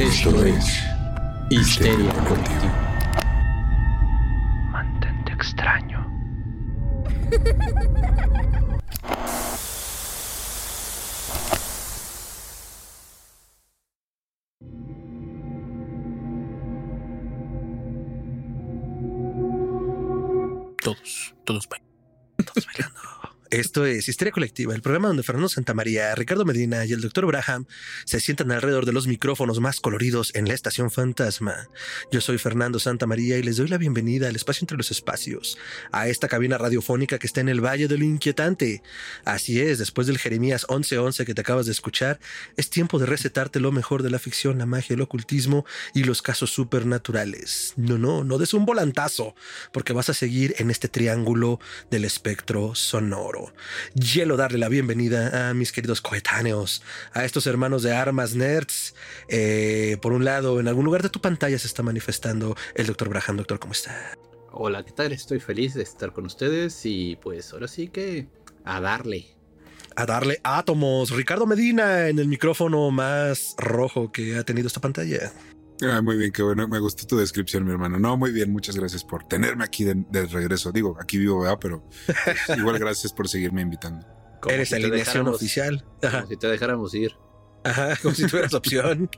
Esto es Histeria Colectiva. Mantente extraño. Todos, todos. Esto es Histeria Colectiva, el programa donde Fernando Santamaría, Ricardo Medina y el Dr. Braham se sientan alrededor de los micrófonos más coloridos en la estación fantasma. Yo soy Fernando Santamaría y les doy la bienvenida al espacio entre los espacios, a esta cabina radiofónica que está en el Valle de lo Inquietante. Así es, después del Jeremías 1111 que te acabas de escuchar, es tiempo de recetarte lo mejor de la ficción, la magia, el ocultismo y los casos supernaturales. No, no, no des un volantazo, porque vas a seguir en este triángulo del espectro sonoro. Hielo darle la bienvenida a mis queridos coetáneos, a estos hermanos de armas nerds. Eh, por un lado, en algún lugar de tu pantalla se está manifestando el doctor Braham. Doctor, ¿cómo está? Hola, ¿qué tal? Estoy feliz de estar con ustedes y pues ahora sí que a darle. A darle átomos. Ricardo Medina en el micrófono más rojo que ha tenido esta pantalla. Ah, muy bien, qué bueno. Me gustó tu descripción, mi hermano. No, muy bien. Muchas gracias por tenerme aquí de, de regreso. Digo, aquí vivo, ¿verdad? Pero pues, igual gracias por seguirme invitando. Como Eres si alineación oficial. Como si te dejáramos ir. ajá, como si tuvieras opción.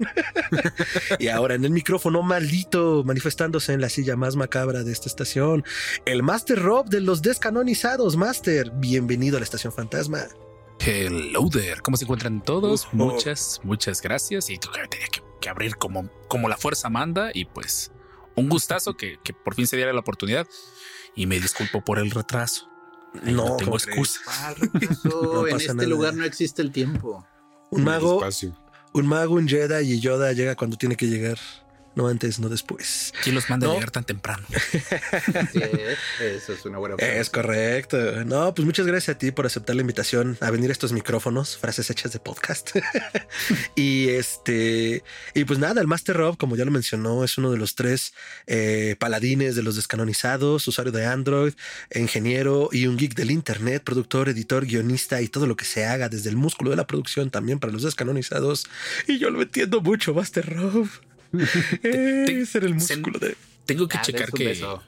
y ahora en el micrófono maldito, manifestándose en la silla más macabra de esta estación, el Master Rob de los descanonizados. Master, bienvenido a la estación fantasma. Hello there. ¿Cómo se encuentran todos? Muchas, muchas gracias. Y tenía que, que abrir como, como la fuerza manda. Y pues un gustazo que, que por fin se diera la oportunidad. Y me disculpo por el retraso. No, no tengo excusa. Ah, retraso, No en este nada. lugar no existe el tiempo. Un mago, un mago, un Jedi y Yoda llega cuando tiene que llegar. No antes, no después. ¿Quién los manda No. a llegar tan temprano? Es, eso es una buena Es correcto. No, pues muchas gracias a ti por aceptar la invitación a venir a estos micrófonos, frases hechas de podcast. y este, y pues nada, el Master Rob, como ya lo mencionó, es uno de los tres eh, paladines de los descanonizados, usuario de Android, ingeniero y un geek del Internet, productor, editor, guionista y todo lo que se haga desde el músculo de la producción también para los descanonizados. Y yo lo entiendo mucho, Master Rob. es el se- músculo de. Tengo que Ah, checar que beso.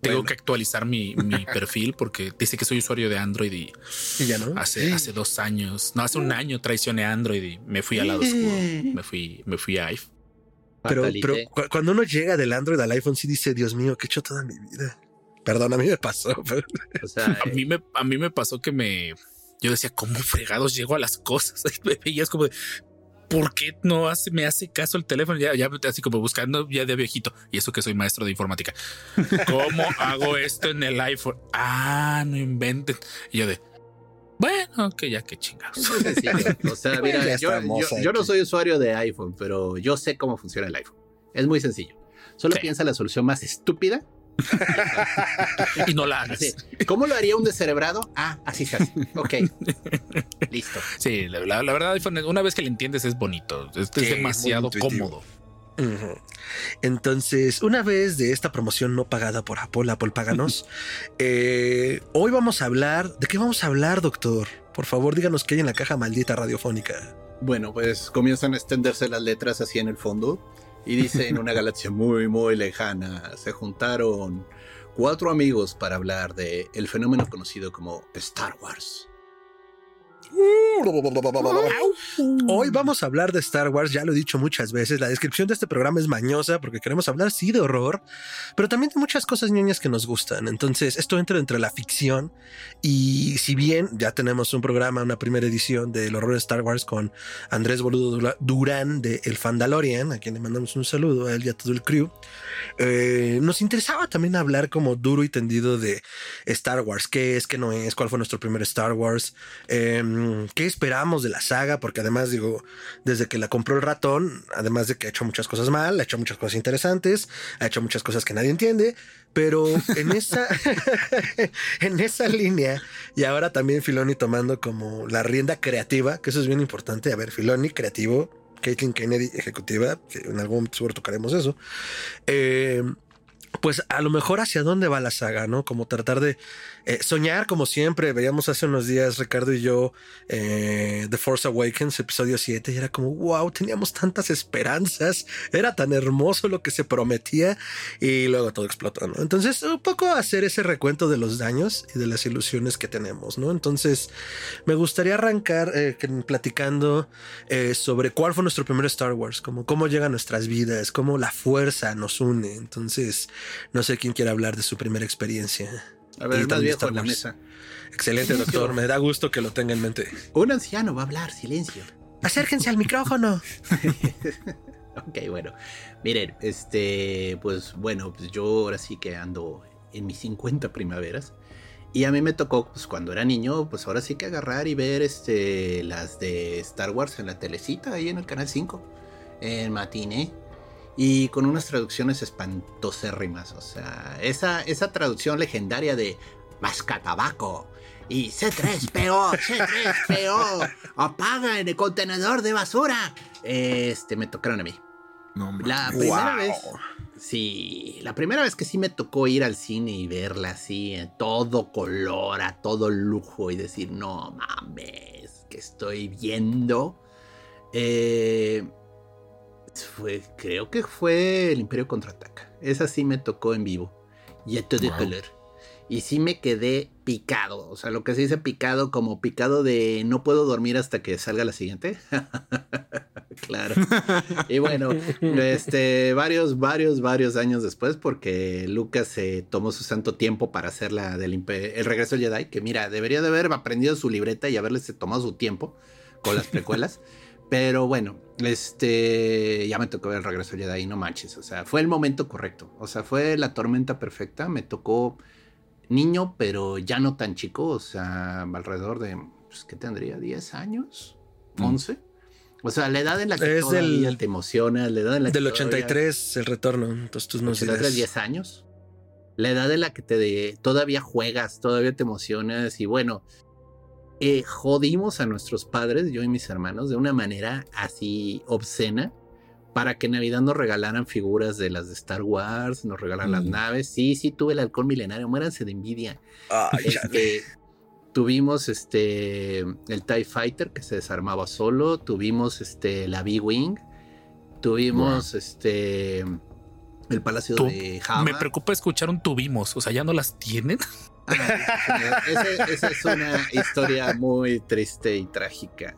tengo Bueno. que actualizar mi, mi perfil porque dice que soy usuario de Android y Y ya no. hace, hace dos años, no, hace un año traicioné Android y me fui al lado oscuro. Me fui, me fui a iPhone. Pero, Fatalite. pero cu- cuando uno llega del Android al iPhone, sí dice, Dios mío, ¿qué he hecho toda mi vida? Perdón, a mí me pasó. pero- O sea, A mí me, a mí me pasó que me, yo decía, ¿cómo fregados llego a las cosas? Y me veías como de, ¿por qué no hace, me hace caso el teléfono? Ya, ya así como buscando ya de viejito. Y eso que soy maestro de informática. ¿Cómo hago esto en el iPhone? Ah, no inventen. Y yo de, bueno, que ya que chingados. es muy sencillo. O sea, mira, yo, estamos yo- yo no soy usuario de iPhone, pero yo sé cómo funciona el iPhone. Es muy sencillo. Solo Sí. piensa la solución más estúpida. Y no la hagas. Así, ¿Cómo lo haría un descerebrado? Ah, así se hace. Ok. Listo. Sí, la, la- la verdad, iPhone, una vez que le entiendes, es bonito. Es, demasiado cómodo. Entonces, una vez de esta promoción no pagada por Apple, Apple Páganos, eh, hoy vamos a hablar. ¿De qué vamos a hablar, doctor? Por favor, díganos qué hay en la caja maldita radiofónica. Bueno, pues comienzan a extenderse las letras así en el fondo y dice en una galaxia muy muy lejana se juntaron cuatro amigos para hablar de el fenómeno conocido como Star Wars. Hoy vamos a hablar de Star Wars, ya lo he dicho muchas veces, la descripción de este programa es mañosa porque queremos hablar sí de horror, pero también de muchas cosas ñoñas que nos gustan. Entonces, esto entra entre la ficción y si bien ya tenemos un programa, una primera edición del horror de Star Wars con Andrés Boludo Durán de El Fandalorian, a quien le mandamos un saludo a él y a todo el crew, eh, nos interesaba también hablar como duro y tendido de Star Wars, qué es, qué no es, cuál fue nuestro primer Star Wars, em, qué esperamos de la saga, porque además digo, desde que la compró el ratón, además de que ha hecho muchas cosas mal, ha hecho muchas cosas interesantes, ha hecho muchas cosas que nadie entiende, pero en esa, en esa línea, y ahora también Filoni tomando como la rienda creativa, que eso es bien importante, a ver, Filoni creativo, Caitlin Kennedy ejecutiva, que en algún momento seguro tocaremos eso. Eh, pues a lo mejor hacia dónde va la saga, ¿no? Como tratar de eh, soñar como siempre. Veíamos hace unos días Ricardo y yo eh, The Force Awakens, episodio 7, y era como, wow, teníamos tantas esperanzas, era tan hermoso lo que se prometía y luego todo explotó, ¿no? Entonces, un poco hacer ese recuento de los daños y de las ilusiones que tenemos, ¿no? Entonces, me gustaría arrancar eh, platicando sobre cuál fue nuestro primer Star Wars, cómo llega a nuestras vidas, cómo la fuerza nos une. Entonces, no sé quién quiere hablar de su primera experiencia. A ver, más viejo en la mesa. Excelente, doctor. Me da gusto que lo tenga en mente. Un anciano va a hablar, silencio. Acérquense al micrófono. ok, bueno. Miren, este, pues bueno, pues yo ahora sí que ando en mis 50 primaveras. Y a mí me tocó, pues cuando era niño, pues ahora sí que agarrar y ver este, las de Star Wars en la telecita, ahí en el canal 5, en matiné y con unas traducciones espantosérrimas. O sea, esa, esa traducción legendaria de Mascatabaco y C3PO, C3PO, apaga en el contenedor de basura. Este, me tocaron a mí. la primera vez. Sí, la primera vez que sí me tocó ir al cine y verla así, en todo color, a todo lujo y decir, no mames, que estoy viendo. Eh, fue, creo que fue el Imperio Contraataca. Esa sí me tocó en vivo. Y esto de color. Y sí me quedé picado. O sea, lo que se dice picado, como picado de no puedo dormir hasta que salga la siguiente. claro. y bueno, este, varios, varios, varios años después, porque Lucas se tomó su santo tiempo para hacer la del el regreso del Jedi. Que mira, debería de haber aprendido su libreta y haberle tomado su tiempo con las precuelas. Pero bueno, este, ya me tocó ver el regreso de ahí, no manches, o sea, fue el momento correcto, o sea, fue la tormenta perfecta, me tocó niño, pero ya no tan chico, o sea, alrededor de, pues, ¿qué tendría? ¿10 años? ¿11? Mm. O sea, la edad en la que todavía te emociona, la edad en la del 83 el retorno, entonces tú no sabes. 10 años. La edad en la que te todavía juegas, todavía te emocionas y bueno, eh, jodimos a nuestros padres, yo y mis hermanos, de una manera así obscena para que en Navidad nos regalaran figuras de las de Star Wars, nos regalaran las naves. Sí, sí, tuve el halcón milenario, muéranse de envidia. Este, tuvimos este el TIE Fighter que se desarmaba solo, tuvimos este la B-Wing, tuvimos este el Palacio de Java. Me preocupa escuchar un tuvimos, o sea, ya no las tienen. esa, es una historia muy triste y trágica.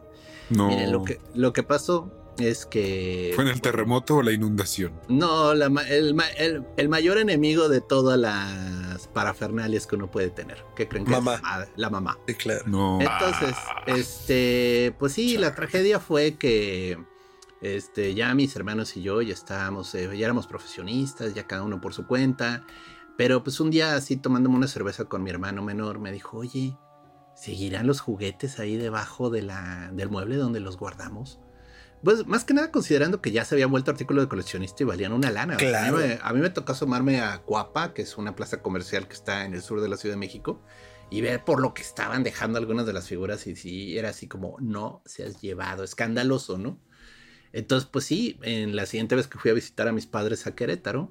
No. Miren, lo que, lo que pasó es que... ¿Fue en el terremoto o la inundación? No, el, mayor enemigo de todas las parafernalias que uno puede tener. ¿Qué creen que mamá. es? La mamá. Sí, claro. No. Entonces, este, pues sí, la tragedia fue que este, ya mis hermanos y yo ya estábamos, eh, ya éramos profesionistas, ya cada uno por su cuenta. Pero pues un día así tomándome una cerveza con mi hermano menor, me dijo, oye, ¿seguirán los juguetes ahí debajo de la, del mueble donde los guardamos? Pues más que nada considerando que ya se habían vuelto artículo de coleccionista y valían una lana. Claro. A, mí me, tocó asomarme a Cuapa, que es una plaza comercial que está en el sur de la Ciudad de México, y ver por lo que estaban dejando algunas de las figuras y sí, era así como, no se has llevado, escandaloso, ¿no? Entonces, pues sí, en la siguiente vez que fui a visitar a mis padres a Querétaro,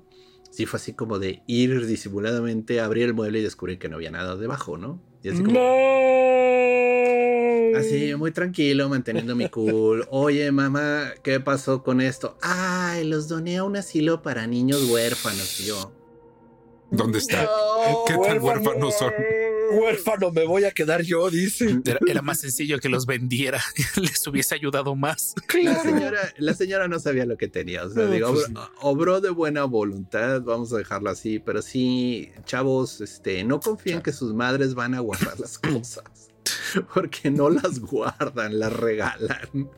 sí fue así como de ir disimuladamente, abrir el mueble y descubrir que no había nada debajo, ¿no? Y así como. Así, muy tranquilo, manteniendo mi cool. Oye, mamá, ¿qué pasó con esto? Ay, los doné a un asilo para niños huérfanos. Y yo. ¿Dónde está? ¿Qué tal huérfanos son? Huérfano me voy a quedar yo, dice. Era, más sencillo que los vendiera, les hubiese ayudado más. La señora, la señora no sabía lo que tenía, o sea, digo, pues obró de buena voluntad, vamos a dejarlo así, pero sí, chavos, este, no confíen que sus madres van a guardar las cosas, porque no las guardan, las regalan.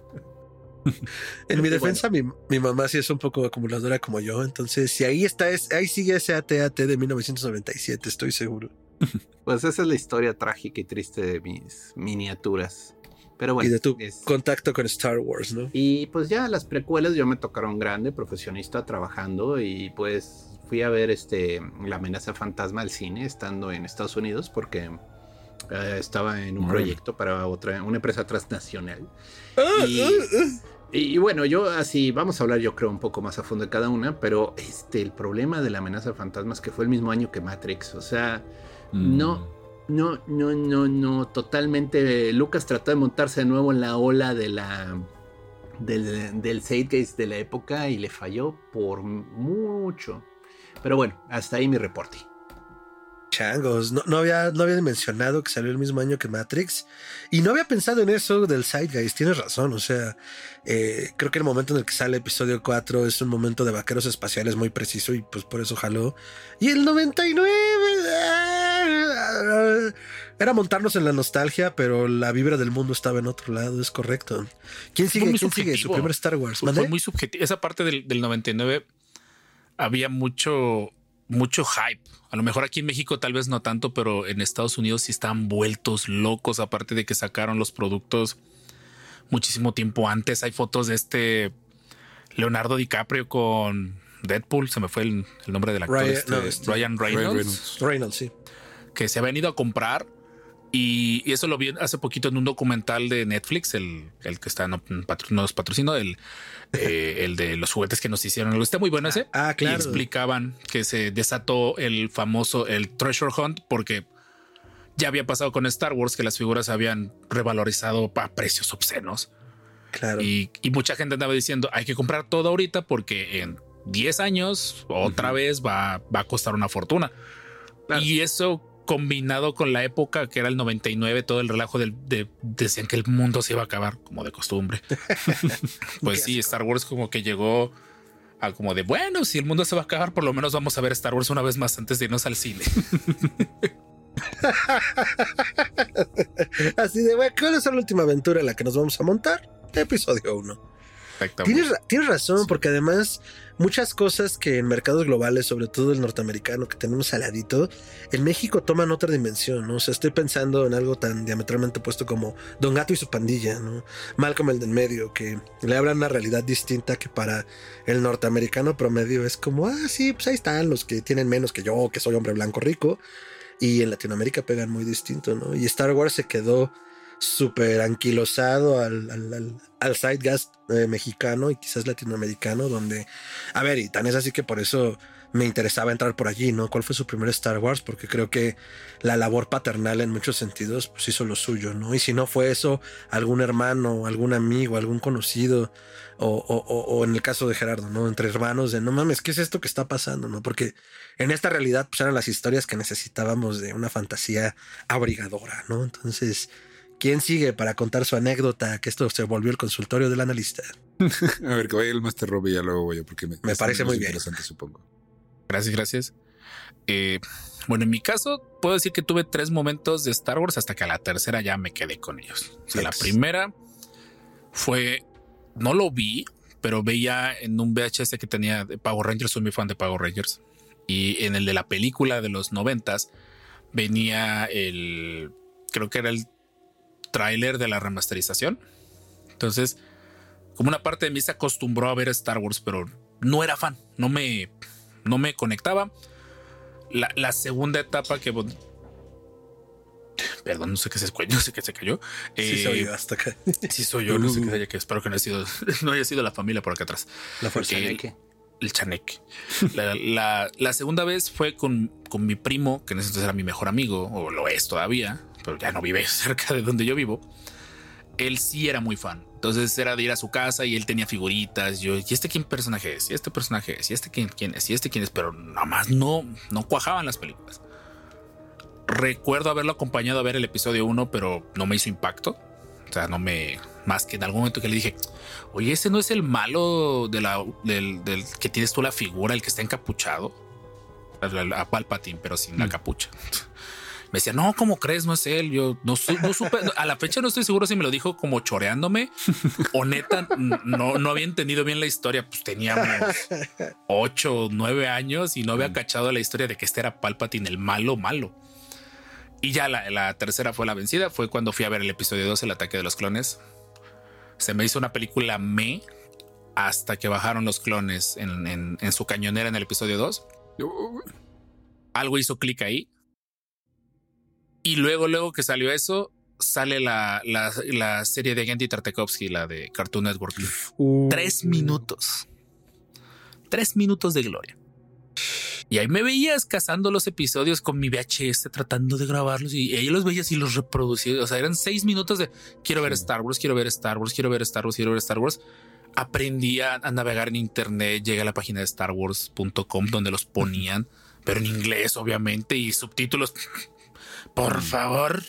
En mi defensa, mi, mamá sí es un poco acumuladora como yo. Entonces, si ahí está, ahí sigue ese ATAT de 1997, estoy seguro. Pues esa es la historia trágica y triste de mis miniaturas. Pero bueno. Y de tu contacto con Star Wars, ¿no? Y pues ya las precuelas yo me tocaron grande, profesionista, trabajando y pues fui a ver este La amenaza fantasma al cine estando en Estados Unidos porque eh, estaba en un proyecto para otra, una empresa transnacional. Ah, y, ah, ah. Y, bueno, yo así, vamos a hablar yo creo un poco más a fondo de cada una, pero este, el problema de la amenaza de fantasmas que fue el mismo año que Matrix, o sea, Mm. no, no, no, no, no, totalmente, Lucas trató de montarse de nuevo en la ola de la, del, del Zeitgeist de la época y le falló por mucho. Pero bueno, hasta ahí mi reporte. Changos, no, no había, no había mencionado que salió el mismo año que Matrix y no había pensado en eso del Zeitgeist, tienes razón, o sea, eh, creo que el momento en el que sale episodio 4 es un momento de vaqueros espaciales muy preciso y pues por eso jaló. Y el 99 ah, era montarnos en la nostalgia, pero la vibra del mundo estaba en otro lado, es correcto. ¿Quién sigue? ¿Quién sigue? Su primer Star Wars. Fue muy subjetivo. Esa parte del, del 99 había mucho, mucho hype. A lo mejor aquí en México tal vez no tanto, pero en Estados Unidos sí estaban vueltos locos. Aparte de que sacaron los productos muchísimo tiempo antes. Hay fotos de este Leonardo DiCaprio con Deadpool. Se me fue el, el nombre del actor. Ryan- este, no, este, Ryan Reynolds Reynolds. Reynolds, sí. que se habían ido a comprar. Y, y eso lo vi hace poquito en un documental de Netflix, el, el que está no, patro- no es patrocino, el, eh, el de los juguetes que nos hicieron. Está muy bueno ese. Ah, claro. Y explicaban que se desató el famoso el Treasure Hunt porque ya había pasado con Star Wars que las figuras habían revalorizado a precios obscenos. Claro. Y, y mucha gente andaba diciendo hay que comprar todo ahorita porque en 10 años otra vez va, va a costar una fortuna. Claro. Y eso combinado con la época que era el 99, todo el relajo del, de, decían que el mundo se iba a acabar como de costumbre. pues sí, Star Wars como que llegó a como de bueno, si el mundo se va a acabar, por lo menos vamos a ver Star Wars una vez más antes de irnos al cine. Así de, bueno, ¿cuál es la última aventura en la que nos vamos a montar? Episodio 1. Tienes, ra- tienes razón, porque además muchas cosas que en mercados globales, sobre todo el norteamericano, que tenemos saladito, en México toman otra dimensión, ¿no? O sea, estoy pensando en algo tan diametralmente opuesto como Don Gato y su pandilla, ¿no? Malcolm el del medio, que le hablan una realidad distinta que para el norteamericano promedio es como, ah, sí, pues ahí están los que tienen menos que yo, que soy hombre blanco rico. Y en Latinoamérica pegan muy distinto, ¿no? Y Star Wars se quedó súper anquilosado al, al, al, al eh, mexicano y quizás latinoamericano, donde, a ver, y tan es así que por eso me interesaba entrar por allí, ¿no? ¿Cuál fue su primer Star Wars? Porque creo que la labor paternal en muchos sentidos pues hizo lo suyo, ¿no? Y si no fue eso, algún hermano, algún amigo, algún conocido, o, o, o, o en el caso de Gerardo, ¿no? Entre hermanos de, no mames, ¿qué es esto que está pasando, ¿no? Porque en esta realidad pues eran las historias que necesitábamos de una fantasía abrigadora, ¿no? Entonces... ¿Quién sigue para contar su anécdota? Que esto se volvió el consultorio del analista. A ver, que vaya el Master Rob y ya luego voy yo, porque me, parece muy bien. interesante, supongo. Gracias, gracias. Eh, bueno, en mi caso, puedo decir que tuve tres momentos de Star Wars hasta que a la tercera ya me quedé con ellos. O sea, la primera fue, no lo vi, pero veía en un VHS que tenía de Power Rangers, soy muy fan de Power Rangers. Y en el de la película de los noventas venía el, creo que era el tráiler de la remasterización. Entonces, como una parte de mí se acostumbró a ver Star Wars, pero no era fan, no me, no me conectaba. La, la segunda etapa que... Perdón, no sé qué se, no sé qué se cayó. Sí, Eh, se oyó hasta acá. sí soy yo, no sé qué se haya, que espero que no haya sido, no haya sido la familia por acá atrás. La fuerza. El- chaneque. La, la- la segunda vez fue con, con mi primo, que en ese entonces era mi mejor amigo, o lo es todavía, pero ya no vive cerca de donde yo vivo. Él sí era muy fan. Entonces era de ir a su casa y él tenía figuritas. Yo, ¿y este quién personaje es? ¿Y este personaje es? ¿Y este quién, quién es? ¿Y este quién es? Pero nada más no, no cuajaban las películas. Recuerdo haberlo acompañado a ver el episodio 1, pero no me hizo impacto. O sea, no me. Más que en algún momento que le dije, oye, ese no es el malo de la, del, del que tienes tú la figura, el que está encapuchado. A, a Palpatine, pero sin la Mm. capucha. Me decía, no, ¿cómo crees? No es él. Yo no, no supe. A la fecha no estoy seguro si me lo dijo como choreándome o neta. No, no había entendido bien la historia. Pues teníamos ocho nueve años y no había cachado la historia de que este era Palpatine, el malo, malo. Y ya la, la tercera fue la vencida. Fue cuando fui a ver el episodio 2, el ataque de los clones. Se me hizo una película me hasta que bajaron los clones en, en- en su cañonera en el episodio 2. Yo- Algo hizo clic ahí. Y luego, luego que salió eso, sale la, la, la serie de Gendy Tartakovsky, la de Cartoon Network. Uh, Tres minutos. Tres minutos de gloria. Y ahí me veías cazando los episodios con mi VHS, tratando de grabarlos y ahí los veías y los reproducía. O sea, eran seis minutos de quiero ver Star Wars, quiero ver Star Wars, quiero ver Star Wars, quiero ver Star Wars. Aprendí a, a navegar en internet, llegué a la página de starwars.com donde los ponían, pero en inglés, obviamente, y subtítulos. Por favor,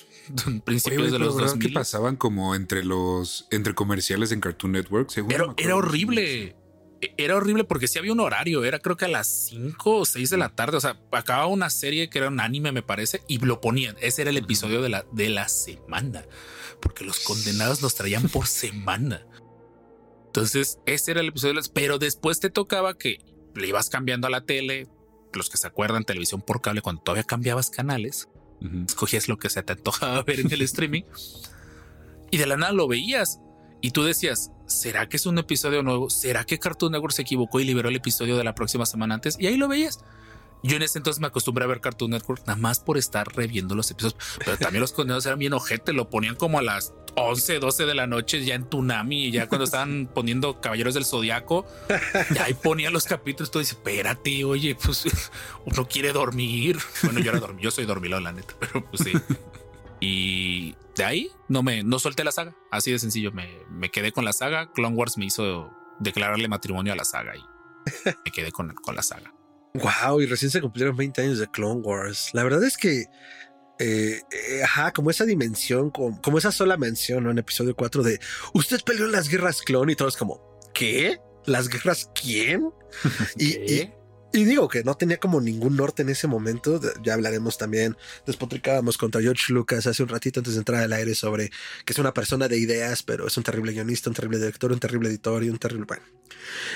Oye, principios de pero los ¿verdad 2000. que pasaban como entre los entre comerciales en Cartoon Network? Me acuerdo. era horrible. E- Era horrible porque sí había un horario. Era creo que a las 5 o 6 de la tarde. O sea, acababa una serie que era un anime, me parece, y lo ponían. Ese era el episodio de la, de la semana. Porque los condenados los traían por semana. Entonces, ese era el episodio. de las- Pero después te tocaba que le ibas cambiando a la tele. Los que se acuerdan, televisión por cable, cuando todavía cambiabas canales Escogías lo que se te antojaba ver en el streaming y de la nada lo veías y tú decías, ¿será que es un episodio nuevo? ¿Será que Cartoon Network se equivocó y liberó el episodio de la próxima semana antes? Y ahí lo veías. Yo en ese entonces me acostumbré a ver Cartoon Network nada más por estar reviendo los episodios, pero también los condenados eran bien ojete, lo ponían como a las 11, 12 de la noche ya en Tunami y ya cuando estaban poniendo Caballeros del Zodiaco, ahí ponían los capítulos, tú dices, espérate, oye, pues uno quiere dormir. Bueno, yo era yo soy dormilón, la neta, pero pues sí. Y de ahí no me no solté la saga, así de sencillo. Me, me quedé con la saga. Clone Wars me hizo declararle matrimonio a la saga y me quedé con, con la saga. Wow, y recién se cumplieron 20 años de Clone Wars. La verdad es que, eh, eh, ajá, como esa dimensión, como, como esa sola mención ¿no? en episodio 4 de usted peleó en las guerras clon y todos como, ¿qué? ¿Las guerras quién? y, y, y digo que no tenía como ningún norte en ese momento. Ya hablaremos también, despotricábamos contra George Lucas hace un ratito antes de entrar al aire sobre que es una persona de ideas, pero es un terrible guionista, un terrible director, un terrible editor y un terrible... Bueno.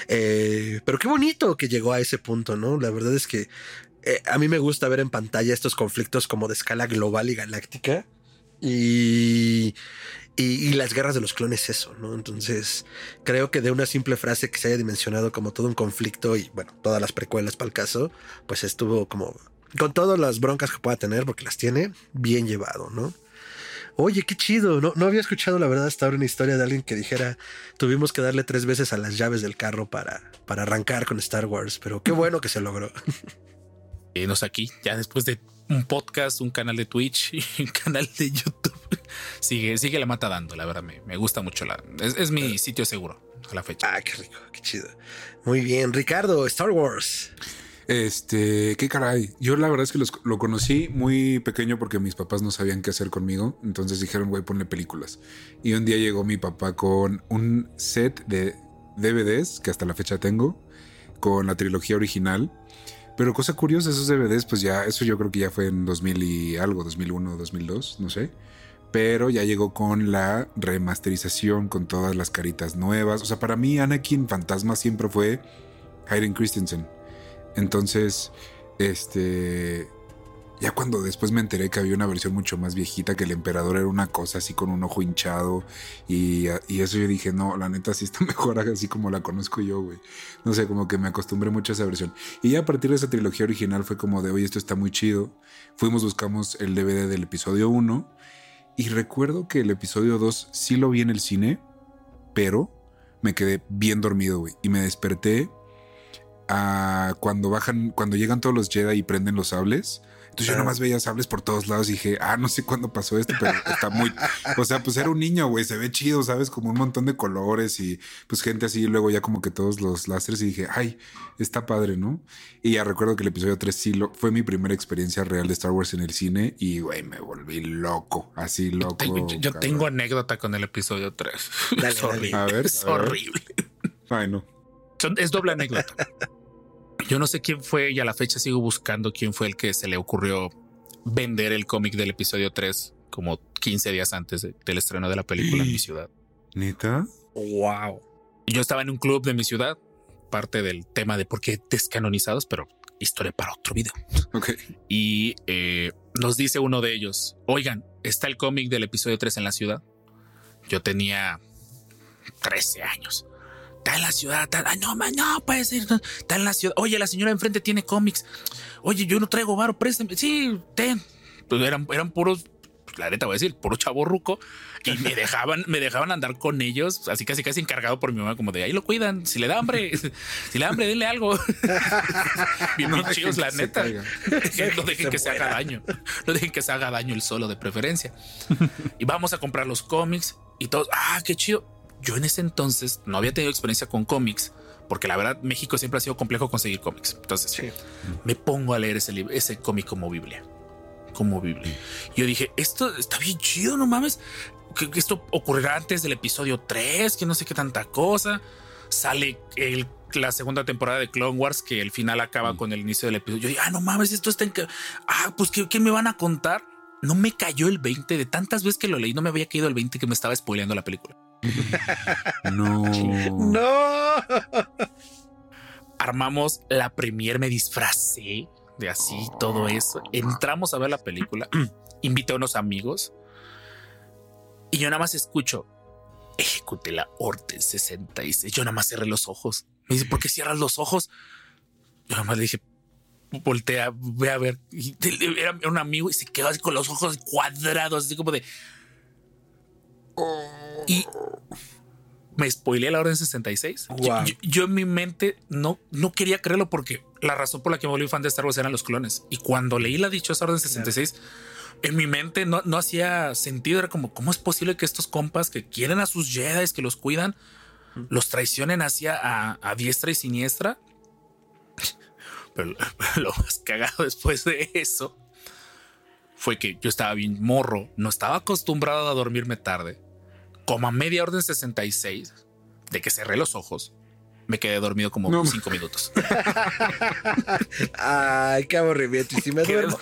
Eh, pero qué bonito que llegó a ese punto, ¿no? La verdad es que eh, a mí me gusta ver en pantalla estos conflictos como de escala global y galáctica. Y, y, y las guerras de los clones, eso, ¿no? Entonces, creo que de una simple frase que se haya dimensionado como todo un conflicto y, bueno, todas las precuelas para el caso, pues estuvo como con todas las broncas que pueda tener, porque las tiene bien llevado, ¿no? Oye, qué chido. No, no había escuchado la verdad hasta ahora una historia de alguien que dijera tuvimos que darle tres veces a las llaves del carro para, para arrancar con Star Wars, pero qué bueno que se logró. Y nos aquí, ya después de un podcast, un canal de Twitch y un canal de YouTube. Sigue, sigue la mata dando, la verdad, me, me gusta mucho. La, es, es mi sitio seguro a la fecha. Ah, qué rico, qué chido. Muy bien, Ricardo, Star Wars. Este, qué caray. Yo la verdad es que los- lo conocí muy pequeño porque mis papás no sabían qué hacer conmigo. Entonces dijeron, güey, ponle películas. Y un día llegó mi papá con un set de DVDs que hasta la fecha tengo, con la trilogía original. Pero cosa curiosa, esos DVDs, pues ya, eso yo creo que ya fue en 2000 y algo, 2001, 2002, no sé. Pero ya llegó con la remasterización, con todas las caritas nuevas. O sea, para mí Anakin Fantasma siempre fue Hayden Christensen. Entonces, este. Ya cuando después me enteré que había una versión mucho más viejita, que el emperador era una cosa así con un ojo hinchado. Y, eso yo dije, no, la neta sí está mejor así como la conozco yo, güey. No sé, como que me acostumbré mucho a esa versión. Y ya a partir de esa trilogía original fue como de, oye, esto está muy chido. Fuimos, buscamos el DVD del episodio 1. Y recuerdo que el episodio 2 sí lo vi en el cine, pero me quedé bien dormido, güey. Y me desperté a cuando bajan, cuando llegan todos los Jedi y prenden los sables. Entonces yo nomás veía sables por todos lados y dije, ah, no sé cuándo pasó esto, pero está muy. O sea, pues era un niño, güey, se ve chido, ¿sabes? Como un montón de colores y pues gente así, y luego ya como que todos los láseres y dije, ay, está padre, ¿no? Y ya recuerdo que el episodio 3 sí lo, fue mi primera experiencia real de Star Wars en el cine y, güey, me volví loco, así loco. Yo tengo anécdota con el episodio 3. Dale, es horrible. A ver, es a ver. horrible. Ay, no. Es doble anécdota. Yo no sé quién fue y a la fecha sigo buscando quién fue el que se le ocurrió vender el cómic del episodio 3 como 15 días antes de- del estreno de la película en mi ciudad. ¿Neta? Wow. Yo estaba en un club de mi ciudad, parte del tema de por qué descanonizados, pero historia para otro video. Ok. Y eh, nos dice uno de ellos, oigan, está el cómic del episodio 3 en la ciudad. Yo tenía 13 años. Está en la ciudad. Está, Ay, no, man, no puede ser. no, Está en la ciudad. Oye, la señora enfrente tiene cómics. Oye, yo no traigo varo, préstame. Sí, ten. Pues eran, eran puros la neta voy a decir, puro chavo ruco, y me dejaban, me dejaban andar con ellos, así casi casi encargado por mi mamá, como de ahí lo cuidan, si le da hambre, si le da hambre, denle algo. Bien, bien chidos, la neta. no dejen que se haga daño, no dejen que se haga daño el solo de preferencia. y vamos a comprar los cómics y todos, ah, qué chido. Yo en ese entonces no había tenido experiencia con cómics porque la verdad México siempre ha sido complejo conseguir cómics. Entonces me pongo a leer ese, libro, ese cómic como Biblia. Como Biblia. Yo dije, esto está bien chido, no mames. Que, esto ocurrirá antes del episodio 3, que no sé qué tanta cosa. Sale el, la segunda temporada de Clone Wars, que el final acaba con el inicio del episodio. Yo dije, ah, no mames, esto está en... Ah, pues ¿qué, ¿qué, me van a contar? No me cayó el 20 de tantas veces que lo leí, no me había caído el 20 que me estaba spoileando la película. No. No. Armamos la premier, me disfracé de así, todo eso. Entramos a ver la película, invité a unos amigos y yo nada más escucho, ejecuté la Orden 66. Yo nada más cerré los ojos. Me dice, ¿por qué cierras los ojos? Yo nada más le dije, voltea, ve a ver. Y era un amigo y se quedó así con los ojos cuadrados, así como de. Y me spoileé la orden 66. Yo, en mi mente no, no quería creerlo porque la razón por la que me volví fan de Star Wars eran los clones. Y cuando leí la dichosa orden 66, en mi mente no, no hacía sentido. Era como, ¿cómo es posible que estos compas que quieren a sus Jedi, que los cuidan, los traicionen hacia a, diestra y siniestra? Pero lo más cagado después de eso fue que yo estaba bien morro, no estaba acostumbrado a dormirme tarde como a media orden 66, de que cerré los ojos, me quedé dormido como cinco minutos. Ay, qué aburrimiento. Y si me duermo.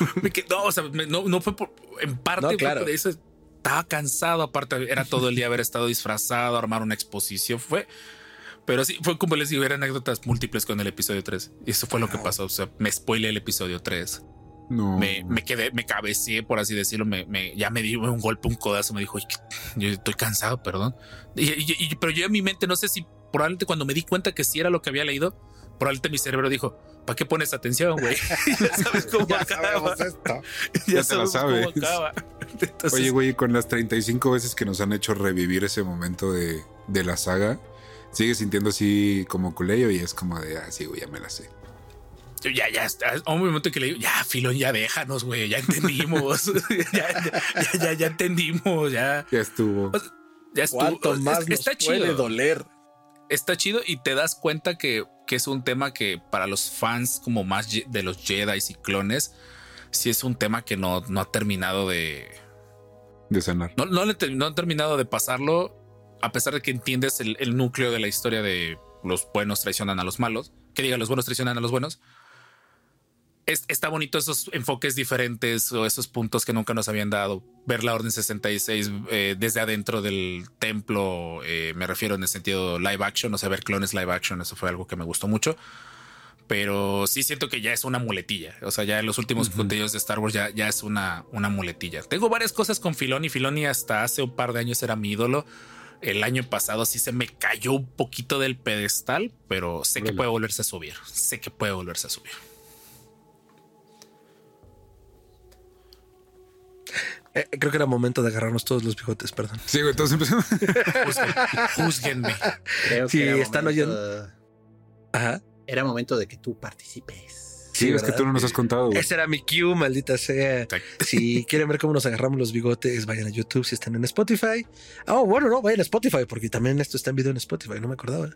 no, o sea, no, fue por, en parte claro. eso. Estaba cansado. Aparte, era todo el día haber estado disfrazado, armar una exposición. Fue, pero sí, fue como les digo, eran anécdotas múltiples con el episodio 3. Y eso fue lo que pasó. O sea, me spoilé el episodio 3. No. Me, me, quedé, me cabeceé, por así decirlo. Me, me, ya me dio un golpe, un codazo. Me dijo, yo estoy cansado, perdón. Y, pero yo en mi mente, no sé si probablemente cuando me di cuenta que sí era lo que había leído, probablemente mi cerebro dijo, ¿para qué pones atención, güey? ya sabes cómo ya acaba. Esto. ya, ya te lo sabes. Oye, güey, con las 35 veces que nos han hecho revivir ese momento de, de la saga, sigue sintiendo así como culeyo y es como de, ah, sí, güey, ya me la sé ya, ya está. Un momento que le digo, ya, Filón, ya déjanos, güey, ya entendimos. ya, ya, ya, entendimos, ya. Ya estuvo. ya estuvo. ¿Cuánto más está nos puede chido. doler? Está chido y te das cuenta que, que, es un tema que para los fans como más de los Jedi y clones, sí es un tema que no, no ha terminado de... De sanar. No, no, no han terminado de pasarlo, a pesar de que entiendes el, el núcleo de la historia de los buenos traicionan a los malos. Que diga, los buenos traicionan a los buenos está bonito esos enfoques diferentes o esos puntos que nunca nos habían dado. Ver la Orden 66 eh, desde adentro del templo, eh, me refiero en el sentido live action, o sea, ver clones live action, eso fue algo que me gustó mucho. Pero sí siento que ya es una muletilla. O sea, ya en los últimos contenidos de Star Wars ya, ya es una, una muletilla. Tengo varias cosas con Filoni. Filoni hasta hace un par de años era mi ídolo. El año pasado sí se me cayó un poquito del pedestal, pero sé que puede volverse a subir. Sé que puede volverse a subir. Eh, creo que era momento de agarrarnos todos los bigotes, perdón. Sí, güey, todos empezamos. Júzguenme. Creo sí, que están oyendo. Ajá. Era momento de que tú participes. Sí, es que tú no nos has contado. Ese era mi cue, maldita sea. Si quieren ver cómo nos agarramos los bigotes, vayan a YouTube si están en Spotify. Oh, bueno, no, vayan a Spotify porque también esto está en video en Spotify, no me acordaba.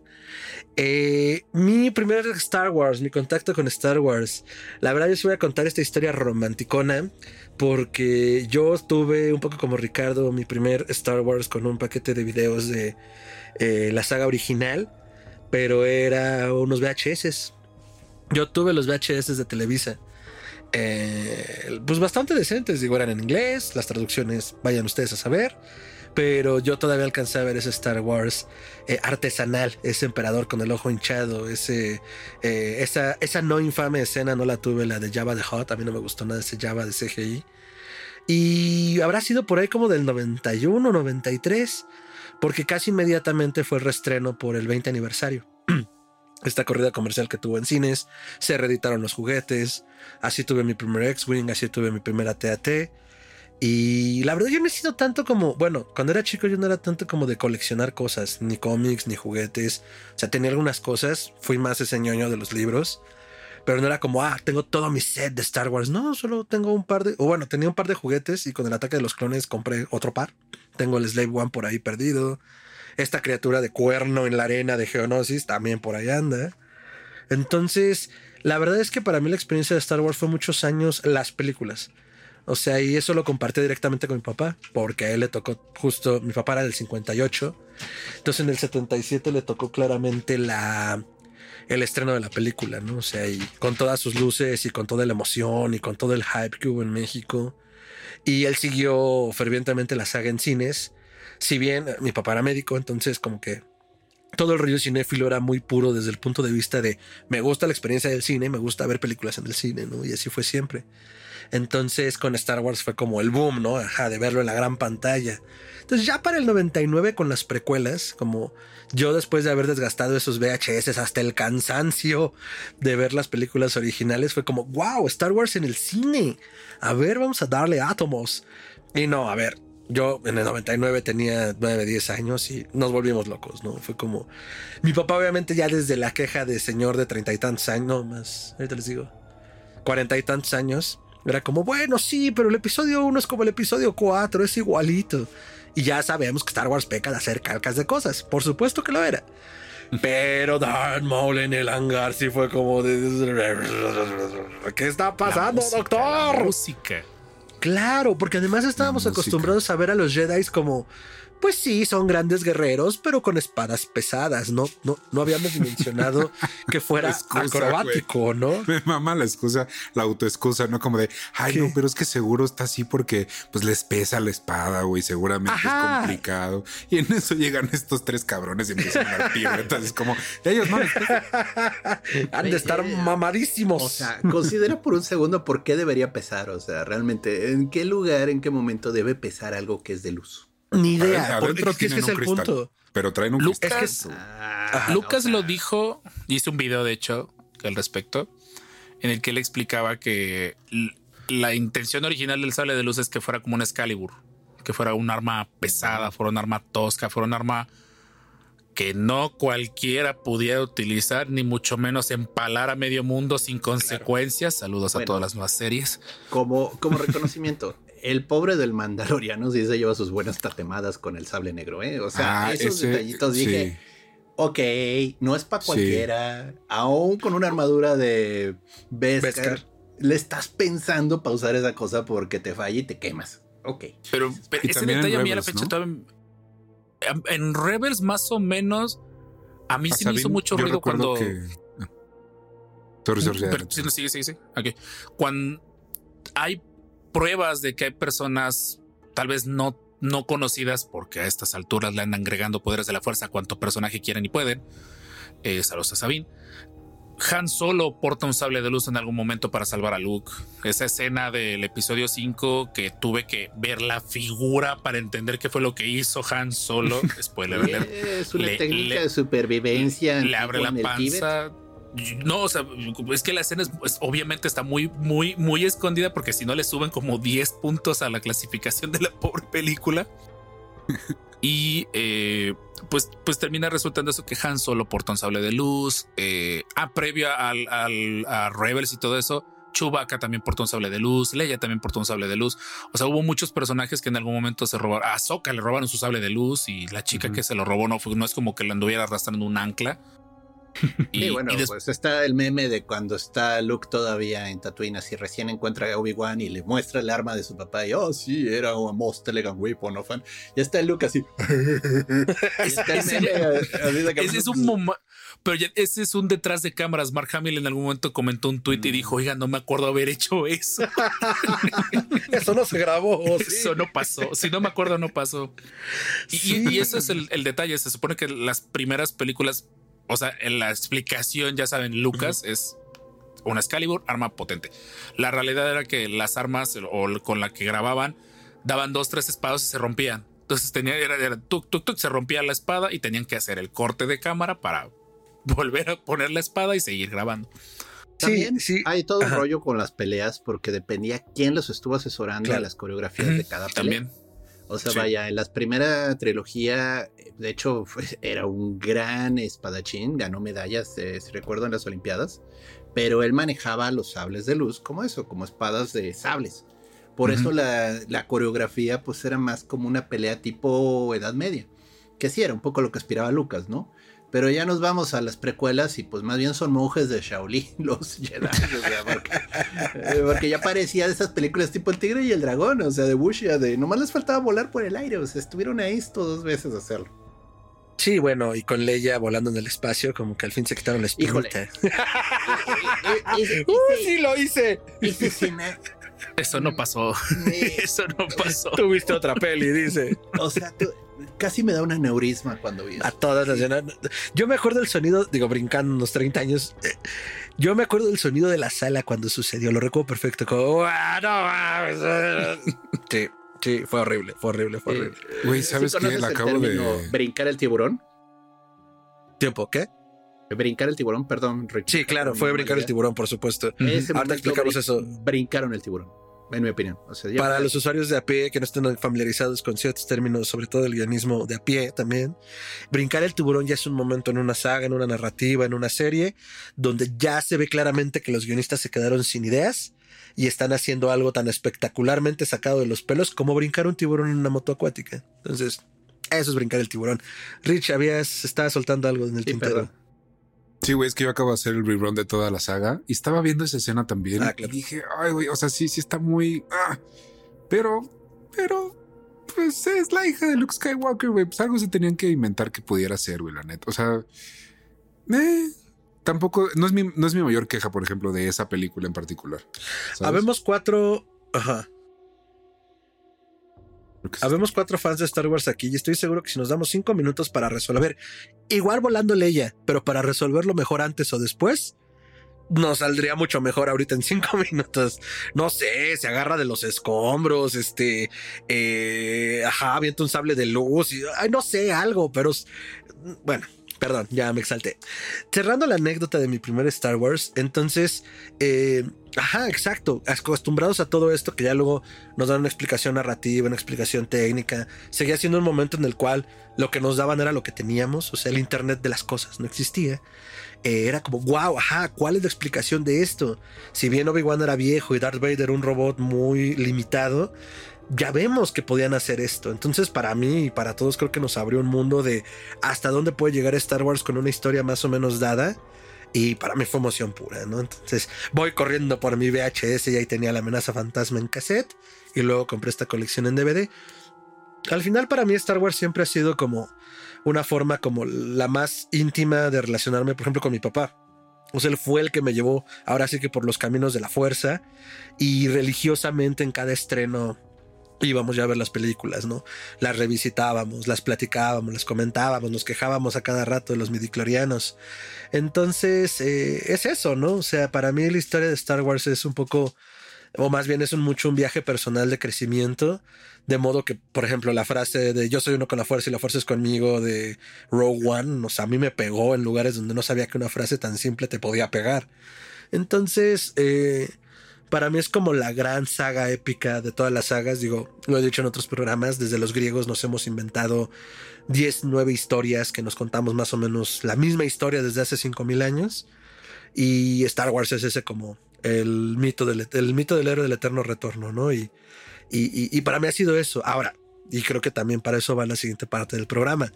Eh, mi primer Star Wars, mi contacto con Star Wars. La verdad, yo os voy a contar esta historia romanticona porque yo tuve un poco como Ricardo mi primer Star Wars con un paquete de videos de eh, la saga original, pero era unos VHS yo tuve los VHS de Televisa. Eh, pues bastante decentes, digo, eran en inglés, las traducciones vayan ustedes a saber, pero yo todavía alcancé a ver ese Star Wars eh, artesanal, ese emperador con el ojo hinchado, ese, eh, esa, esa no infame escena no la tuve, la de Java de Hot, a mí no me gustó nada ese Java de CGI. Y habrá sido por ahí como del 91, 93, porque casi inmediatamente fue el reestreno por el 20 aniversario esta corrida comercial que tuvo en cines, se reeditaron los juguetes, así tuve mi primer X-Wing, así tuve mi primera TAT. Y la verdad yo no he sido tanto como, bueno, cuando era chico yo no era tanto como de coleccionar cosas, ni cómics, ni juguetes. O sea, tenía algunas cosas, fui más ese ñoño de los libros, pero no era como, ah, tengo todo mi set de Star Wars. No, solo tengo un par de, o bueno, tenía un par de juguetes y con el ataque de los clones compré otro par. Tengo el Slave One por ahí perdido. Esta criatura de cuerno en la arena de Geonosis también por ahí anda. Entonces, la verdad es que para mí la experiencia de Star Wars fue muchos años las películas. O sea, y eso lo compartí directamente con mi papá, porque a él le tocó justo, mi papá era del 58, entonces en el 77 le tocó claramente la, el estreno de la película, ¿no? O sea, y con todas sus luces y con toda la emoción y con todo el hype que hubo en México. Y él siguió fervientemente la saga en cines. Si bien mi papá era médico, entonces como que todo el rollo cinéfilo era muy puro desde el punto de vista de me gusta la experiencia del cine, me gusta ver películas en el cine, ¿no? Y así fue siempre. Entonces con Star Wars fue como el boom, ¿no? Ajá, de verlo en la gran pantalla. Entonces ya para el 99 con las precuelas, como yo después de haber desgastado esos VHS hasta el cansancio de ver las películas originales, fue como, wow, Star Wars en el cine. A ver, vamos a darle átomos. Y no, a ver, yo en el 99 tenía 9, 10 años y nos volvimos locos, ¿no? Fue como... Mi papá obviamente ya desde la queja de señor de treinta y tantos años, no más, ahorita les digo, cuarenta y tantos años, era como, bueno, sí, pero el episodio 1 es como el episodio 4, es igualito. Y ya sabemos que Star Wars peca de hacer calcas de cosas. Por supuesto que lo era. Pero Darth Maul en el hangar sí fue como de... ¿Qué está pasando, música, doctor? música. Claro, porque además estábamos acostumbrados a ver a los Jedi como, pues sí, son grandes guerreros, pero con espadas pesadas, ¿no? No, no habíamos mencionado que fuera Excusa, acrobático, ¿no? Me mama la excusa, la autoexcusa, ¿no? Como de, ay, ¿Qué? no, pero es que seguro está así porque pues les pesa la espada, güey, seguramente Ajá. es complicado. Y en eso llegan estos tres cabrones y empiezan a dar piruetas. Es como, ellos no les pesa. Han de estar Eh, mamadísimos. O sea, considera por un segundo por qué debería pesar. O sea, realmente, ¿en qué lugar, en qué momento debe pesar algo que es de luz? Ni idea. Adentro porque es que tienen es un el cristal. punto. Pero traen un Lucas- cristal. Es que Ah, Lucas sea, lo dijo, hice un video de hecho al respecto, en el que él explicaba que la intención original del sable de luz es que fuera como un Excalibur, que fuera un arma pesada, fuera un arma tosca, fuera un arma que no cualquiera pudiera utilizar, ni mucho menos empalar a medio mundo sin consecuencias. Saludos a todas las nuevas series. Como, como reconocimiento, el pobre del Mandaloriano sí se lleva sus buenas tatemadas con el sable negro, ¿eh? O sea, Ah, esos ese- detallitos dije, sí. ok, no es para Sí. cualquiera, aún con una armadura de Beskar, Beskar. le estás pensando para usar esa cosa porque te falla y te quemas. Ok. Pero, ese detalle a mí a la fecha ¿no? todavía- en- Rebels, más o menos, a mí A sí me hizo mucho ruido cuando. que-. Sorry, sorry, Pero- sí, sigue, sigue. Ok. Cuando hay pruebas de que hay personas tal vez no, no conocidas, porque a estas alturas le andan agregando poderes de la fuerza a cuanto personaje quieren y pueden. Eh, saludos a Sabine. Han Solo porta un sable de luz en algún momento para salvar a Luke. Esa escena del episodio 5 que tuve que ver la figura para entender qué fue lo que hizo Han Solo. Spoiler alert Es una Le- técnica le- de supervivencia. le abre la Tíbet. No, o sea, es que la escena es, obviamente está muy, muy, muy escondida porque si no le suben como 10 puntos a la clasificación de la pobre película. y eh, pues, pues termina resultando eso que Han solo porta un sable de luz. Eh, ah, previo al, al- a Rebels y todo eso, Chewbacca también portó un sable de luz. Leia también portó un sable de luz. O sea, hubo muchos personajes que en algún momento se robaron. A Sokka le robaron su sable de luz y la chica que se lo robó no, fue, no es como que lo anduviera arrastrando un ancla. Y, bueno, y pues está el meme de cuando está Luke todavía en Tatooine, así recién encuentra a Obi-Wan y le muestra el arma de su papá y, oh, sí, era un most elegant weapon of fan. Y está Luke así. Y está el ese- meme, así sacando- Ese es un momento. Pero ya- ese es un detrás de cámaras. Mark Hamill en algún momento comentó un tuit y dijo: Oiga, no me acuerdo haber hecho eso. Eso no se grabó. ¿sí? Eso no pasó. Si no me acuerdo, no pasó. Y, y- Sí. y eso es el, el detalle. Se supone que las primeras películas, o sea, en la explicación, ya saben, Lucas es una Excalibur, arma potente. La realidad era que las armas o con la que grababan daban dos, tres espadas y se rompían. Entonces tenía, era, era tuk, tuk, tuk, se rompía la espada y tenían que hacer el corte de cámara para volver a poner la espada y seguir grabando. También sí. hay todo un rollo con las peleas porque dependía quién los estuvo asesorando Claro. en las coreografías de cada pelea. También. O sea, Sí. vaya, en la primera trilogía, de hecho, fue- era un gran espadachín, ganó medallas, eh, si recuerdo, en las Olimpiadas, pero él manejaba los sables de luz como eso, como espadas de sables. Por eso la, la coreografía, pues era más como una pelea tipo Edad Media, que sí era un poco lo que aspiraba Lucas, ¿no? Pero ya nos vamos a las precuelas y pues más bien son monjes de Shaolin, los Jedi, o sea, porque, eh, porque ya parecía de esas películas tipo El Tigre y el Dragón, o sea, de Wuxia, de nomás les faltaba volar por el aire, o sea, estuvieron ahí esto dos veces a hacerlo. Sí, bueno, y con Leia volando en el espacio, como que al fin se quitaron la espinita. ¡Uh, sí lo hice! Eso no pasó. Eso no pasó. Tuviste otra peli, dice. o sea, tú- casi me da un aneurisma cuando vi A eso. todas las llenan. Yo me acuerdo del sonido, digo, brincando unos 30 años. eh, Yo me acuerdo del sonido de la sala cuando sucedió. Lo recuerdo perfecto. Como, "Ah, no mames". Sí, sí, fue horrible, fue horrible, fue horrible. Eh, Güey, ¿sabes ¿sí qué? La acabo de- Brincar el tiburón. ¿Tiempo qué? Brincar el tiburón, perdón, Rich. Sí, claro, fue brincar el tiburón. por supuesto. Momento explicamos brin- eso. Brincaron el tiburón, en mi opinión. O sea, ya- Para los usuarios de a pie que no estén familiarizados con ciertos términos, sobre todo el guionismo de a pie también, brincar el tiburón ya es un momento en una saga, en una narrativa, en una serie, donde ya se ve claramente que los guionistas se quedaron sin ideas y están haciendo algo tan espectacularmente sacado de los pelos como brincar un tiburón en una moto acuática. Entonces, eso es brincar el tiburón. Rich, habías, estaba soltando algo en el Sí, tintero. perdón. Sí, güey, es que yo acabo de hacer el rerun de toda la saga y estaba viendo esa escena también. Ah, claro. Y dije, ay, güey, o sea, sí, sí está muy. ah, pero, pero, pues es la hija de Luke Skywalker, güey. Pues algo se tenían que inventar que pudiera ser, güey, la neta. O sea, eh, tampoco, no es, mi, no es mi mayor queja, por ejemplo, de esa película en particular. ¿sabes? Habemos cuatro. Ajá. Habemos cuatro fans de Star Wars aquí y estoy seguro que si nos damos cinco minutos para resolver, igual volando Leia, pero para resolverlo mejor antes o después, nos saldría mucho mejor ahorita en cinco minutos. No sé, se agarra de los escombros, este, eh, ajá, avienta un sable de luz y, ay, no sé, algo, pero s- bueno. Perdón, ya me exalté. Cerrando la anécdota de mi primer Star Wars, entonces, eh, ajá, exacto, acostumbrados a todo esto que ya luego nos dan una explicación narrativa, una explicación técnica. Seguía siendo un momento en el cual lo que nos daban era lo que teníamos, o sea, el Internet de las cosas no existía. Eh, era como, wow, ajá, ¿cuál es la explicación de esto? Si bien Obi-Wan era viejo y Darth Vader un robot muy limitado, ya vemos que podían hacer esto. Entonces, para mí y para todos, creo que nos abrió un mundo de hasta dónde puede llegar Star Wars con una historia más o menos dada. Y para mí fue emoción pura, ¿no? Entonces voy corriendo por mi VHS y ahí tenía la amenaza fantasma en cassette. Y luego compré esta colección en DVD. Al final para mí Star Wars siempre ha sido como una forma como la más íntima de relacionarme, por ejemplo, con mi papá. O sea, él fue el que me llevó ahora sí que por los caminos de la fuerza y religiosamente en cada estreno íbamos ya a ver las películas, ¿no? Las revisitábamos, las platicábamos, las comentábamos, nos quejábamos a cada rato de los midiclorianos. Entonces, eh, es eso, ¿no? O sea, para mí la historia de Star Wars es un poco, o más bien es un mucho un viaje personal de crecimiento, de modo que, por ejemplo, la frase de yo soy uno con la fuerza y la fuerza es conmigo de Rogue One, o sea, a mí me pegó en lugares donde no sabía que una frase tan simple te podía pegar. Entonces, eh, para mí es como la gran saga épica de todas las sagas. Digo, lo he dicho en otros programas, desde los griegos nos hemos inventado 10, 9 historias que nos contamos más o menos la misma historia desde hace 5000 años. Y Star Wars es ese como el mito del, el mito del héroe del eterno retorno, ¿no? Y, y, y para mí ha sido eso. Ahora, y creo que también para eso va la siguiente parte del programa.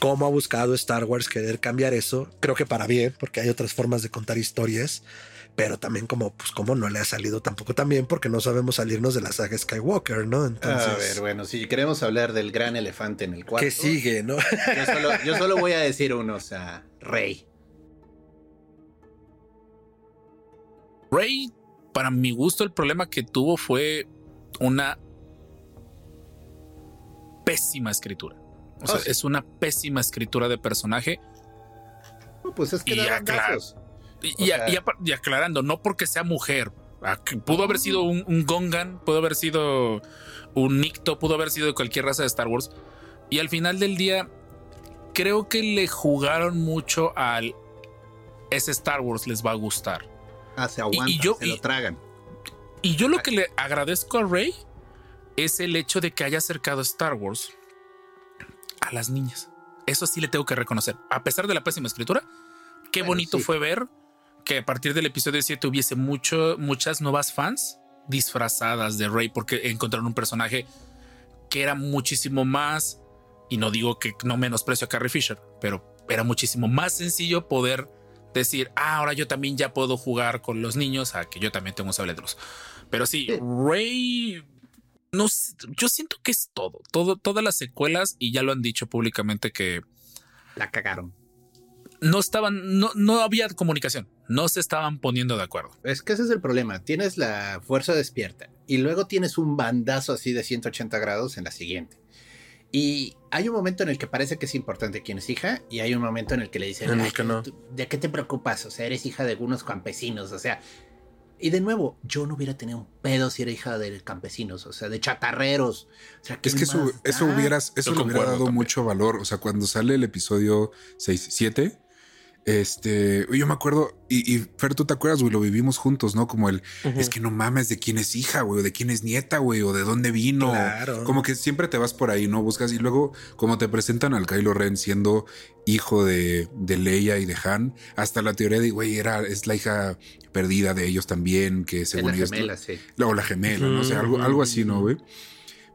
¿Cómo ha buscado Star Wars querer cambiar eso? Creo que para bien, porque hay otras formas de contar historias pero también como, pues, como no le ha salido tampoco también porque no sabemos salirnos de la saga Skywalker, ¿no? Entonces, a ver, bueno, si queremos hablar del gran elefante en el cuarto. ¿qué sigue, no? Yo solo, yo solo voy a decir uno, o sea, Rey. Rey, para mi gusto, el problema que tuvo fue una pésima escritura. O sea, Oh, sí. es una pésima escritura de personaje. No, pues es que Y. Y, y a- sea- y apa- y aclarando, no porque sea mujer. Pudo haber sido un, un Gongan, pudo haber sido un Nicto, pudo haber sido de cualquier raza de Star Wars. Y al final del día, creo que le jugaron mucho al ese Star Wars les va a gustar. Ah, se aguanta, y yo- se lo tragan. Y yo lo que le agradezco a Rey es el hecho de que haya acercado Star Wars a las niñas. Eso sí le tengo que reconocer. A pesar de la pésima escritura, qué Bueno, bonito sí. fue ver que a partir del episodio 7 hubiese mucho, muchas nuevas fans disfrazadas de Rey porque encontraron un personaje que era muchísimo más, y no digo que no menosprecio a Carrie Fisher, pero era muchísimo más sencillo poder decir, ah, ahora yo también ya puedo jugar con los niños, a que yo también tengo un sable de luz. Pero sí, Sí. Rey, no, yo siento que es todo, todo, todas las secuelas, y ya lo han dicho públicamente que La cagaron. no estaban, no, no había comunicación, no se estaban poniendo de acuerdo. Es que ese es el problema. Tienes la fuerza despierta y luego tienes un bandazo así de 180 grados en la siguiente. Y hay un momento en el que parece que es importante quién es hija y hay un momento en el que le dicen, En el "Ay, que no. ¿tú- ¿de qué te preocupas? O sea, eres hija de algunos campesinos, o sea... Y de nuevo, yo no hubiera tenido un pedo si era hija de campesinos, o sea, de chatarreros. O sea, ¿qué Es que eso, eso da? hubieras, eso le hubiera dado también. mucho valor. O sea, cuando sale el episodio 6, 7, este, yo me acuerdo, y, y Fer, tú te acuerdas, güey, lo vivimos juntos, ¿no? Como el, es que no mames de quién es hija, güey, o de quién es nieta, güey, o de dónde vino. Claro. Como que siempre te vas por ahí, ¿no? Buscas, y luego, como te presentan al Kylo Ren siendo hijo de, de Leia y de Han, hasta la teoría de, güey, era, es la hija perdida de ellos también, que según la ellos. gemela, sí. O la gemela, no sé, algo, algo así, ¿no, güey?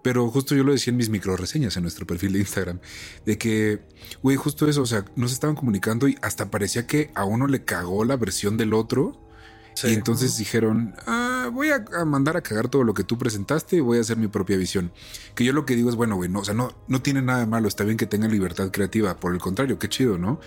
Pero justo yo lo decía en mis micro reseñas en nuestro perfil de Instagram, de que, güey, justo eso, o sea, no se estaban comunicando y hasta parecía que a uno le cagó la versión del otro. Sí. Y entonces dijeron, ah, voy a, a mandar a cagar todo lo que tú presentaste y voy a hacer mi propia visión. Que yo lo que digo es, bueno, güey, no, o sea, no, no tiene nada de malo, está bien que tengan libertad creativa, por el contrario, qué chido, ¿no?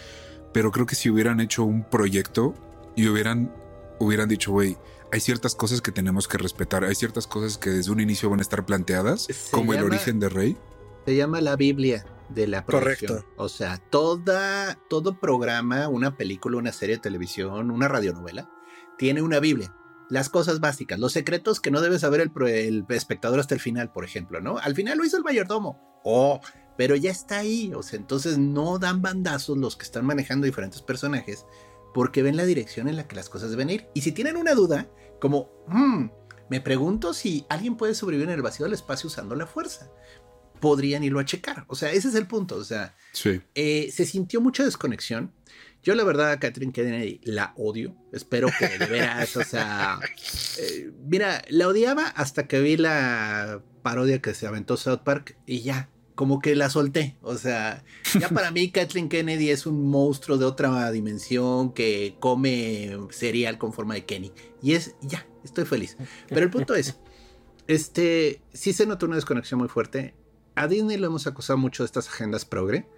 Pero creo que si hubieran hecho un proyecto y hubieran, hubieran dicho, güey, hay ciertas cosas que tenemos que respetar, hay ciertas cosas que desde un inicio van a estar planteadas, Se como el origen de Rey. Se llama la Biblia de la producción. Correcto. O sea, toda, todo programa, una película, una serie de televisión, una radionovela, tiene una Biblia. Las cosas básicas, los secretos que no debe saber el, el espectador hasta el final, por ejemplo, ¿no? Al final lo hizo el mayordomo. Oh, pero ya está ahí. O sea, entonces no dan bandazos los que están manejando diferentes personajes porque ven la dirección en la que las cosas deben ir. Y si tienen una duda, como, "Hmm, me pregunto si alguien puede sobrevivir en el vacío del espacio usando la fuerza podrían irlo a checar. O sea, ese es el punto. O sea, Sí. eh, se sintió mucha desconexión. Yo la verdad a Catherine Kennedy la odio. Espero que de veras, o sea, eh, mira, la odiaba hasta que vi la parodia que se aventó South Park y ya, como que la solté. O sea, ya para mí Kathleen Kennedy es un monstruo de otra dimensión que come cereal con forma de Kenny. Y es, ya, estoy feliz. Pero el punto es, este, sí se notó una desconexión muy fuerte. A Disney lo hemos acusado mucho de estas agendas progre.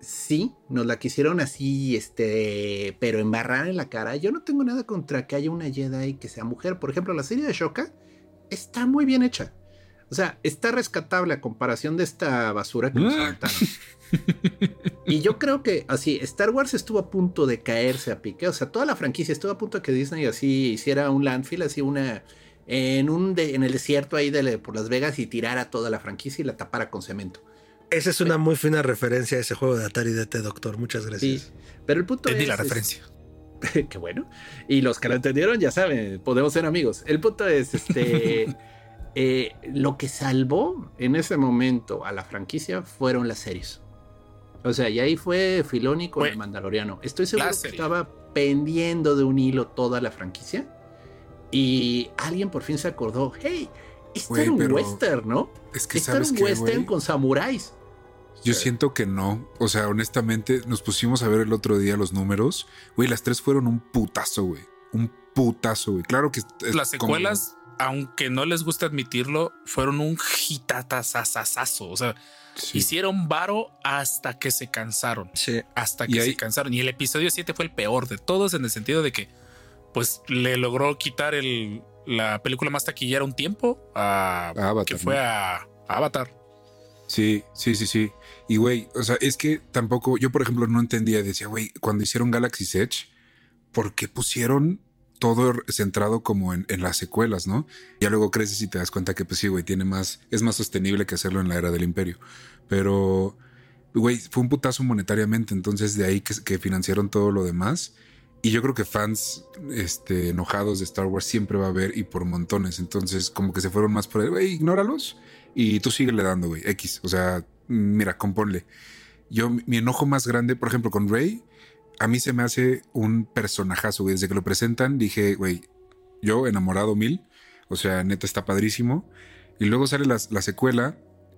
Sí, nos la quisieron así, este, pero embarrar en la cara. Yo no tengo nada contra que haya una Jedi que sea mujer. Por ejemplo, la serie de Shoka está muy bien hecha. O sea, está rescatable a comparación de esta basura que nos Ah. aventaron. Y yo creo que así, Star Wars estuvo a punto de caerse a pique. O sea, toda la franquicia estuvo a punto de que Disney así hiciera un landfill, así una. En, un de- en el desierto ahí de, por Las Vegas y tirara toda la franquicia y la tapara con cemento. Esa es una muy fina referencia a ese juego de Atari DT, doctor. Muchas Sí. gracias. Pero el punto Entendí es. la es- referencia. Qué bueno. Y los que lo entendieron ya saben, podemos ser amigos. El punto es, este, eh, lo que salvó en ese momento a la franquicia fueron las series. O sea, y ahí fue Filoni con el Mandaloriano. Estoy seguro que serie. estaba pendiendo de un hilo toda la franquicia. Y alguien por fin se acordó, hey, esto Güey, era un western, ¿no? Es que Esto era un que, western con samuráis. yo siento que no. O sea, honestamente, nos pusimos a ver el otro día los números. Güey, las tres fueron un putazo, güey. Un putazo, güey. Claro que es Las como- secuelas, aunque no les guste admitirlo, fueron un hitatazazazazo. O sea, Sí. hicieron varo hasta que se cansaron. Sí. Hasta que ahí- se cansaron. Y el episodio 7 fue el peor de todos en el sentido de que, pues, le logró quitar el, la película más taquillera un tiempo a, Avatar, que fue a, a Avatar. Sí, sí, sí, sí. Y güey, o sea, es que tampoco, yo por ejemplo no entendía, decía, güey, cuando hicieron Galaxy's Edge, ¿por qué pusieron todo centrado como en, en las secuelas, no? Ya luego creces y te das cuenta que pues sí, güey, tiene más, es más sostenible que hacerlo en la era del imperio. Pero, güey, fue un putazo monetariamente, entonces de ahí que, financiaron todo lo demás. Y yo creo que fans este, enojados de Star Wars siempre va a haber y por montones. Entonces, como que se fueron más por el, güey, ignóralos y tú síguele dando, güey, X. O sea, mira, componle. Yo, mi enojo más grande, por ejemplo, con Rey, a mí se me hace un personajazo, güey. Desde que lo presentan, dije, güey, yo enamorado mil. O sea, neta está padrísimo. Y luego sale la, la secuela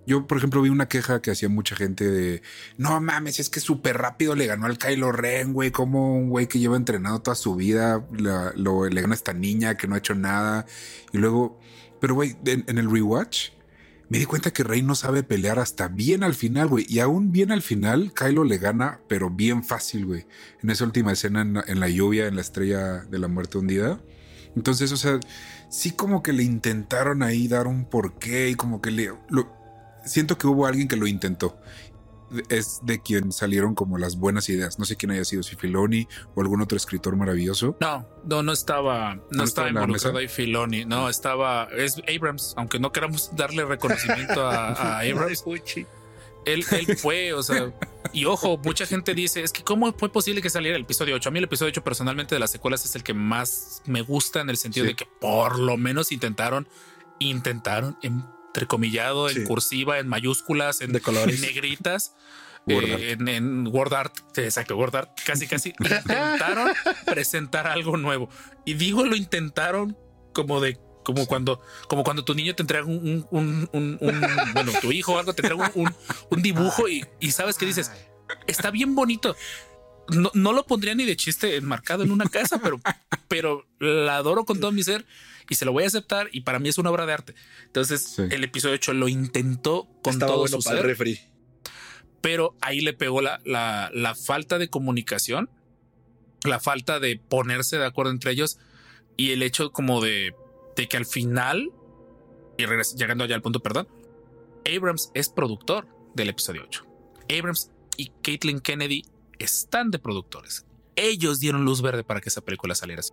yo, por ejemplo, vi una queja que hacía mucha gente de no mames, es que súper rápido le ganó al Kylo Ren, güey. Como un güey que lleva entrenado toda su vida lo, le gana a esta niña que no ha hecho nada. Y luego, pero güey, en, el rewatch me di cuenta que Rey no sabe pelear hasta bien al final, güey. Y aún bien al final, Kylo le gana, pero bien fácil, güey. En esa última escena en, la lluvia, en la estrella de la muerte hundida. Entonces, o sea, sí como que le intentaron ahí dar un porqué y como que le siento que hubo alguien que lo intentó. Es de quien salieron como las buenas ideas. No sé quién haya sido, si Filoni o algún otro escritor maravilloso. No, no, no estaba, no, estaba involucrado ahí Filoni. No, estaba, es Abrams, aunque no queramos darle reconocimiento a, Abrams. él, él fue, o sea, y ojo, mucha gente dice, es que cómo fue posible que saliera el episodio 8. A mí el episodio 8 personalmente de las secuelas es el que más me gusta en el sentido de que por lo menos intentaron, intentaron, en entrecomillado, en cursiva, en mayúsculas, en, de colores. negritas. Eh, en, en, Word Art, exacto, Word Art, casi casi intentaron presentar algo nuevo. Y digo, lo intentaron como de como cuando, como cuando tu niño te entrega un, un, un, bueno, tu hijo o algo te entrega un, dibujo y, y, sabes que dices, está bien bonito. No, no, lo pondría ni de chiste enmarcado en una casa, pero, pero la adoro con todo mi ser y se lo voy a aceptar y para mí es una obra de arte. Entonces el episodio 8 lo intentó con todo su ser, pero ahí le pegó la, la, falta de comunicación, la falta de ponerse de acuerdo entre ellos y el hecho como de, de que al final, y llegando allá al punto, perdón, Abrams es productor del episodio 8. Abrams y Caitlin Kennedy están de productores. Ellos dieron luz verde para que esa película saliera así.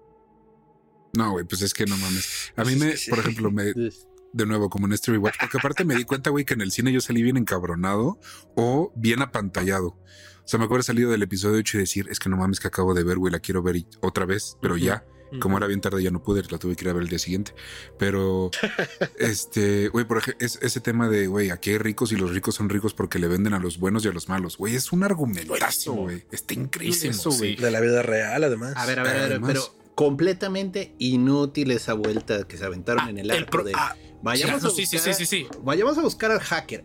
No, güey, pues es que no mames. A mí me, por ejemplo, me, de nuevo, como en este rewatch, porque aparte me di cuenta, güey, que en el cine yo salí bien encabronado o bien apantallado. O sea, me acuerdo salido del episodio 8 y decir, es que no mames que acabo de ver, güey, la quiero ver otra vez, pero ya. Como era bien tarde, ya no pude, la tuve que ir a ver el día siguiente. Pero, este, güey, por ejemplo, es, ese tema de, güey, aquí hay ricos y los ricos son ricos porque le venden a los buenos y a los malos. Güey, es un argumentazo, güey. Está increíble eso, güey. De la vida real, además. A ver, a ver, a ver, pero completamente inútil esa vuelta que se aventaron ah, en el arco de ah, vayamos, a buscar, vayamos a buscar al hacker.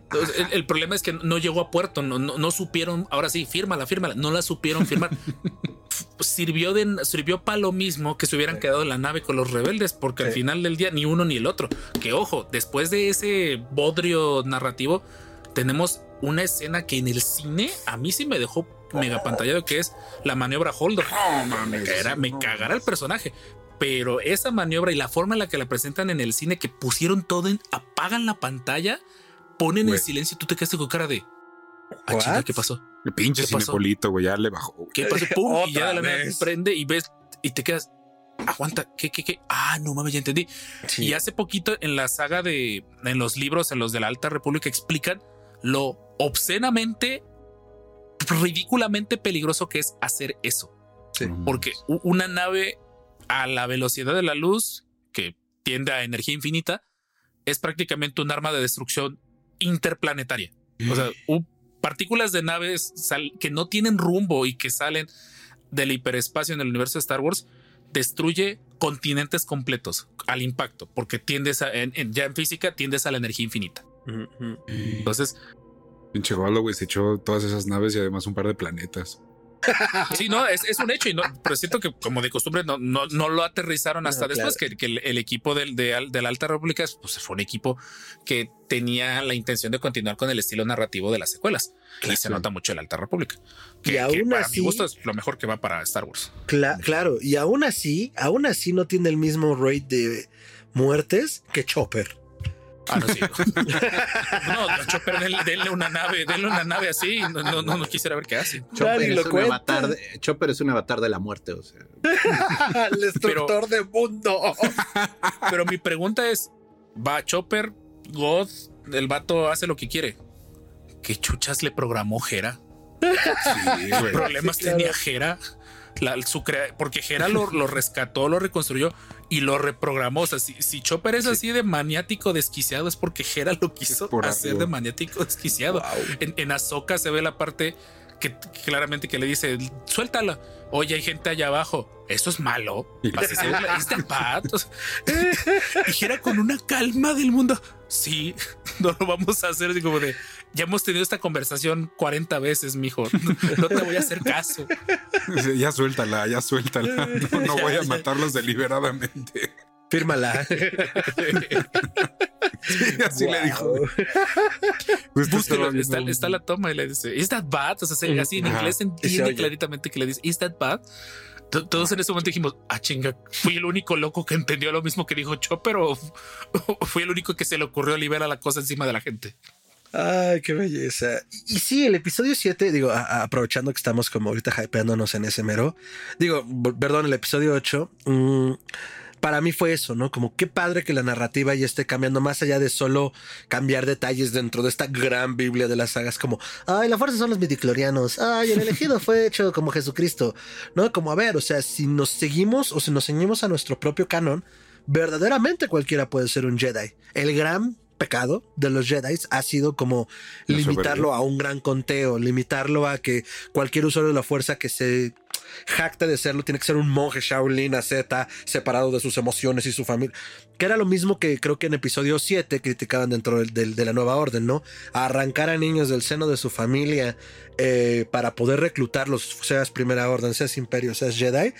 el, problema es que no llegó a puerto, no, no, supieron, ahora sí, fírmala, fírmala, no la supieron firmar. sirvió de sirvió para lo mismo que se hubieran quedado en la nave con los rebeldes, porque al final del día ni uno ni el otro. Que ojo, después de ese bodrio narrativo, tenemos una escena que en el cine a mí sí me dejó mega pantallado que es la maniobra Holdo. me, cagará, me cagará el personaje. Pero esa maniobra y la forma en la que la presentan en el cine, que pusieron todo en, apagan la pantalla, ponen el silencio y tú te quedaste con cara de. Ah, ¿qué pasó? El pinche cinepolito, güey, ya le bajó. ¿Qué pasó? Pum, y ya de la nada prende y ves y te quedas. Aguanta, ¿qué, qué, qué? Ah, no mames, ya entendí. Y hace poquito en la saga de, en los libros, en los de la Alta República, explican lo obscenamente ridículamente peligroso que es hacer eso. Porque una nave a la velocidad de la luz, que tiende a energía infinita, es prácticamente un arma de destrucción interplanetaria. O sea, partículas de naves que no tienen rumbo y que salen del hiperespacio en el universo de Star Wars destruye continentes completos al impacto, porque tiendes a, ya en física tiendes a la energía infinita. Entonces, Pinche güey, se echó todas esas naves y además un par de planetas. Sí, no, es, un hecho, y no, pero siento que como de costumbre no, no, no lo aterrizaron hasta después, que, el, equipo del, de, la Alta República pues, fue un equipo que tenía la intención de continuar con el estilo narrativo de las secuelas. Y se nota mucho la Alta República. Que, y aún para mi gusto es lo mejor que va para Star Wars. claro, y aún así, aún así no tiene el mismo rate de muertes que Chopper. Ah, no, sí. no, Chopper, denle, una nave, denle una nave así. No, no, no, quisiera ver qué hace. Chopper, es un avatar de, Chopper es un avatar de la muerte, o sea. el destructor de mundo. pero mi pregunta es: ¿va Chopper, God, el vato hace lo que quiere? ¿Qué chuchas le programó Jera? ¿Qué problemas tenía Jera su porque Hera lo, rescató, lo reconstruyó y lo reprogramó. O sea, si, Chopper es así de maniático desquiciado, es porque Hera lo quiso hacer de maniático desquiciado. En, en Ahsoka se ve la parte que claramente que le dice, suéltala. Oye, hay gente allá abajo. Eso es malo. Y Dijera con una calma del mundo. Sí, no lo vamos a hacer. Así como de, ya hemos tenido esta conversación 40 veces, mijo. No, te voy a hacer caso. Ya suéltala, ya suéltala. No, voy a matarlos deliberadamente. Fírmala. así le dijo. está, la toma y le dice, ¿Is that bad? O sea, así en inglés entiende claritamente que le dice, ¿Is that bad? Todos en ese momento dijimos, ah, chinga, fui el único loco que entendió lo mismo que dijo Chopper o fui el único que se le ocurrió liberar la cosa encima de la gente. Ay, qué belleza. Y, sí, el episodio 7, digo, aprovechando que estamos como ahorita hypeándonos en ese mero, digo, perdón, el episodio 8, para mí fue eso, ¿no? Como qué padre que la narrativa ya esté cambiando más allá de solo cambiar detalles dentro de esta gran Biblia de las sagas, como, ay, la fuerza son los midiclorianos, ay, el elegido fue hecho como Jesucristo, ¿no? Como, a ver, o sea, si nos seguimos o si nos ceñimos a nuestro propio canon, verdaderamente cualquiera puede ser un Jedi. El gran pecado de los Jedi ha sido como limitarlo a un gran conteo, limitarlo a que cualquier usuario de la fuerza que se jacta de serlo tiene que ser un monje Shaolin Z separado de sus emociones y su familia. Que era lo mismo que creo que en episodio 7 criticaban dentro de la nueva orden, ¿no? arrancar a niños del seno de su familia eh, para poder reclutarlos, seas primera orden, seas imperio, seas Jedi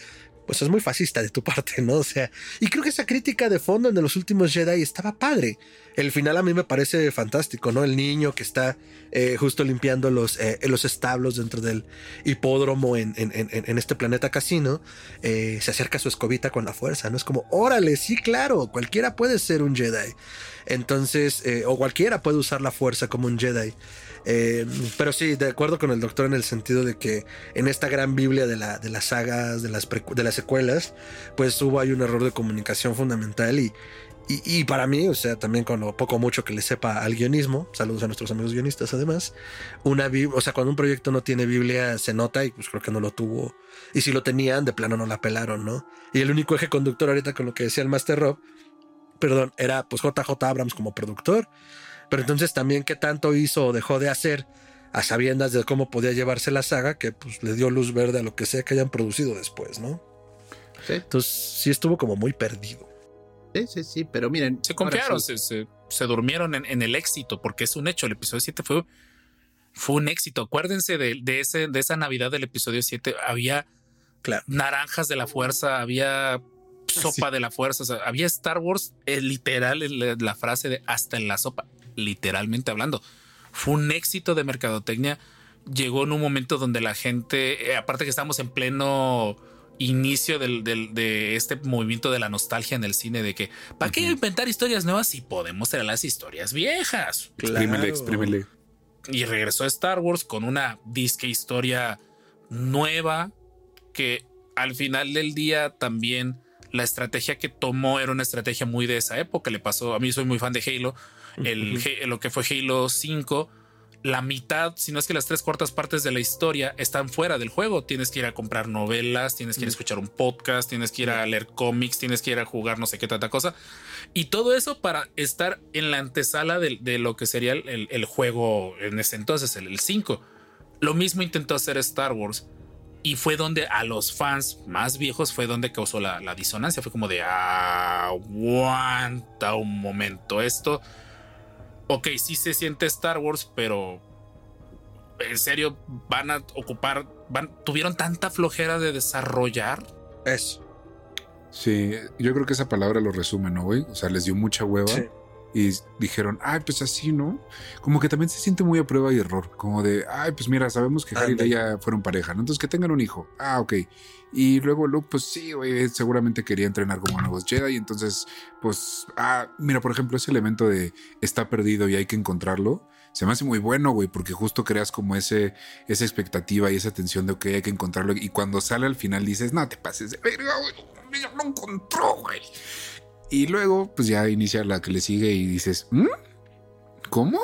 pues es muy fascista de tu parte, ¿no? O sea, y creo que esa crítica de fondo en los últimos Jedi estaba padre. El final a mí me parece fantástico, ¿no? El niño que está eh, justo limpiando los, eh, los establos dentro del hipódromo en, en, este planeta casino, eh, se acerca a su escobita con la fuerza, ¿no? Es como, órale, sí, claro, cualquiera puede ser un Jedi. Entonces, o cualquiera puede usar la fuerza como un Jedi. Pero sí, de acuerdo con el doctor en el sentido de que en esta gran Biblia de, la, de las sagas, de las, de las secuelas, pues hubo ahí un error de comunicación fundamental y, y, para mí, o sea, también con lo poco mucho que le sepa al guionismo, saludos a nuestros amigos guionistas además, una o sea, cuando un proyecto no tiene Biblia se nota y pues creo que no lo tuvo. Y si lo tenían, de plano no la pelaron, ¿no? Y el único eje conductor ahorita con lo que decía el Master Rob, perdón, era pues JJ Abrams como productor pero entonces también qué tanto hizo o dejó de hacer a sabiendas de cómo podía llevarse la saga, que pues le dio luz verde a lo que sea que hayan producido después, ¿no? Sí. Entonces sí estuvo como muy perdido. Sí, sí, sí, pero miren. Se confiaron, se, durmieron en, el éxito, porque es un hecho. El episodio 7 fue, fue un éxito. Acuérdense de, ese, de esa Navidad del episodio 7. Había naranjas de la fuerza, había sopa de la fuerza, había Star Wars, eh, literal, la frase de hasta en la sopa literalmente hablando. Fue un éxito de mercadotecnia. Llegó en un momento donde la gente, eh, aparte que estamos en pleno inicio del, de este movimiento de la nostalgia en el cine, de que ¿para qué inventar historias nuevas si podemos tener las historias viejas? Exprímele, Y regresó a Star Wars con una disque historia nueva que al final del día también la estrategia que tomó era una estrategia muy de esa época. Le pasó, a mí soy muy fan de Halo el, lo que fue Halo 5, la mitad, si no es que las tres cuartas partes de la historia están fuera del juego. Tienes que ir a comprar novelas, tienes que ir a escuchar un podcast, tienes que ir a leer cómics, tienes que ir a jugar no sé qué tanta cosa. Y todo eso para estar en la antesala de, lo que sería el, juego en ese entonces, el, 5. Lo mismo intentó hacer Star Wars. Y fue donde a los fans más viejos fue donde causó la, la disonancia. Fue como de aguanta un momento. Esto ok, sí se siente Star Wars, pero en serio van a ocupar, van, tuvieron tanta flojera de desarrollar. Eso. Sí, yo creo que esa palabra lo resume, ¿no, güey? O sea, les dio mucha hueva. Y dijeron, ay, pues así, ¿no? Como que también se siente muy a prueba y error. Como de, ay, pues mira, sabemos que Harry y Leia fueron pareja, ¿no? Entonces que tengan un hijo. Ah, ok. Y luego Luke, pues sí, güey, seguramente quería entrenar como nuevos Jedi. Y entonces, pues, ah, mira, por ejemplo, ese elemento de está perdido y hay que encontrarlo, se me hace muy bueno, güey, porque justo creas como ese, esa expectativa y esa tensión de, que hay que encontrarlo. Y cuando sale al final dices, no te pases de verga, güey, ya lo encontró, güey. Y luego, pues ya inicia la que le sigue y dices, ¿Mm? ¿cómo?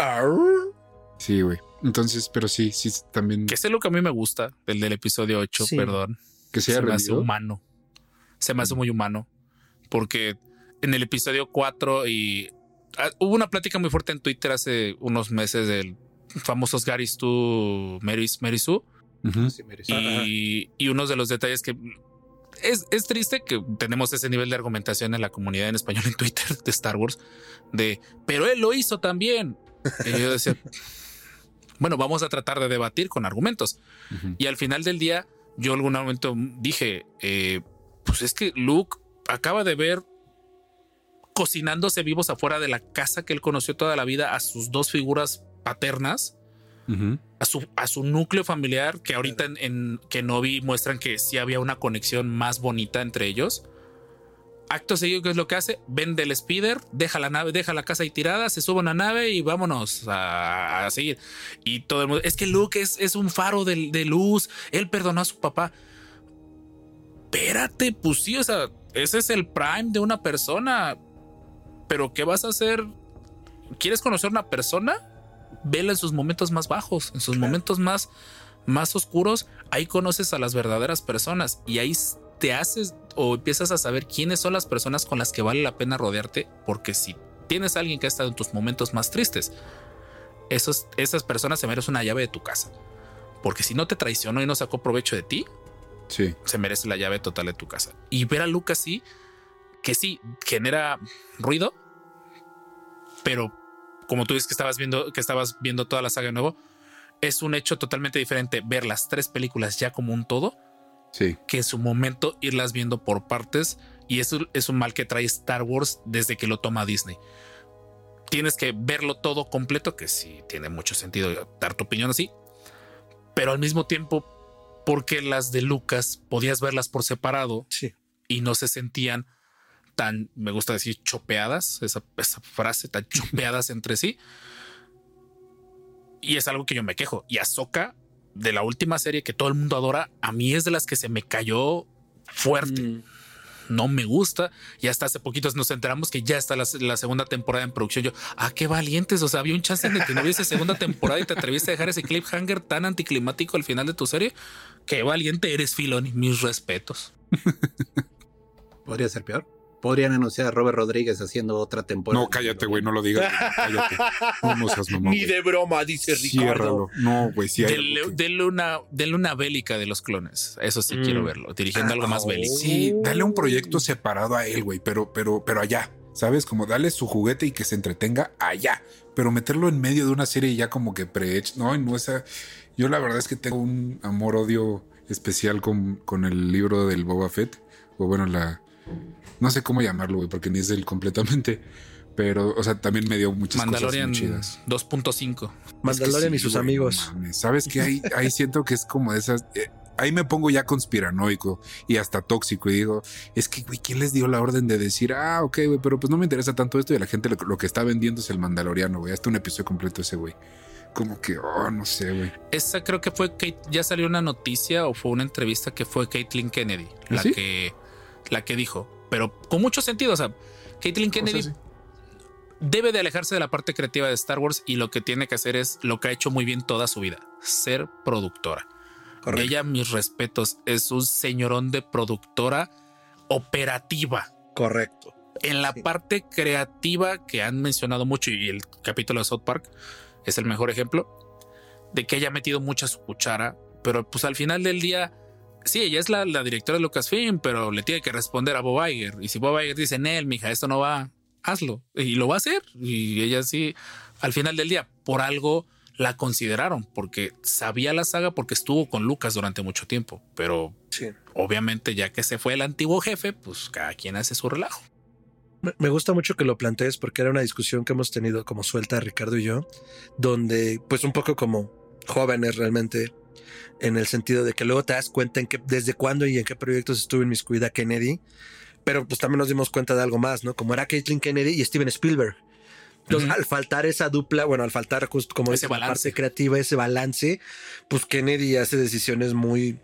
Sí, güey. Entonces, pero sí, sí, también. Que es lo que a mí me gusta, el del episodio 8, perdón Que sea se me hace humano. Se me hace muy humano. Porque en el episodio 4 y ah, hubo una plática muy fuerte en Twitter hace unos meses del famosos Mary's Mary Sue. Ujú. Sí, merece. Y, y uno de los detalles que es, es triste que tenemos ese nivel de argumentación en la comunidad en español en Twitter de Star Wars de pero él lo hizo también. Y yo decía, bueno, vamos a tratar de debatir con argumentos. Y al final del día, yo algún momento dije, eh, pues es que Luke acaba de ver cocinándose vivos afuera de la casa que él conoció toda la vida a sus dos figuras paternas A su, a su núcleo familiar, que ahorita en, en Kenobi muestran que sí había una conexión más bonita entre ellos. Acto seguido, ¿qué es lo que hace? Vende el speeder, deja la nave, deja la casa ahí tirada, se sube a una nave y vámonos a, a seguir. Y todo el mundo, es que Luke es, es un faro de, de luz, él perdonó a su papá. Espérate, pues sí, o sea, ese es el prime de una persona. Pero ¿qué vas a hacer? ¿Quieres conocer a una persona? Vela en sus momentos más bajos, en sus Claro. momentos más, más oscuros. Ahí conoces a las verdaderas personas y ahí te haces o empiezas a saber quiénes son las personas con las que vale la pena rodearte. Porque si tienes a alguien que ha estado en tus momentos más tristes, esos, esas personas se merecen una llave de tu casa. Porque si no te traicionó y no sacó provecho de ti, Sí. se merece la llave total de tu casa. Y ver a Luke así, que sí genera ruido, pero como tú dices que estabas viendo, que estabas viendo toda la saga de nuevo, es un hecho totalmente diferente ver las tres películas ya como un todo Sí. que en su momento irlas viendo por partes. Y eso es un mal que trae Star Wars desde que lo toma Disney. Tienes que verlo todo completo, que sí tiene mucho sentido dar tu opinión así, pero al mismo tiempo, porque las de Lucas podías verlas por separado Sí. y no se sentían tan, me gusta decir, chopeadas, esa, esa frase, tan chopeadas entre sí. Y es algo que yo me quejo. Y Ahsoka, de la última serie que todo el mundo adora, a mí es de las que se me cayó fuerte. Mm. No me gusta. Y hasta hace poquitos nos enteramos que ya está la, la segunda temporada en producción. Yo, ah, qué valientes. O sea, había un chance de que no hubiese segunda temporada y te atreviste a dejar ese cliffhanger tan anticlimático al final de tu serie. Qué valiente eres, Filoni. Mis respetos. Podría ser peor. Podrían anunciar a Robert Rodríguez haciendo otra temporada. No, cállate, güey, no lo digas. Cállate. No, no seas mamón. Ni de broma, dice Ricardo. Ciérralo. No, güey, sí hay Denle, que- denle una, denle una bélica de los clones. Eso sí Mm. quiero verlo. Dirigiendo algo más oh. bélico. Sí, dale un proyecto separado a él, güey, pero, pero, pero allá, ¿sabes? Como dale su juguete y que se entretenga allá, pero meterlo en medio de una serie ya como que pre no, no esa. Yo la verdad es que tengo un amor-odio especial con, con el libro del Boba Fett, o bueno, la. No sé cómo llamarlo, güey, porque ni es él completamente. Pero, o sea, también me dio muchas Mandalorian cosas muy chidas. 2.5. Mandalorian Es que y sus amigos. mames. Sabes que ahí, ahí siento que es como de esas. eh, ahí me pongo ya conspiranoico y hasta tóxico y digo, es que, güey, ¿quién les dio la orden de decir, ah, ok, güey, pero pues no me interesa tanto esto y a la gente lo, lo que está vendiendo es el Mandaloriano, güey, hasta un episodio completo ese, güey. Como que, oh, no sé, güey. Esa creo que fue Kate, ya salió una noticia o fue una entrevista que fue Caitlin Kennedy, la ¿Sí? que la que dijo, pero con mucho sentido, o sea, Caitlin Kennedy O sea, sí. debe de alejarse de la parte creativa de Star Wars y lo que tiene que hacer es lo que ha hecho muy bien toda su vida, ser productora. Correcto. Ella, mis respetos, es un señorón de productora operativa. Correcto. En la Sí. parte creativa que han mencionado mucho y el capítulo de South Park es el mejor ejemplo de que ella ha metido mucha su cuchara, pero pues al final del día, sí, ella es la, la directora de Lucasfilm, pero le tiene que responder a Bob Iger. Y si Bob Iger dice, Nel, mija, esto no va, hazlo. Y lo va a hacer. Y ella sí, al final del día, por algo la consideraron, porque sabía la saga, porque estuvo con Lucas durante mucho tiempo, pero Sí. obviamente ya que se fue el antiguo jefe, pues cada quien hace su relajo. Me- Me gusta mucho que lo plantees porque era una discusión que hemos tenido como suelta Ricardo y yo, donde pues un poco como jóvenes realmente, en el sentido de que luego te das cuenta en qué, desde cuándo y en qué proyectos estuvo inmiscuida Kennedy, pero pues también nos dimos cuenta de algo más, ¿no? Como era Caitlin Kennedy y Steven Spielberg. Entonces, al faltar esa dupla, bueno, al faltar justo como Ese dices, la balance. parte creativa, ese balance, pues Kennedy hace decisiones muy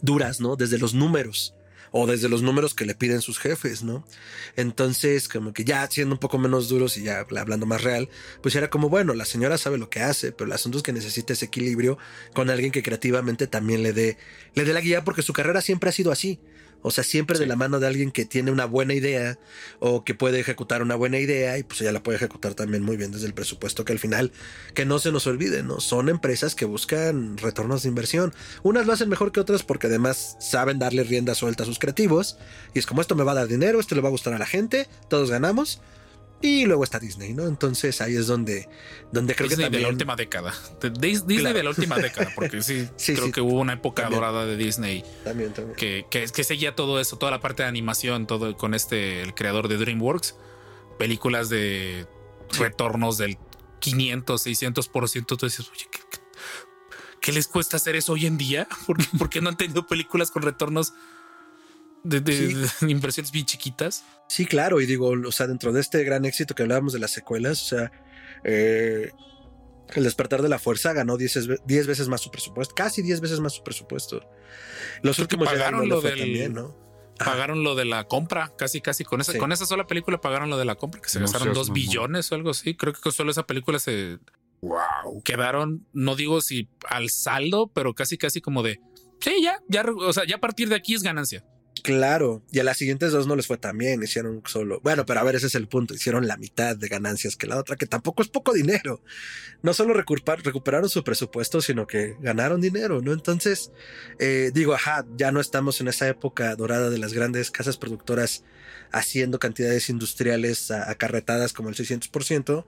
duras, ¿no? Desde los números. O desde los números que le piden sus jefes, ¿no? Entonces, como que ya siendo un poco menos duros y ya hablando más real, pues era como, bueno, la señora sabe lo que hace, pero el asunto es que necesita ese equilibrio con alguien que creativamente también le dé, le dé la guía, porque su carrera siempre ha sido así. O sea, siempre de la mano de alguien que tiene una buena idea o que puede ejecutar una buena idea y pues ella la puede ejecutar también muy bien desde el presupuesto que al final, que no se nos olvide, ¿no? Son empresas que buscan retornos de inversión. Unas lo hacen mejor que otras porque además saben darle rienda suelta a sus creativos y es como esto me va a dar dinero, esto le va a gustar a la gente, todos ganamos. Y luego está Disney, ¿no? Entonces ahí es donde, donde creo que también... de la última década. Disney de la última década, porque sí, creo que hubo una época dorada de Disney. También, también. Que, que, que, seguía todo eso, toda la parte de animación, todo con este, el creador de DreamWorks. Películas de retornos del 500, 600%. Tú dices, oye, ¿qué, ¿qué, les cuesta hacer eso hoy en día? ¿Por qué, ¿Por qué no han tenido películas con retornos de, impresiones bien chiquitas. Sí, claro, y digo, o sea, dentro de este gran éxito que hablábamos de las secuelas, o sea, eh, el despertar de la fuerza ganó 10 veces más su presupuesto, casi 10 veces más su presupuesto. Los últimos pagaron lo del, también, ¿no? Pagaron lo de la compra, casi, casi con esa, con esa sola película pagaron lo de la compra, que se gastaron 2 billones o algo así. Creo que solo esa película se wow. quedaron, no digo si al saldo, pero casi, casi como de sí, ya, ya, o sea, ya a partir de aquí es ganancia. Claro, y a las siguientes dos no les fue tan bien, hicieron solo, bueno, pero a ver, ese es el punto, hicieron la mitad de ganancias que la otra, que tampoco es poco dinero. No solo recuperaron su presupuesto, sino que ganaron dinero, ¿no? Entonces, eh, digo, ajá, ya no estamos en esa época dorada de las grandes casas productoras haciendo cantidades industriales acarretadas como el 600%,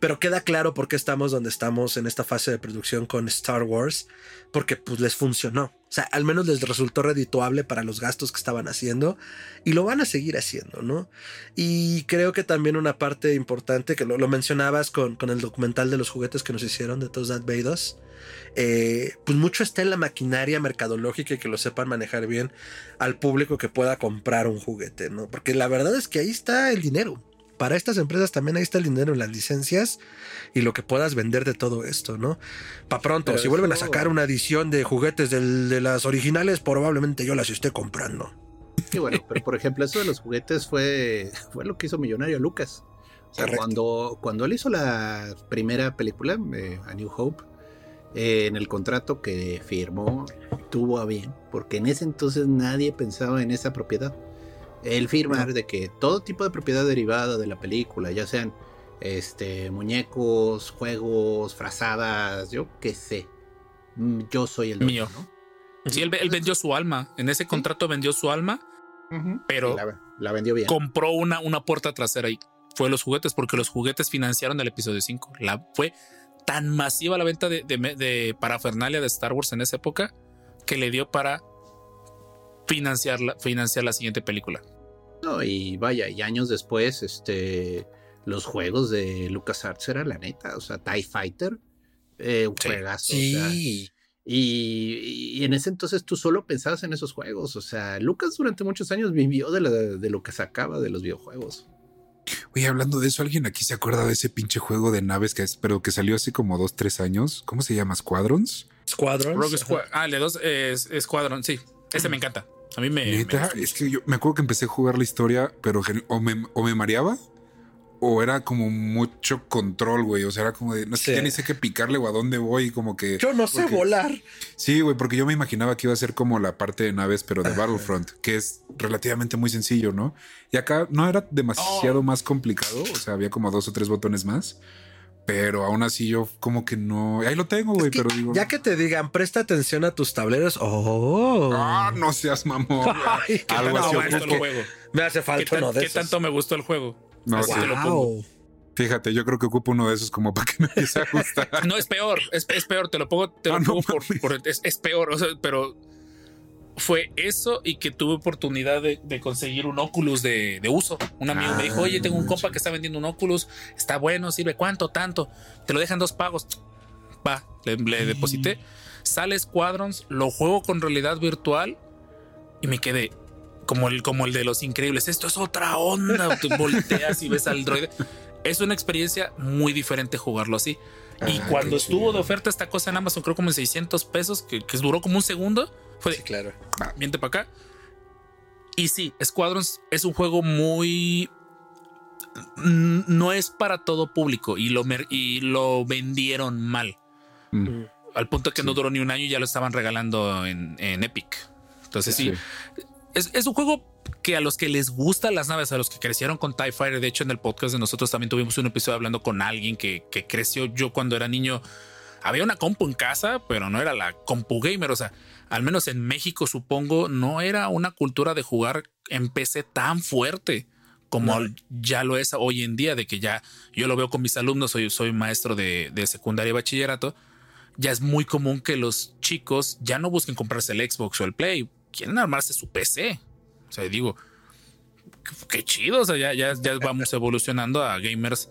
pero queda claro por qué estamos donde estamos en esta fase de producción con Star Wars, porque pues les funcionó. O sea, al menos les resultó redituable para los gastos que estaban haciendo y lo van a seguir haciendo, ¿no? Y creo que también una parte importante que lo, mencionabas con, con, el documental de los juguetes que nos hicieron de todos That Vados, eh, pues mucho está en la maquinaria mercadológica y que lo sepan manejar bien al público que pueda comprar un juguete, ¿no? Porque la verdad es que ahí está el dinero para estas empresas también ahí está el dinero en las licencias y lo que puedas vender de todo esto, ¿no? Para pronto, si vuelven a sacar una edición de juguetes de las originales, probablemente yo las esté comprando. Sí, bueno, pero por ejemplo, eso de los juguetes fue, fue lo que hizo Millonario Lucas. O sea, cuando, cuando él hizo la primera película, eh, A New Hope, eh, en el contrato que firmó, tuvo a bien, porque en ese entonces nadie pensaba en esa propiedad el firmar de que todo tipo de propiedad derivada de la película, ya sean este muñecos, juegos, frazadas, yo qué sé, mm, yo soy el mío. ¿no? Sí, él, vendió su alma. En ese contrato vendió su alma, pero la, vendió bien. Compró una, una puerta trasera y fue los juguetes, porque los juguetes financiaron el episodio 5. La, fue tan masiva la venta de, de, de parafernalia de Star Wars en esa época que le dio para financiar la, financiar la siguiente película. No, y vaya, y años después, este, los juegos de LucasArts era la neta, o sea, TIE Fighter, eh, un juegazo. Sí. y, en ese entonces tú solo pensabas en esos juegos, o sea, Lucas durante muchos años vivió de, de lo que sacaba de los videojuegos. Oye, hablando de eso, ¿alguien aquí se acuerda de ese pinche juego de naves que es, pero que salió hace como dos, tres años? ¿Cómo se llama? ¿Squadrons? Squadrons. ah, el de dos es Squadron, sí. Ese me encanta. A mí me. es que yo me acuerdo que empecé a jugar la historia, pero o me, o me mareaba o era como mucho control, güey. O sea, era como de no sé, ya ni sé qué picarle o a dónde voy, como que. Yo no sé volar. Sí, güey, porque yo me imaginaba que iba a ser como la parte de naves, pero de Battlefront, que es relativamente muy sencillo, ¿no? Y acá no era demasiado oh. más complicado. O sea, había como dos o tres botones más. Pero aún así yo como que no... Ahí lo tengo, güey, pero digo... Ya que te digan, presta atención a tus tableros. Oh. Ah, no seas mamón. Algo así Me hace falta uno de ¿Qué tanto me gustó el juego? No, wow. Fíjate, yo creo que ocupo uno de esos como para que me empiece a gustar. no, es peor, es, peor, te lo pongo, te lo ah, pongo por, es, es, peor, o sea, pero fue eso y que tuve oportunidad de, conseguir un Oculus de, uso. Un amigo me dijo, oye, tengo un compa que está vendiendo un Oculus, está bueno, sirve cuánto, tanto, te lo dejan dos pagos. Va, le, deposité. Sale Squadrons, lo juego con realidad virtual y me quedé como el, como el de los increíbles. Esto es otra onda. Tú volteas y ves al droide. Es una experiencia muy diferente jugarlo así. y ah, cuando estuvo de oferta esta cosa en Amazon, creo como en 600 pesos, que, que duró como un segundo, fue de, claro. Miente para acá. y sí, Squadrons es un juego muy no es para todo público y lo, y lo vendieron mal. Mm. Al punto que no duró ni un año y ya lo estaban regalando en, Epic. Entonces sí, Es, un juego que a los que les gustan las naves, a los que crecieron con TIE Fighter, de hecho en el podcast de nosotros también tuvimos un episodio hablando con alguien que, que creció yo cuando era niño. Había una compu en casa, pero no era la compu gamer. O sea, al menos en México supongo, no era una cultura de jugar en PC tan fuerte como ya lo es hoy en día, de que ya yo lo veo con mis alumnos, soy, soy maestro de, de, secundaria y bachillerato, ya es muy común que los chicos ya no busquen comprarse el Xbox o el Play, quieren armarse su PC. O sea, digo, qué, chido, o sea, ya, ya, ya vamos evolucionando a gamers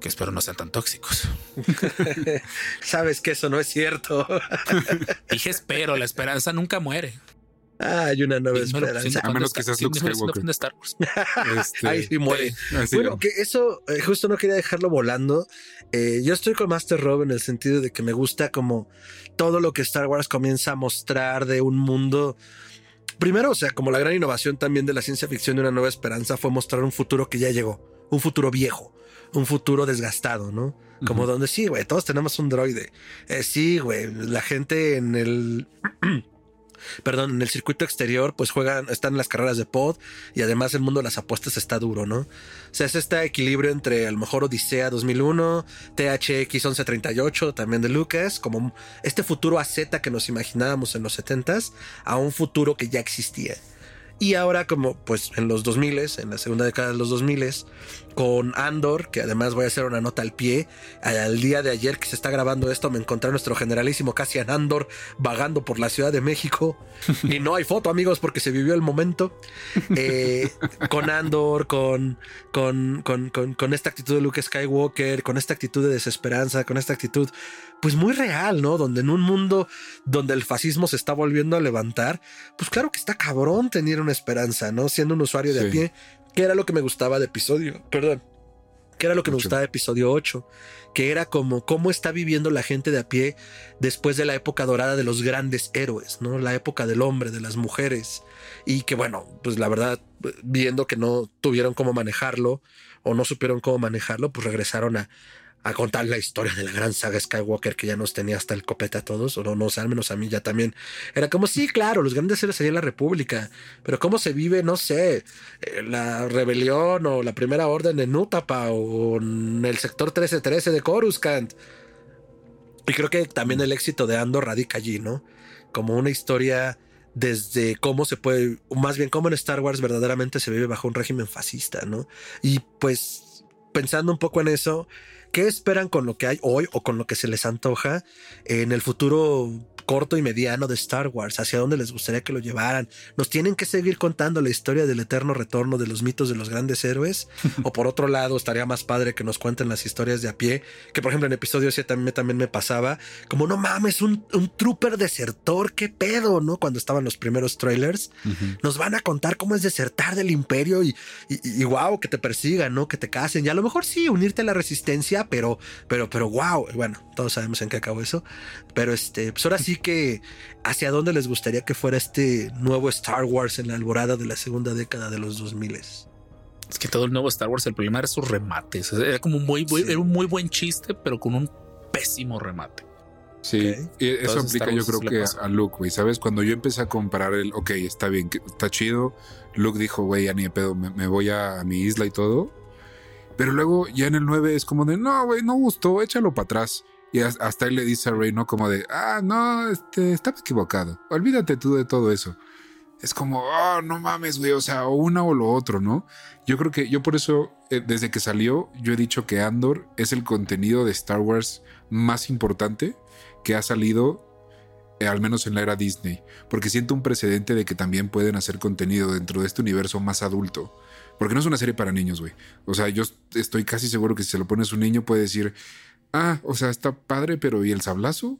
que espero no sean tan tóxicos. Sabes que eso no es cierto. Dije espero, la esperanza nunca muere. Ah, hay una nueva esperanza. A menos que seas Luke Skywalker. Star Wars. Este, Ahí sí muere. bueno, que eso eh, justo no quería dejarlo volando. Eh, yo estoy con Master Rob en el sentido de que me gusta como todo lo que Star Wars comienza a mostrar de un mundo. Primero, o sea, como la gran innovación también de la ciencia ficción de una nueva esperanza fue mostrar un futuro que ya llegó, un futuro viejo, un futuro desgastado, ¿no? Como donde sí, güey, todos tenemos un droide. Eh, sí, güey, la gente en el perdón, en el circuito exterior, pues juegan, están las carreras de pod y además el mundo de las apuestas está duro, ¿no? O sea, es este equilibrio entre a lo mejor Odisea 2001, THX 1138 también de Lucas, como este futuro AZ que nos imaginábamos en los 70s, a un futuro que ya existía. Y ahora como pues en los 2000, en la segunda década de los 2000, con Andor, que además voy a hacer una nota al pie, al día de ayer que se está grabando esto me encontré a nuestro generalísimo Cassian Andor vagando por la Ciudad de México y no hay foto amigos porque se vivió el momento. Eh, con Andor, con, con, con, con esta actitud de Luke Skywalker, con esta actitud de desesperanza, con esta actitud pues muy real, ¿no? Donde en un mundo donde el fascismo se está volviendo a levantar, pues claro que está cabrón tener una esperanza, ¿no? Siendo un usuario de a pie, que era lo que me gustaba de episodio, perdón, que era lo que me gustaba de episodio 8, que era como cómo está viviendo la gente de a pie después de la época dorada de los grandes héroes, ¿no? La época del hombre, de las mujeres, y que bueno, pues la verdad, viendo que no tuvieron cómo manejarlo o no supieron cómo manejarlo, pues regresaron a, a contar la historia de la gran saga Skywalker que ya nos tenía hasta el copete a todos, o no, no sé, al menos a mí ya también. Era como, sí, claro, los grandes héroes serían la República, pero cómo se vive, no sé, eh, la rebelión o la primera orden en Utapa o en el sector 1313 de Coruscant. Y creo que también el éxito de Andor radica allí, ¿no? Como una historia desde cómo se puede, más bien cómo en Star Wars verdaderamente se vive bajo un régimen fascista, ¿no? Y pues pensando un poco en eso, ¿Qué esperan con lo que hay hoy o con lo que se les antoja en el futuro corto y mediano de Star Wars, hacia dónde les gustaría que lo llevaran. Nos tienen que seguir contando la historia del eterno retorno de los mitos de los grandes héroes. o por otro lado, estaría más padre que nos cuenten las historias de a pie, que por ejemplo en episodio 7 también, también me pasaba, como no mames, un, un trooper desertor, qué pedo, ¿no? Cuando estaban los primeros trailers, nos van a contar cómo es desertar del imperio y, y, wow, que te persigan, ¿no? Que te casen. Y a lo mejor sí, unirte a la resistencia, pero, pero, pero wow, bueno, todos sabemos en qué acabó eso. Pero este, pues ahora sí que hacia dónde les gustaría que fuera este nuevo Star Wars en la alborada de la segunda década de los 2000. Es que todo el nuevo Star Wars, el problema era sus remates. Era como un muy, era un muy buen chiste, pero con un pésimo remate. Sí, y eso aplica yo creo que a Luke, güey. ¿Sabes? Cuando yo empecé a comparar el, ok, está bien, está chido. Luke dijo, güey, ya ni de pedo, me, voy a, mi isla y todo. Pero luego ya en el 9 es como de, no, güey, no gustó, échalo para atrás. Y hasta él le dice a Rey, ¿no? Como de, ah, no, este, estaba equivocado. Olvídate tú de todo eso. Es como, oh, no mames, güey, o sea, o una o lo otro, ¿no? Yo creo que yo por eso, eh, desde que salió, yo he dicho que Andor es el contenido de Star Wars más importante que ha salido, eh, al menos en la era Disney, porque siento un precedente de que también pueden hacer contenido dentro de este universo más adulto. Porque no es una serie para niños, güey. O sea, yo estoy casi seguro que si se lo pones a un niño puede decir, ah, o sea, está padre, pero ¿y el sablazo?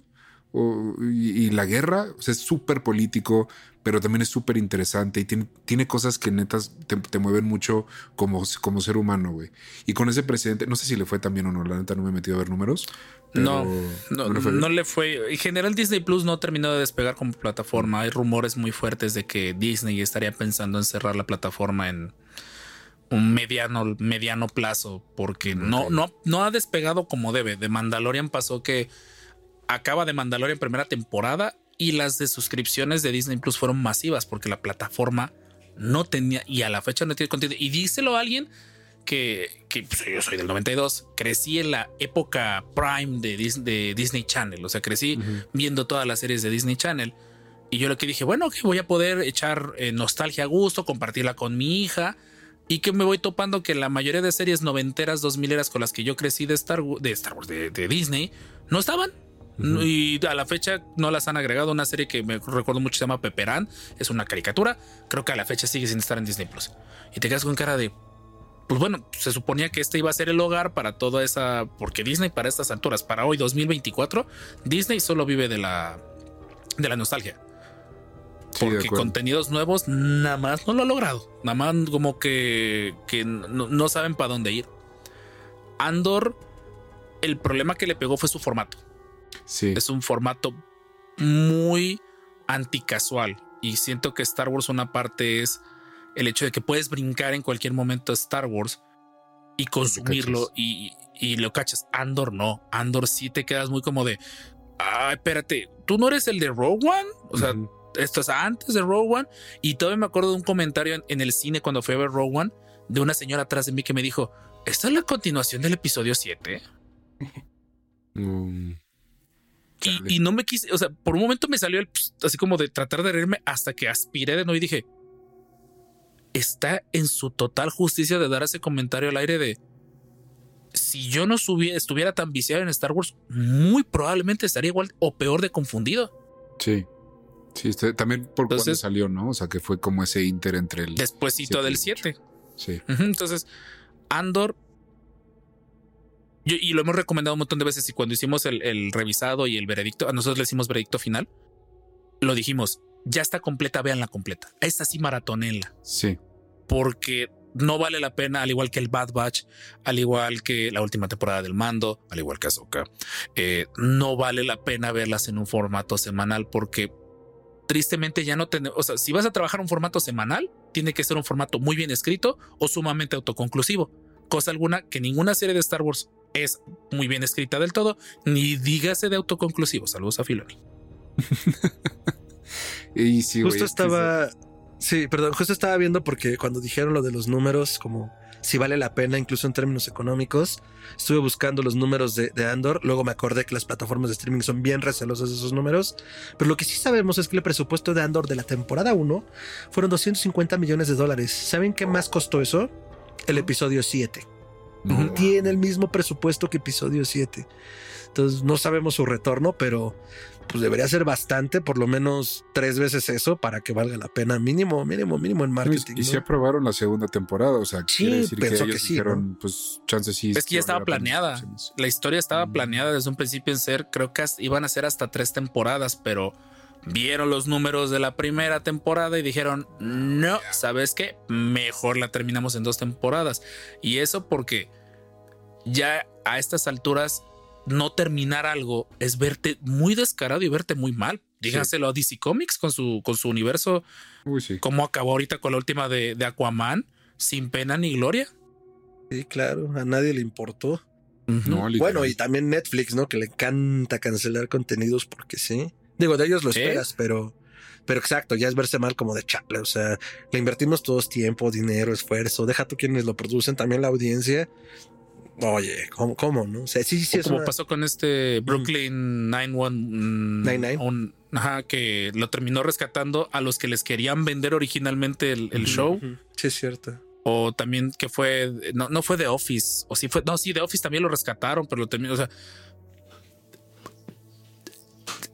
O, y, la guerra, o sea, es súper político, pero también es súper interesante y tiene, tiene, cosas que netas te, mueven mucho como, como ser humano, güey. Y con ese presidente, no sé si le fue también o no, la neta no me he metido a ver números, no, no, le fue. En general, Disney Plus no terminó de despegar como plataforma. Hay rumores muy fuertes de que Disney estaría pensando en cerrar la plataforma en un mediano, mediano plazo, porque no, no, no ha despegado como debe. De Mandalorian pasó que acaba de Mandalorian primera temporada y las de suscripciones de Disney Plus fueron masivas porque la plataforma no tenía y a la fecha no tiene contenido. Y díselo a alguien que, pues, yo soy del 92, crecí en la época prime de, de Disney Channel, o sea, crecí viendo todas las series de Disney Channel. Y yo lo que dije, bueno, que voy a poder echar eh, nostalgia a gusto, compartirla con mi hija. Y que me voy topando que la mayoría de series noventeras, dos mileras con las que yo crecí de Star, de Star Wars, de, Disney, no estaban. Y a la fecha no las han agregado. Una serie que me recuerdo mucho se llama Peperán. Es una caricatura. Creo que a la fecha sigue sin estar en Disney Plus. Y te quedas con cara de pues bueno, se suponía que este iba a ser el hogar para toda esa, porque Disney para estas alturas, para hoy 2024, Disney solo vive de la, de la nostalgia. Porque contenidos nuevos nada más no lo ha logrado. Nada más como que, que no, saben para dónde ir. Andor, el problema que le pegó fue su formato. Sí. Es un formato muy anticasual. Y siento que Star Wars una parte es el hecho de que puedes brincar en cualquier momento a Star Wars y consumirlo y, lo cachas. Andor no. Andor sí te quedas muy como de, ah, espérate, tú no eres el de Rogue One. O sea, esto es antes de Rogue One. Y todavía me acuerdo de un comentario en, el cine cuando fui a ver Rogue One de una señora atrás de mí que me dijo, ¿esta es la continuación del episodio 7? Mm, y, y, no me quise, o sea, por un momento me salió el, así como de tratar de reírme hasta que aspiré de nuevo y dije, está en su total justicia de dar ese comentario al aire de si yo no estuviera tan viciado en Star Wars, muy probablemente estaría igual o peor de confundido. Sí. Sí, este, también por cuando salió, ¿no? O sea, que fue como ese inter entre el. Despuésito del 7. Sí. entonces, Andor. y lo hemos recomendado un montón de veces. Y cuando hicimos el, el, revisado y el veredicto, a nosotros le hicimos veredicto final. Lo dijimos ya está completa, vean la completa. Esta sí maratonenla. Sí. Porque no vale la pena, al igual que el Bad Batch, al igual que la última temporada del Mando, al igual que Ahsoka, eh, no vale la pena verlas en un formato semanal porque tristemente ya no tenemos, o sea, si vas a trabajar un formato semanal, tiene que ser un formato muy bien escrito o sumamente autoconclusivo, cosa alguna que ninguna serie de Star Wars es muy bien escrita del todo, ni dígase de autoconclusivo. Saludos a Filoni. Y sí, Justo estaba. Sí, perdón, justo estaba viendo porque cuando dijeron lo de los números, como si vale la pena, incluso en términos económicos, estuve buscando los números de, Andor. Luego me acordé que las plataformas de streaming son bien recelosas de esos números. Pero lo que sí sabemos es que el presupuesto de Andor de la temporada 1 fueron 250 millones de dólares. ¿Saben qué más costó eso? El episodio 7. Tiene el mismo presupuesto que episodio 7. Entonces no sabemos su retorno, pero pues debería ser bastante, por lo menos tres veces eso para que valga la pena, mínimo, mínimo, mínimo en marketing. Y, si aprobaron la segunda temporada, o sea, quiere decir que ellos dijeron, pues chances sí. Es que ya estaba planeada. La historia estaba mm. planeada desde un principio en ser, creo que iban a ser hasta tres temporadas, pero vieron los números de la primera temporada y dijeron, no, ¿sabes qué? Mejor la terminamos en dos temporadas. Y eso porque ya a estas alturas no terminar algo es verte muy descarado y verte muy mal. Dígaselo a DC Comics con su, con su universo. Uy, sí. Como acabó ahorita con la última de, Aquaman, sin pena ni gloria. Sí, claro, a nadie le importó. bueno, y también Netflix, ¿no? Que le encanta cancelar contenidos porque sí. Digo, de ellos lo esperas, pero, pero exacto, ya es verse mal como de chale. O sea, le invertimos todos tiempo, dinero, esfuerzo. Deja tú quienes lo producen, también la audiencia. Oye, ¿cómo, cómo no? O sea, sí, sí, como pasó con este Brooklyn 911. Mm, ajá, que lo terminó rescatando a los que les querían vender originalmente el, show. Sí, es cierto. O también que fue, no, no fue The Office, o sí fue, no, sí, The Office también lo rescataron, pero lo terminó, o sea,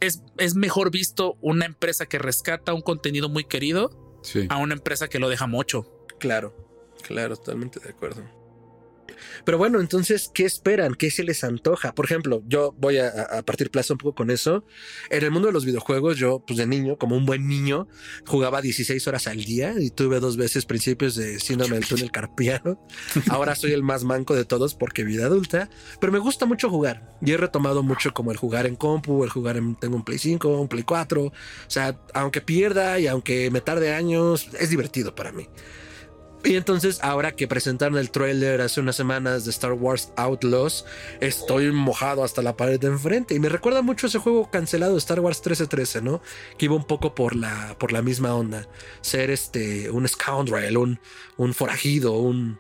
es, es, mejor visto una empresa que rescata un contenido muy querido a una empresa que lo deja mucho. Claro, claro, totalmente de acuerdo. Pero bueno, entonces, ¿qué esperan? ¿Qué se les antoja? Por ejemplo, yo voy a, a partir plaza un poco con eso. En el mundo de los videojuegos, yo, pues de niño, como un buen niño, jugaba 16 horas al día y tuve dos veces principios de síndrome del túnel carpiano. Ahora soy el más manco de todos porque vida adulta, pero me gusta mucho jugar y he retomado mucho como el jugar en compu, el jugar en, tengo un Play 5, un Play 4. O sea, aunque pierda y aunque me tarde años, es divertido para mí. Y entonces, ahora que presentaron el trailer hace unas semanas de Star Wars Outlaws, estoy mojado hasta la pared de enfrente. Y me recuerda mucho ese juego cancelado de Star Wars 1313, ¿no? Que iba un poco por la, por la misma onda. Ser este, un scoundrel, un, un forajido, un,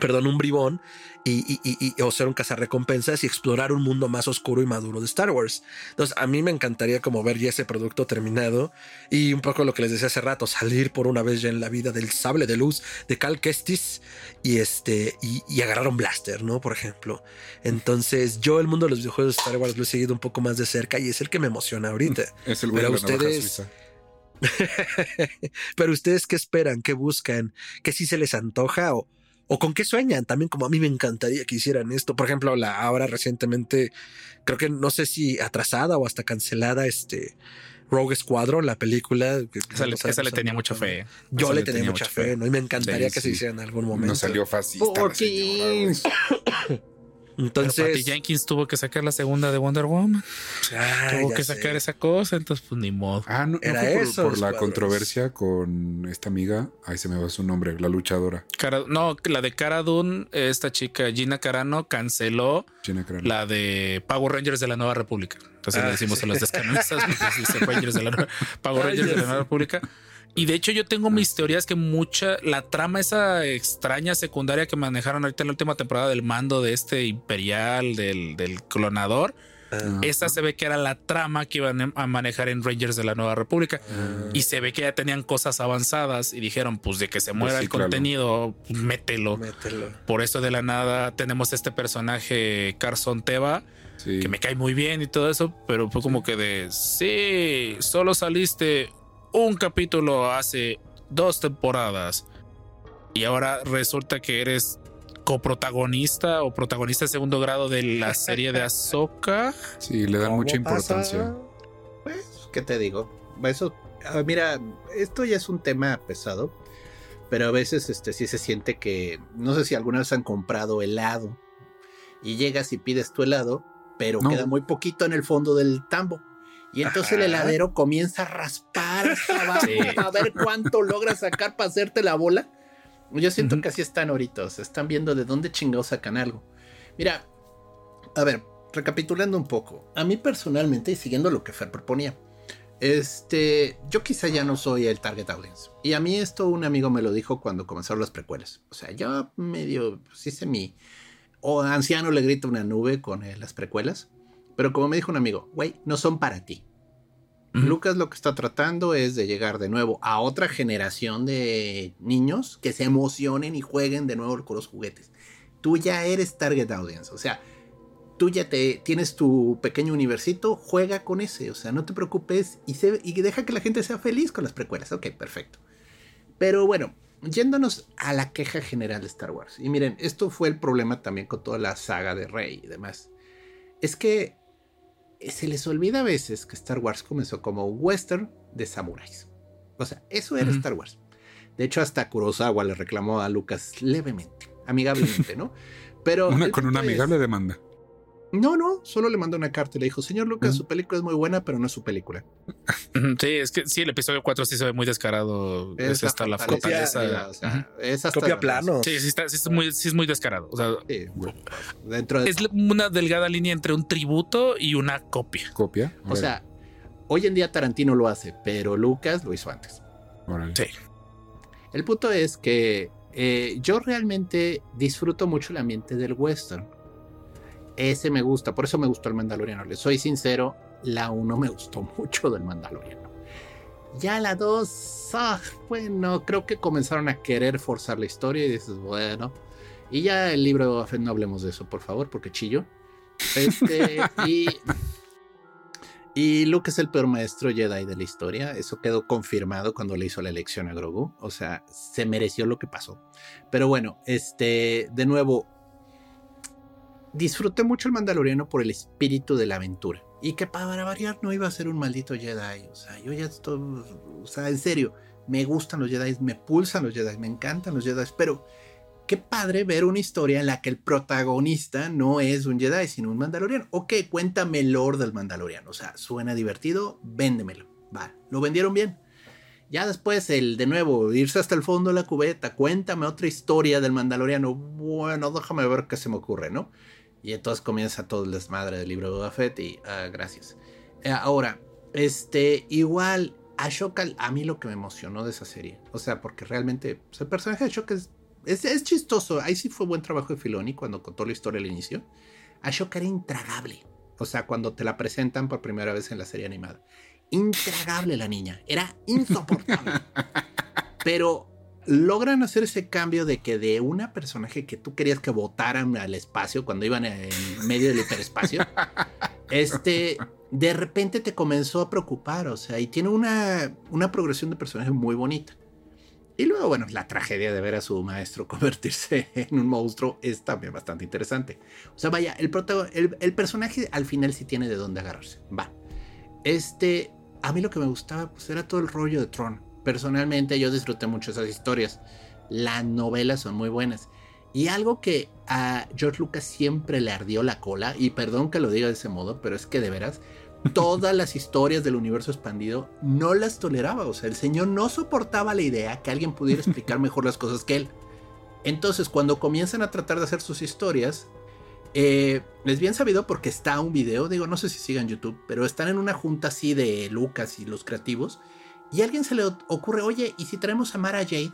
perdón, un bribón y, y, o ser un cazarrecompensas y explorar un mundo más oscuro y maduro de Star Wars. Entonces, a mí me encantaría como ver ya ese producto terminado y un poco lo que les decía hace rato, salir por una vez ya en la vida del sable de luz de Cal Kestis y este y, agarrar un blaster, ¿no? Por ejemplo. Entonces, yo el mundo de los videojuegos de Star Wars lo he seguido un poco más de cerca y es el que me emociona ahorita. Es el Pero ustedes Pero ustedes qué esperan, qué buscan, qué si se les antoja o, o con qué sueñan también como a mí me encantaría que hicieran esto por ejemplo la ahora recientemente creo que no sé si atrasada o hasta cancelada este Rogue Squadron, la película. esa, le, tenía mucha fe. Yo le, tenía, mucha fe, ¿no? Y me encantaría que se hiciera en algún momento. No salió fácil. Entonces. Pero Patty Jenkins tuvo que sacar la segunda de Wonder Woman. tuvo que sacar esa cosa, entonces, pues ni modo. Ah, no, Era por, eso, por la controversia con esta amiga. Ahí se me va su nombre, la luchadora. no, la de Cara Dune, esta chica Gina Carano canceló la de Power Rangers de la Nueva República. Entonces le ah, decimos a las descanonizas, Rangers de la Power Rangers de la Nueva República. Y de hecho yo tengo mis teorías que mucha, la trama esa extraña secundaria que manejaron ahorita en la última temporada del mando de este imperial, del, del clonador, esa se ve que era la trama que iban a manejar en Rangers de la Nueva República. Y se ve que ya tenían cosas avanzadas y dijeron, pues de que se muera pues el contenido, mételo. mételo. Por eso de la nada tenemos este personaje Carson Teva. Que me cae muy bien y todo eso, pero fue como que de sí, solo saliste un capítulo hace dos temporadas y ahora resulta que eres coprotagonista o protagonista de segundo grado de la serie de Ahsoka. Sí, le dan mucha importancia. Pues, ¿qué te digo? Eso, mira, esto ya es un tema pesado, pero a veces este sí se siente que, no sé si alguna vez han comprado helado y llegas y pides tu helado, pero queda muy poquito en el fondo del tambo. Y entonces el heladero comienza a raspar hasta abajo a ver cuánto logra sacar para hacerte la bola. Yo siento que así están ahorita, están viendo de dónde chingados sacan algo. Mira, a ver, recapitulando un poco, a mí personalmente, y siguiendo lo que Fer proponía, este, yo quizá ya no soy el target audience. Y a mí esto un amigo me lo dijo cuando comenzaron las precuelas. O sea, yo medio, pues hice mi, o anciano le grita una nube con eh, las precuelas. Pero como me dijo un amigo, güey, no son para ti. Lucas lo que está tratando es de llegar de nuevo a otra generación de niños que se emocionen y jueguen de nuevo con los juguetes. Tú ya eres target audience, o sea, tú ya te tienes tu pequeño universito, juega con ese, o sea, no te preocupes y, y deja que la gente sea feliz con las precuelas. Ok, perfecto. Pero bueno, yéndonos a la queja general de Star Wars. Y miren, esto fue el problema también con toda la saga de Rey y demás. Es que se les olvida a veces que Star Wars comenzó como un western de samuráis. O sea, eso era Star Wars. De hecho, hasta Kurosawa le reclamó a Lucas levemente, amigablemente, ¿no? Pero. con una amigable demanda. No, no, solo le mandó una carta y le dijo, señor Lucas, su película es muy buena, pero no es su película. Sí, es que sí, el episodio 4 sí se ve muy descarado. Es, hasta la copia. Esa, o sea, es hasta copia plano. Sí, sí, está, sí, es muy, sí es muy descarado. O sea, dentro es una delgada línea entre un tributo y una copia. ¿Copia? O sea, hoy en día Tarantino lo hace, pero Lucas lo hizo antes. Sí. El punto es que eh, yo realmente disfruto mucho el ambiente del western. Ese me gusta, por eso me gustó el Mandaloriano. Le soy sincero, la 1 me gustó mucho del Mandaloriano. Ya la 2, ah, bueno, creo que comenzaron a querer forzar la historia y dices, bueno. Y ya el libro, no hablemos de eso, por favor, porque chillo. Este, y, y Luke es el peor maestro Jedi de la historia. Eso quedó confirmado cuando le hizo la elección a Grogu. O sea, se mereció lo que pasó. Pero bueno, este, de nuevo, disfruté mucho el Mandaloriano por el espíritu de la aventura. Y que para variar no iba a ser un maldito Jedi. O sea, yo ya estoy. O sea, en serio, me gustan los Jedi, me pulsan los Jedi, me encantan los Jedi, pero qué padre ver una historia en la que el protagonista no es un Jedi, sino un Mandaloriano. Ok, cuéntame el lore del Mandaloriano. O sea, suena divertido, véndemelo. Va, lo vendieron bien. Ya después, el de nuevo, irse hasta el fondo de la cubeta, cuéntame otra historia del Mandaloriano. Bueno, déjame ver qué se me ocurre, ¿no? Y entonces comienza todo el desmadre del libro de Boba Fett y ah, gracias. Eh, ahora, este, igual, Ashoka, a mí lo que me emocionó de esa serie, o sea, porque realmente pues, el personaje de Ashoka es, es, chistoso. Ahí sí fue buen trabajo de Filoni cuando contó la historia al inicio. Ashoka era intragable. O sea, cuando te la presentan por primera vez en la serie animada. Intragable la niña. Era insoportable. Pero logran hacer ese cambio de que de una personaje que tú querías que votaran al espacio cuando iban en medio del hiperespacio, este, de repente te comenzó a preocupar, o sea, y tiene una, una progresión de personaje muy bonita. Y luego, bueno, la tragedia de ver a su maestro convertirse en un monstruo es también bastante interesante. O sea, vaya, el, el, el personaje al final sí tiene de dónde agarrarse. Va. Este, a mí lo que me gustaba pues era todo el rollo de Tron personalmente yo disfruté mucho esas historias. Las novelas son muy buenas. Y algo que a George Lucas siempre le ardió la cola, y perdón que lo diga de ese modo, pero es que de veras, todas las historias del universo expandido no las toleraba. O sea, el señor no soportaba la idea que alguien pudiera explicar mejor las cosas que él. Entonces, cuando comienzan a tratar de hacer sus historias, eh, es bien sabido porque está un video, digo, no sé si sigan YouTube, pero están en una junta así de Lucas y los creativos y a alguien se le ocurre, oye, ¿y si traemos a Mara Jade?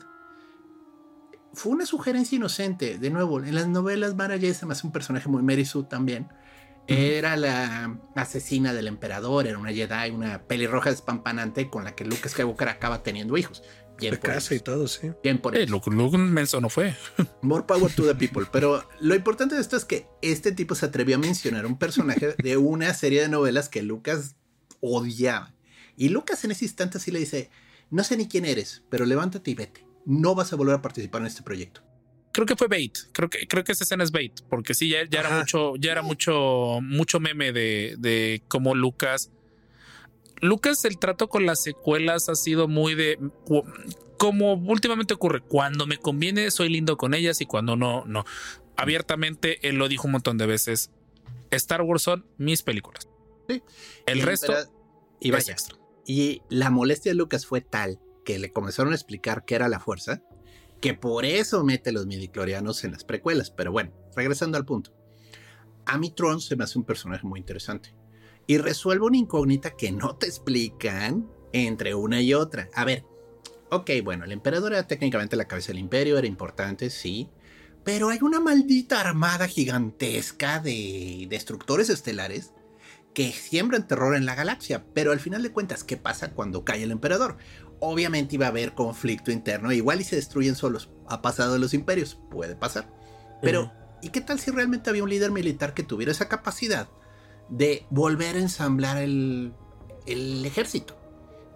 Fue una sugerencia inocente. De nuevo, en las novelas Mara Jade se me hace un personaje muy Mary Sue también. Era la asesina del emperador, era una Jedi, una pelirroja despampanante con la que Luke Skywalker acaba teniendo hijos. Bien por casa y todo, sí. Bien por eh, Luke, Luke menso no fue. More power to the people. Pero lo importante de esto es que este tipo se atrevió a mencionar un personaje de una serie de novelas que Lucas odiaba. Y Lucas en ese instante así le dice, no sé ni quién eres, pero levántate y vete. No vas a volver a participar en este proyecto. Creo que fue bait. Creo que creo que esa escena es bait, porque sí ya, ya era mucho, ya era mucho, mucho meme de, de cómo Lucas. Lucas, el trato con las secuelas ha sido muy de como últimamente ocurre. Cuando me conviene, soy lindo con ellas y cuando no, no. Abiertamente, él lo dijo un montón de veces. Star Wars son mis películas. Sí. El resto y vaya, extra. Y la molestia de Lucas fue tal que le comenzaron a explicar qué era la fuerza, que por eso mete los midiclorianos en las precuelas. Pero bueno, regresando al punto. A mí Tron se me hace un personaje muy interesante. Y resuelve una incógnita que no te explican entre una y otra. A ver, ok, bueno, el emperador era técnicamente la cabeza del imperio, era importante, sí. Pero hay una maldita armada gigantesca de destructores estelares que siembran terror en la galaxia, pero al final de cuentas, ¿qué pasa cuando cae el emperador? Obviamente iba a haber conflicto interno, igual y se destruyen solos. Ha pasado en los imperios, puede pasar. Pero, ¿y qué tal si realmente había un líder militar que tuviera esa capacidad de volver a ensamblar el, el ejército?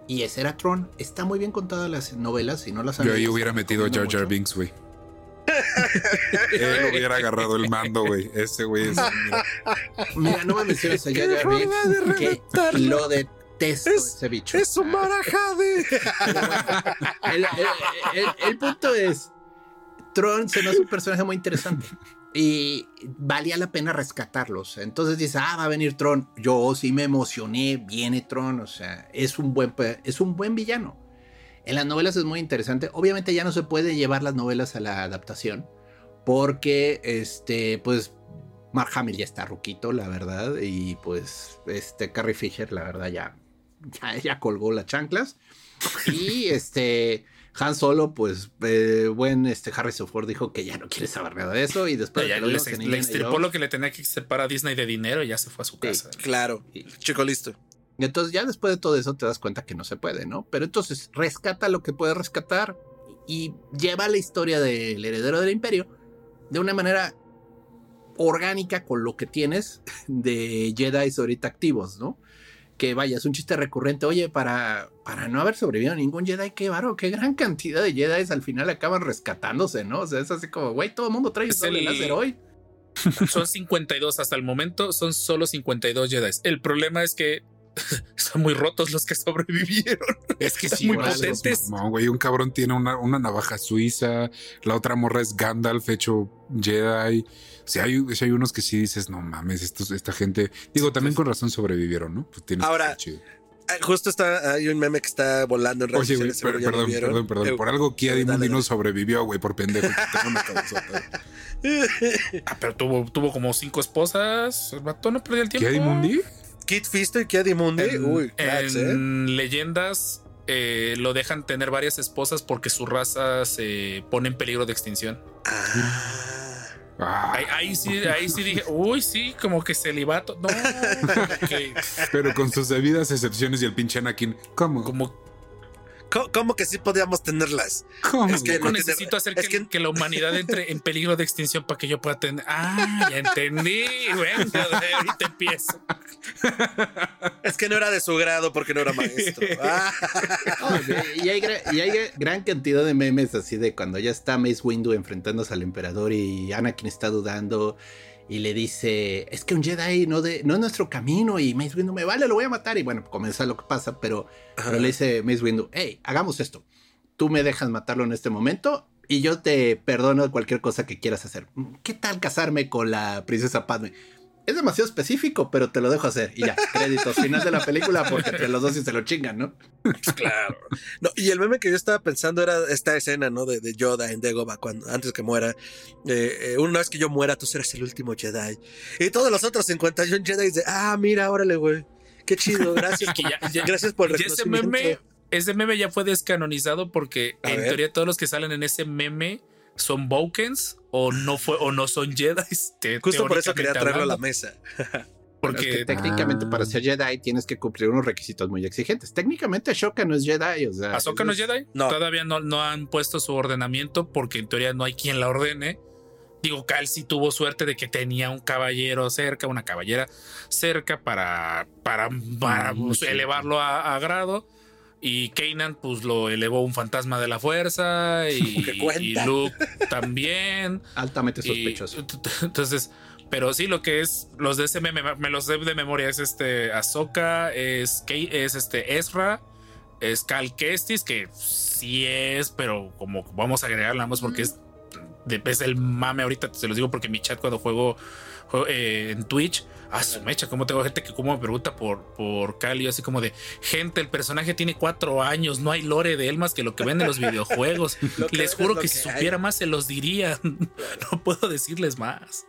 Y ese era Tron. Está muy bien contada las novelas, si no las han Yo ahí hubiera metido a Jar Jar Binks, güey. Él hubiera agarrado el mando, güey. Ese güey es. Mira, no me menciones a Jar que lo detesto ese bicho. Es un marajade. el, punto es: Tron se nos hace un personaje muy interesante. Y valía la pena rescatarlos. Entonces dice, ah, va a venir Tron. Yo sí me emocioné, viene Tron. O sea, es un buen, es un buen villano. En las novelas es muy interesante. Obviamente ya no se puede llevar las novelas a la adaptación. Porque, este, pues, Mark Hamill ya está ruquito, la verdad. Y pues, este, Carrie Fisher, la verdad, ya, ya, colgó las chanclas. Y este. Han Solo, pues, eh, buen este Harrison Ford dijo que ya no quiere saber nada de eso. Y después ya, le, le, lo que le tenía que separar a Disney de dinero y ya se fue a su casa. claro. Chico, listo. Entonces ya después de todo eso te das cuenta que no se puede, ¿no? Pero entonces rescata lo que puede rescatar y lleva la historia del heredero del imperio de una manera orgánica con lo que tienes de Jedi ahorita activos, ¿no? Que vaya, es un chiste recurrente. Oye, para, para no haber sobrevivido ningún Jedi, qué varo, qué gran cantidad de Jedi al final acaban rescatándose, ¿no? O sea, es así como, güey, todo el mundo trae el láser hoy Son 52 hasta el momento, son solo 52 Jedi. El problema es que son muy rotos los que sobrevivieron. Es que sí, muy potentes. No, güey, un cabrón tiene una, una, navaja suiza, la otra morra es Gandalf hecho Jedi. O sea, hay, hay unos que sí dices, no mames, estos, esta gente, digo, también con razón sobrevivieron, ¿no? Pues Ahora, ah, justo está, hay un meme que está volando en redes Oye, perdón, perdón, perdón, por algo Kia Dimundi no sobrevivió, güey, por pendejo. ah, pero tuvo, tuvo como cinco esposas. El vato no perdió el tiempo. ¿Kia Dimundi? Kit Fisto y Kia Dimundi. En, Uy, en ¿eh? leyendas eh, lo dejan tener varias esposas porque su raza se pone en peligro de extinción. Ah. Ahí, sí, ahí sí dije, uy, sí, como que celibato. No, pero con sus debidas excepciones y el pinche Anakin, ¿cómo? Como ¿Cómo, que sí podíamos tenerlas? ¿Cómo? Es que no necesito hacer que, la humanidad entre en peligro de extinción para que yo pueda tener. Ah, ya entendí. Bueno, ahorita empiezo. Es que no era de su grado porque no era maestro. Ah. y, hay, y, hay, gran cantidad de memes así de cuando ya está Mace Windu enfrentándose al emperador y Anakin está dudando y le dice, es que un Jedi no, de, no es nuestro camino y Mace Windu me vale, lo voy a matar y bueno, comienza lo que pasa, pero, pero le dice Mace Windu, hey, hagamos esto, tú me dejas matarlo en este momento y yo te perdono cualquier cosa que quieras hacer. ¿Qué tal casarme con la princesa Padme? Es demasiado específico, pero te lo dejo hacer. Y ya, créditos, final de la película, porque entre los dos sí se lo chingan, ¿no? Claro. No, y el meme que yo estaba pensando era esta escena, ¿no? De, Yoda en Dagobah, cuando, antes que muera. Eh, eh, una vez que yo muera, tú serás el último Jedi. Y todos los otros 51 Jedi de, ah, mira, órale, güey. Qué chido, gracias. gracias por el reconocimiento. Ese meme, ese meme ya fue descanonizado porque en teoría todos los que salen en ese meme son Bokens o no fue o no son Jedi. Justo por eso quería traerlo a la mesa. Porque técnicamente para ser Jedi tienes que cumplir unos requisitos muy exigentes. Técnicamente Ahsoka no es Jedi, o sea, ¿Ahsoka no es Jedi? No. Todavía no, no han puesto su ordenamiento porque en teoría no hay quien la ordene. Digo, Cal sí tuvo suerte de que tenía un caballero cerca, una caballera cerca para, para, para mm, pues, elevarlo a grado. Y Kanan, pues lo elevó un fantasma de la fuerza. Y, Luke también. Altamente sospechoso. entonces, pero sí, lo que es los de ese me, me los sé de memoria es este Ahsoka, es, es este Ezra, es Cal Kestis, que sí es, pero como vamos a agregarla más porque es, de, es el mame ahorita, se los digo porque mi chat cuando juego, eh, en Twitch a su mecha, como tengo gente que como me pregunta por, por Cali, así como de gente, el personaje tiene cuatro años, no hay lore de él más que lo que ven en los videojuegos. Les juro que, si supiera más se los diría. no puedo decirles más.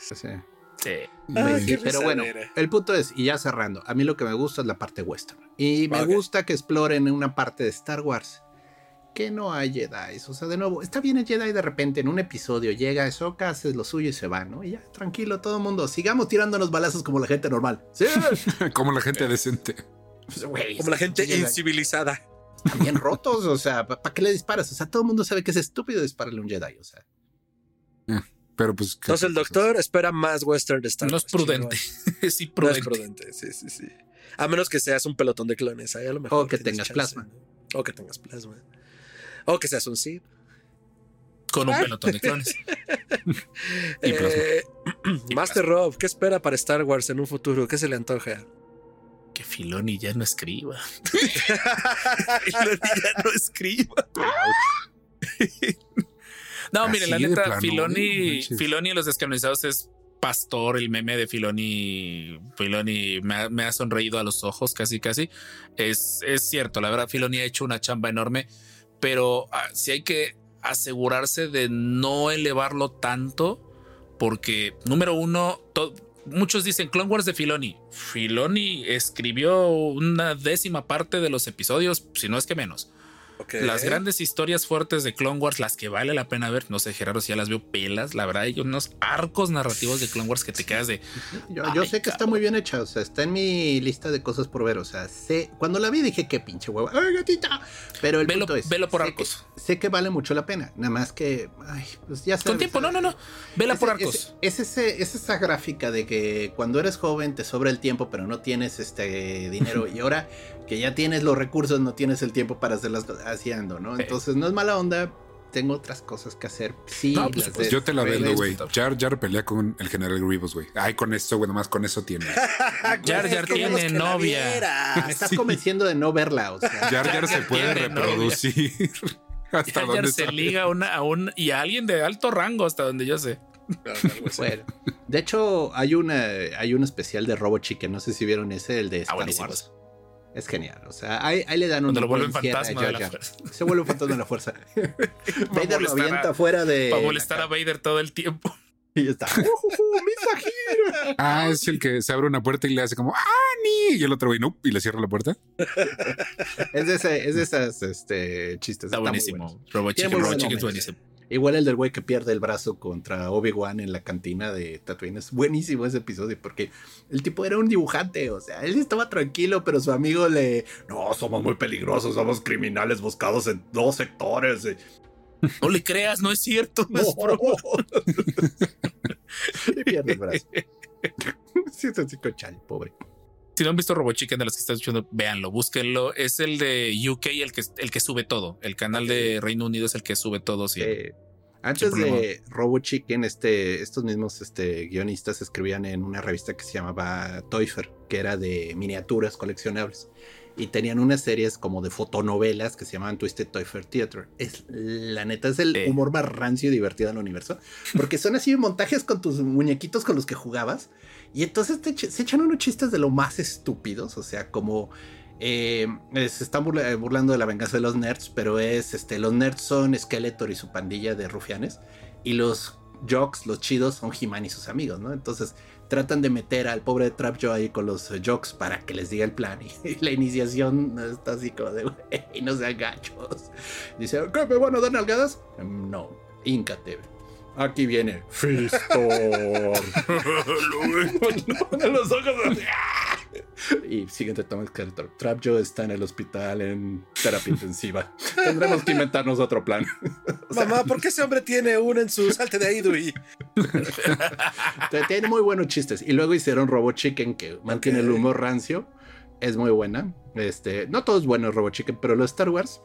Sí. Sí. pero bueno, el punto es, y ya cerrando, a mí lo que me gusta es la parte western. Y me gusta que exploren una parte de Star Wars que no hay Jedi. O sea, de nuevo, está bien el Jedi de repente en un episodio llega Ahsoka, hace lo suyo y se va, ¿no? Y ya, tranquilo, todo el mundo. Sigamos tirándonos balazos como la gente normal. ¿Sí? como la gente decente. Pues, como la gente incivilizada. Están bien rotos, o sea, ¿para qué le disparas? O sea, todo el mundo sabe que es estúpido dispararle a un Jedi, o sea. Eh, pero pues. Entonces el doctor espera más western de Star No es prudente. sí, prudente. No es prudente, sí, sí, sí. A menos que seas un pelotón de clones, ahí a lo mejor. O que, tengas plasma. O que tengas plasma. O que seas un Sith. Con un pelotón de clones. eh, Master Rob, ¿qué espera para Star Wars en un futuro? ¿Qué se le antoja? Que Filoni ya no escriba. Filoni ya no escriba. no, mire, la neta, Filoni, Filoni y los descanonizados es pastor, el meme de Filoni, Filoni me ha, sonreído a los ojos casi, casi. Es, es cierto, la verdad, Filoni ha hecho una chamba enorme pero ah, sí hay que asegurarse de no elevarlo tanto, porque número uno, muchos dicen Clone Wars de Filoni. Filoni escribió una décima parte de los episodios, si no es que menos. Las grandes historias fuertes de Clone Wars, las que vale la pena ver, no sé, Gerardo, si ya las veo pelas, la verdad, hay unos arcos narrativos de Clone Wars que te quedas de. Yo, sé que está muy bien hecha, o sea, está en mi lista de cosas por ver, o sea, sé, cuando la vi dije qué pinche huevo, ¡ay, gatita! Pero el velo, punto es, velo por sé arcos. Que, sé que vale mucho la pena, nada más que, ay, pues ya sabes. Con tiempo, no, no, no, vela por arcos. Es, ese, es esa gráfica de que cuando eres joven te sobra el tiempo, pero no tienes este dinero, y ahora que ya tienes los recursos, no tienes el tiempo para hacerlas haciendo, ¿no? Entonces no es mala onda. tengo otras cosas que hacer. Sí, No, pues, pues, Yo te la vendo, güey. Jar Jar pelea con el general Grievous, güey. Ay, con esto, güey, nomás con eso tiene. Jar Jar tiene novia. Me estás Sí. convenciendo de no verla, o sea. Jar Jar se puede reproducir. ¿Hasta Jar Jar se sabe? liga a, una, a un y a alguien de alto rango hasta donde yo sé. Bueno, de hecho, hay una hay un especial de Robo Chicken, no sé si vieron ese, el de Ah, Star. Wars. Es genial, o sea, ahí, ahí le dan un cierre a fantasma de la fuerza. Se vuelve un fantasma de la fuerza. Vader lo molestar a- avienta fuera de. Para molestar a Vader todo el tiempo. Y está. "Uh, uh, uh, ¡Misa Ah, es el que se abre una puerta y le hace como ¡Ani! Y el otro güey, no, y le cierra la puerta. Es de, ese, es de esas este, chistes. Está muy buenísimo. bueno. Robo Tiene Chicken, muy Robo buen Chicken es buenísimo. Igual el del güey que pierde el brazo contra Obi-Wan en la cantina de Tatooine. Es buenísimo ese episodio porque el tipo era un dibujante. O sea, él estaba tranquilo, pero su amigo le. No, somos muy peligrosos, somos criminales buscados en dos sectores. eh". No le creas, no es cierto. no es broma. y pierde el brazo. es así con chale, pobre. Si no han visto Robo Chicken de los que están escuchando, véanlo, búsquenlo. Es el de UK, el que, el que sube todo. El canal de Reino Unido es el que sube todo. Sí. Eh, antes de Robo Chicken, este, estos mismos este, guionistas escribían en una revista que se llamaba Toyfer, que era de miniaturas coleccionables. Y tenían unas series como de fotonovelas que se llamaban Twisted Toyfer Theater. Es, la neta, es el humor más rancio y divertido del universo. Porque son así montajes con tus muñequitos con los que jugabas. Y entonces se echan unos chistes de lo más estúpidos. O sea, como eh, se están eh, burlando de la venganza de los nerds, pero es este, los nerds son Skeletor y su pandilla de rufianes, y los jocks, los chidos, son He-Man y sus amigos, ¿no? Entonces tratan de meter al pobre Trap Joe ahí con los eh, jocks para que les diga el plan, y, la iniciación está así como de, güey, no sean gachos. Dice, ¿qué me van a dar nalgadas? "Mm, No, híncate. Aquí viene Fistor. Los ojos. Y siguiente toma Skeletor. Trap Joe está en el hospital en terapia intensiva. Tendremos que inventarnos otro plan. Mamá, ¿por qué ese hombre tiene uno en su salte de Idui? Te- Tiene muy buenos chistes. Y luego hicieron Robo Chicken, que mantiene el humor rancio. Es muy buena. Este, no todo es bueno Robo Chicken, pero los Star Wars.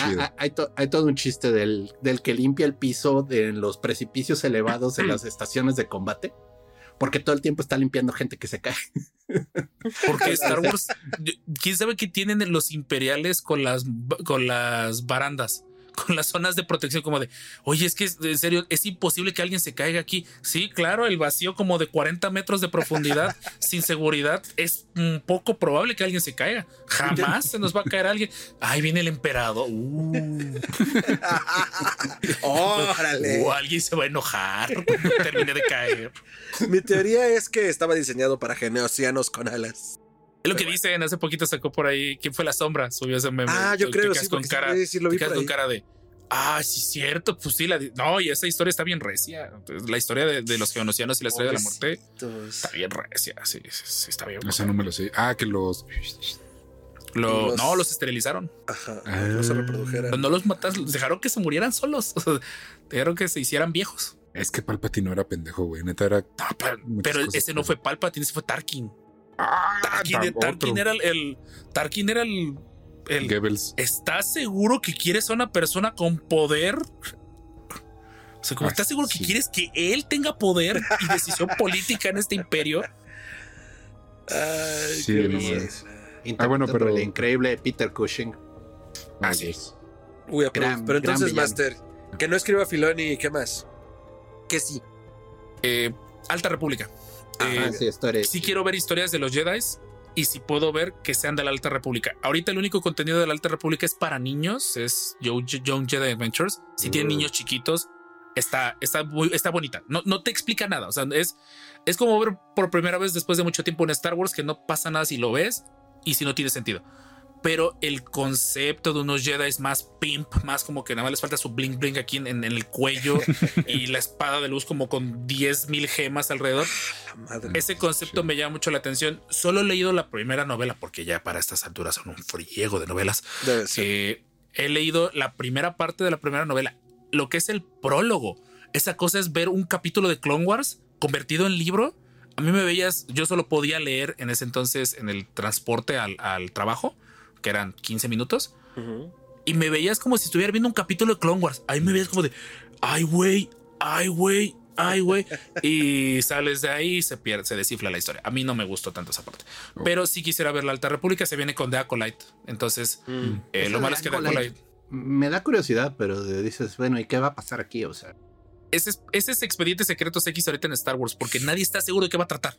Ah, ah, hay, to- hay todo un chiste del, del que limpia el piso de los precipicios elevados en las estaciones de combate. Porque todo el tiempo está limpiando gente que se cae. Porque Star Wars, quién sabe qué tienen los imperiales con las, con las barandas, con las zonas de protección, como de, oye, es que en serio, es imposible que alguien se caiga aquí. Sí, claro, el vacío como de 40 metros de profundidad sin seguridad, es un poco probable que alguien se caiga. Jamás se nos va a caer alguien. Ay, viene el emperador. Uh, ¡Órale! uh, alguien se va a enojar cuando termine de caer. Mi teoría es que estaba diseñado para geneosianos con alas. Es lo que dicen, hace poquito sacó por ahí, ¿quién fue la sombra? Subió ese meme. Ah, yo Te creo, quedas sí, con cara, sí, sí lo vi por con ahí. cara de, ah, sí, cierto, pues sí, la, no, y esa historia está bien recia. La historia de, de los geonosianos y la historia de la muerte está bien recia, sí, sí, sí, está bien. Eso no me lo sé. Ah, que los. Lo- Los- No, los esterilizaron. Ajá, Ah. no se reprodujeran. No los mataron, dejaron que se murieran solos. O sea, dejaron que se hicieran viejos. Es que Palpatine no era pendejo, güey. Neta era. No, pero, pero ese no que- fue Palpatine, ese fue Tarkin. Ah, Tarkin, era el, el- Tarkin era el, el Goebbels. ¿Estás seguro que quieres a una persona con poder? O sea, como Ah, estás seguro que quieres que él tenga poder y decisión política en este imperio. Ay, Sí, no. Interpretando Ah, bueno, pero- El increíble Peter Cushing. Así Uy, pero, Gran- pero entonces. Master, que no escriba Filoni, ¿qué más? Que sí. Eh, Alta República. Eh, sí, quiero ver historias de los Jedi y si puedo ver que sean de la Alta República. Ahorita el único contenido de la Alta República es para niños, es Young Jedi Adventures. Si tienen Mm. niños chiquitos, está, está, está bonita. No, no te explica nada. O sea, es, es como ver por primera vez después de mucho tiempo en Star Wars que no pasa nada si lo ves y si no tiene sentido. Pero el concepto de unos Jedi más pimp, más como que nada más les falta su bling bling aquí en, en el cuello y la espada de luz como con 10 mil gemas alrededor. Madre. Ese concepto me llama mucho la atención. Solo he leído la primera novela porque ya para estas alturas son un friego de novelas. Debe ser. Eh, he leído la primera parte de la primera novela, lo que es el prólogo. Esa cosa es ver un capítulo de Clone Wars convertido en libro. A mí me veías, yo solo podía leer en ese entonces en el transporte al, al trabajo, que eran 15 minutos. Ujú. y me veías como si estuviera viendo un capítulo de Clone Wars. Ahí me veías como de, ay, güey, ay, güey, ay, güey. Y sales de ahí y se pierde, se descifra la historia. A mí no me gustó tanto esa parte. Oh. Pero sí quisiera ver la Alta República. Se viene con The Acolyte. Entonces, Mm. eh, lo malo es que The Acolyte-. Me da curiosidad, pero dices, bueno, ¿y qué va a pasar aquí? O sea, Ese es, ese es Expedientes Secretos X ahorita en Star Wars, porque nadie está seguro de qué va a tratar.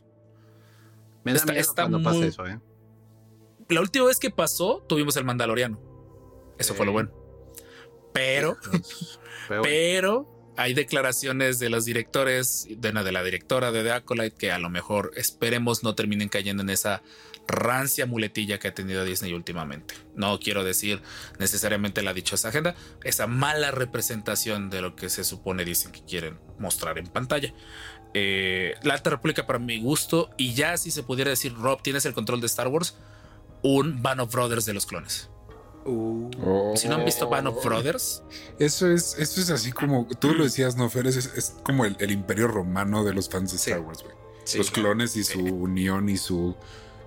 me da Está- miedo está cuando pasa muy- eso, ¿eh? La última vez que pasó, tuvimos el Mandaloriano. Eso fue lo bueno. Pero, Pero hay declaraciones de los directores, de, de la directora de The Acolyte, que a lo mejor esperemos no terminen cayendo en esa rancia muletilla que ha tenido Disney últimamente. No quiero decir necesariamente la dichosa agenda, esa mala representación de lo que se supone dicen que quieren mostrar en pantalla. Eh, la Alta República para mi gusto, y ya si se pudiera decir, Rob, tienes el control de Star Wars, un Band of Brothers de los clones. Uh, Oh. Si no han visto Band of Brothers, Eso es, eso es así como tú lo decías, no, Fer, es, es como el, el imperio romano de los fans de Sí. Star Wars, güey. Sí, los clones y sí. su unión y su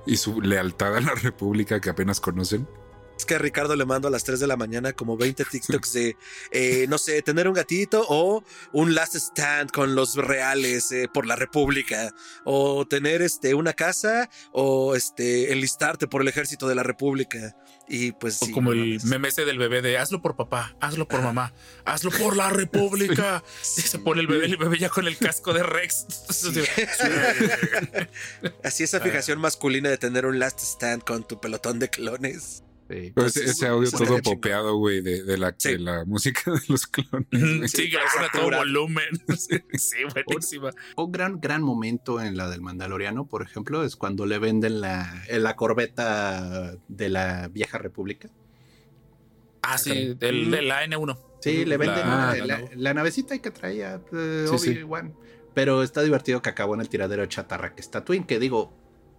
y su lealtad a la república que apenas conocen. Es que a Ricardo le mando a las 3 de la mañana como 20 TikToks de, eh, no sé, tener un gatito o un last stand con los reales eh, por la República o tener este, una casa o este, enlistarte por el ejército de la República. Y pues O sí, como no el mames. meme ese del bebé de hazlo por papá, hazlo por mamá, hazlo por la república. Y se pone el bebé, el bebé ya con el casco de Rex. Así esa fijación masculina de tener un last stand con tu pelotón de clones. Sí. Pero ese, audio todo popeado, güey, de, de la, Sí. de la música de los clones. Sí, que le pone a todo volumen. Sí, buenísima. Un gran, gran momento en la del Mandaloriano, por ejemplo, es cuando le venden la, la corbeta de la vieja república. Ah, sí, del, de la N1. Sí, le venden La- la, la- la- navecita que traía eh, Sí, sí. Obi-Wan. Pero está divertido que acabó en el tiradero de chatarra que está Twin, que digo,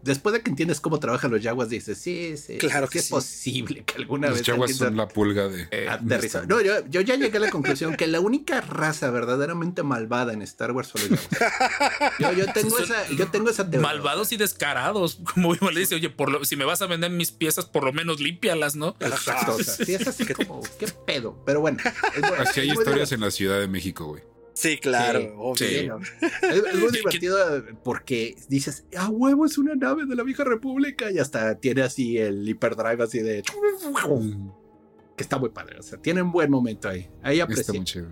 después de que entiendes cómo trabajan los Jaguars, dices, sí, sí, Claro sí que es sí. posible que alguna Los vez chaguas alguien son la pulga de. Eh, aterriza. No, yo, yo ya llegué a la conclusión que la única raza verdaderamente malvada en Star Wars son los Jaguars. Yo, yo tengo Son esa, yo tengo esa teoría. Malvados y descarados. Como igual le dice, oye, por lo, si me vas a vender mis piezas, por lo menos límpialas, ¿no? Exacto, o sea, sí, es así como, qué pedo. Pero bueno, es, bueno, Así hay historias en la Ciudad de México, güey. Sí, claro, Sí, obvio. Es, es muy divertido porque dices, ah, huevo, es una nave de la vieja república y hasta tiene así el hyperdrive así de... Que está muy padre, o sea, tiene un buen momento ahí. Ahí Está aprecié. muy chido.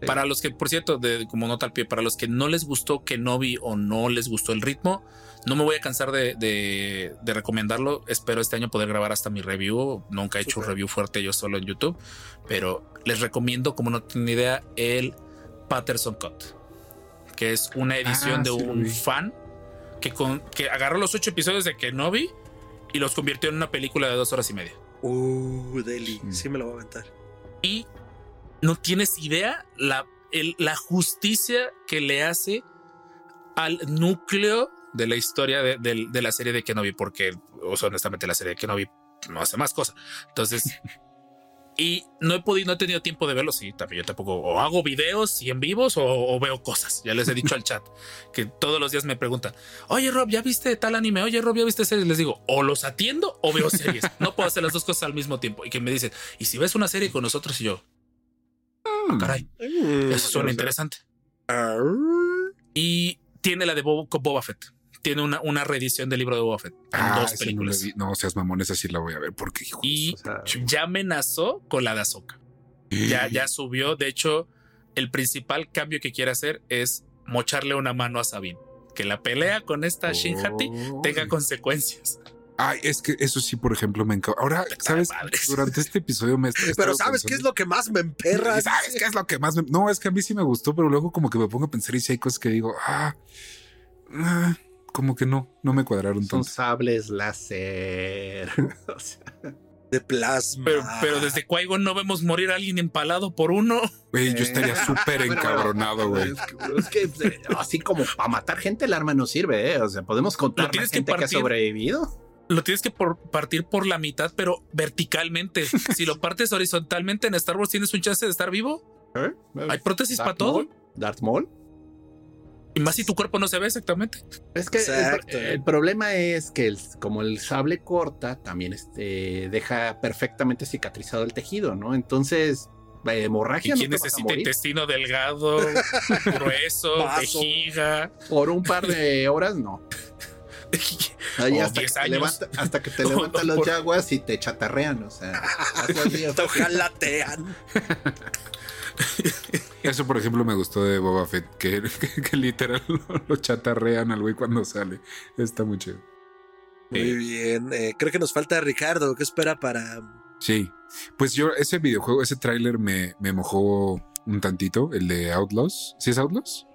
Sí. Para los que, por cierto, de, como nota al pie, para los que no les gustó Kenobi o no les gustó el ritmo, no me voy a cansar de, de- de recomendarlo. Espero este año poder grabar hasta mi review. Nunca he hecho un review fuerte yo solo en YouTube, pero les recomiendo, como no tienen idea, el Patterson Cut, que es una edición Ah, de sí un vi. fan que, con, que agarró los ocho episodios de Kenobi y los convirtió en una película de dos horas y media. Uh, Deli, Mm. sí me lo voy a aventar. y no tienes idea la, el- la justicia que le hace al núcleo de la historia de, de- de la serie de Kenobi, porque o sea, honestamente la serie de Kenobi no hace más cosas. Entonces, y no he podido, no he tenido tiempo de verlo. Sí, también yo tampoco o hago videos y en vivos o, o veo cosas. Ya les he dicho al chat que todos los días me preguntan, oye Rob, ¿ya viste tal anime? Oye Rob, ¿ya viste series? Les digo, o los atiendo o veo series. No puedo hacer las dos cosas al mismo tiempo. Y que me dicen, ¿y si ves una serie con nosotros? Y yo, ah, caray, Mm. eso suena interesante. Y tiene la de Bob, Boba Fett. Tiene una, una reedición del libro de Boba Fett. en Ah, dos no, películas. no seas mamón, esa sí la voy a ver porque hijo de y O sea, ya amenazó con la de Ahsoka. su- Ya, ya subió. De hecho, el principal cambio que quiere hacer es mocharle una mano a Sabine. Que la pelea con esta Shin Hati Oh. tenga consecuencias. Ay, es que eso sí, por ejemplo, me encanta. Ahora, ¿sabes? Durante este episodio me Pero ¿sabes qué es lo que más me emperra? ¿Sabes qué es lo que más me... No, es que a mí sí me gustó, pero luego como que me pongo a pensar y si hay cosas que digo, ah, ah, como que no, no me cuadraron son tanto. sables láser. O sea, De plasma. Pero, pero desde Qui-Gon no vemos morir a alguien empalado por uno. Güey, yo estaría Eh, súper bueno, encabronado, güey. Es que, es que, eh, así como para matar gente el arma no sirve, ¿eh? O sea, podemos contar que gente que, ha partir. sobrevivido. Lo tienes que por- partir por la mitad, pero verticalmente. si lo partes horizontalmente en Star Wars, tienes un chance de estar vivo. ¿Eh? Hay prótesis para todo. Darth Maul. Y más si tu cuerpo no se ve exactamente. Es que el, Exacto. el problema es que el- como el sable corta, también este, deja perfectamente cicatrizado el tejido, ¿no? Entonces, ¿Y hemorragia no quién te vas a necesita morir. intestino delgado, grueso, Vaso. vejiga? Por un par de horas, no. Ahí hasta, 10 que años. levanta- hasta que te levantan los por- yaguas y te chatarrean, o sea. Te ojalatean. Eso, por ejemplo, me gustó de Boba Fett, que, que, que literal lo, lo chatarrean al güey cuando sale. Está muy chido. Muy bien. eh, creo que nos falta Ricardo. ¿Qué espera para Sí, pues yo, ese videojuego, ese tráiler me, me mojó un tantito, el de Outlaws. ¿Sí es Outlaws?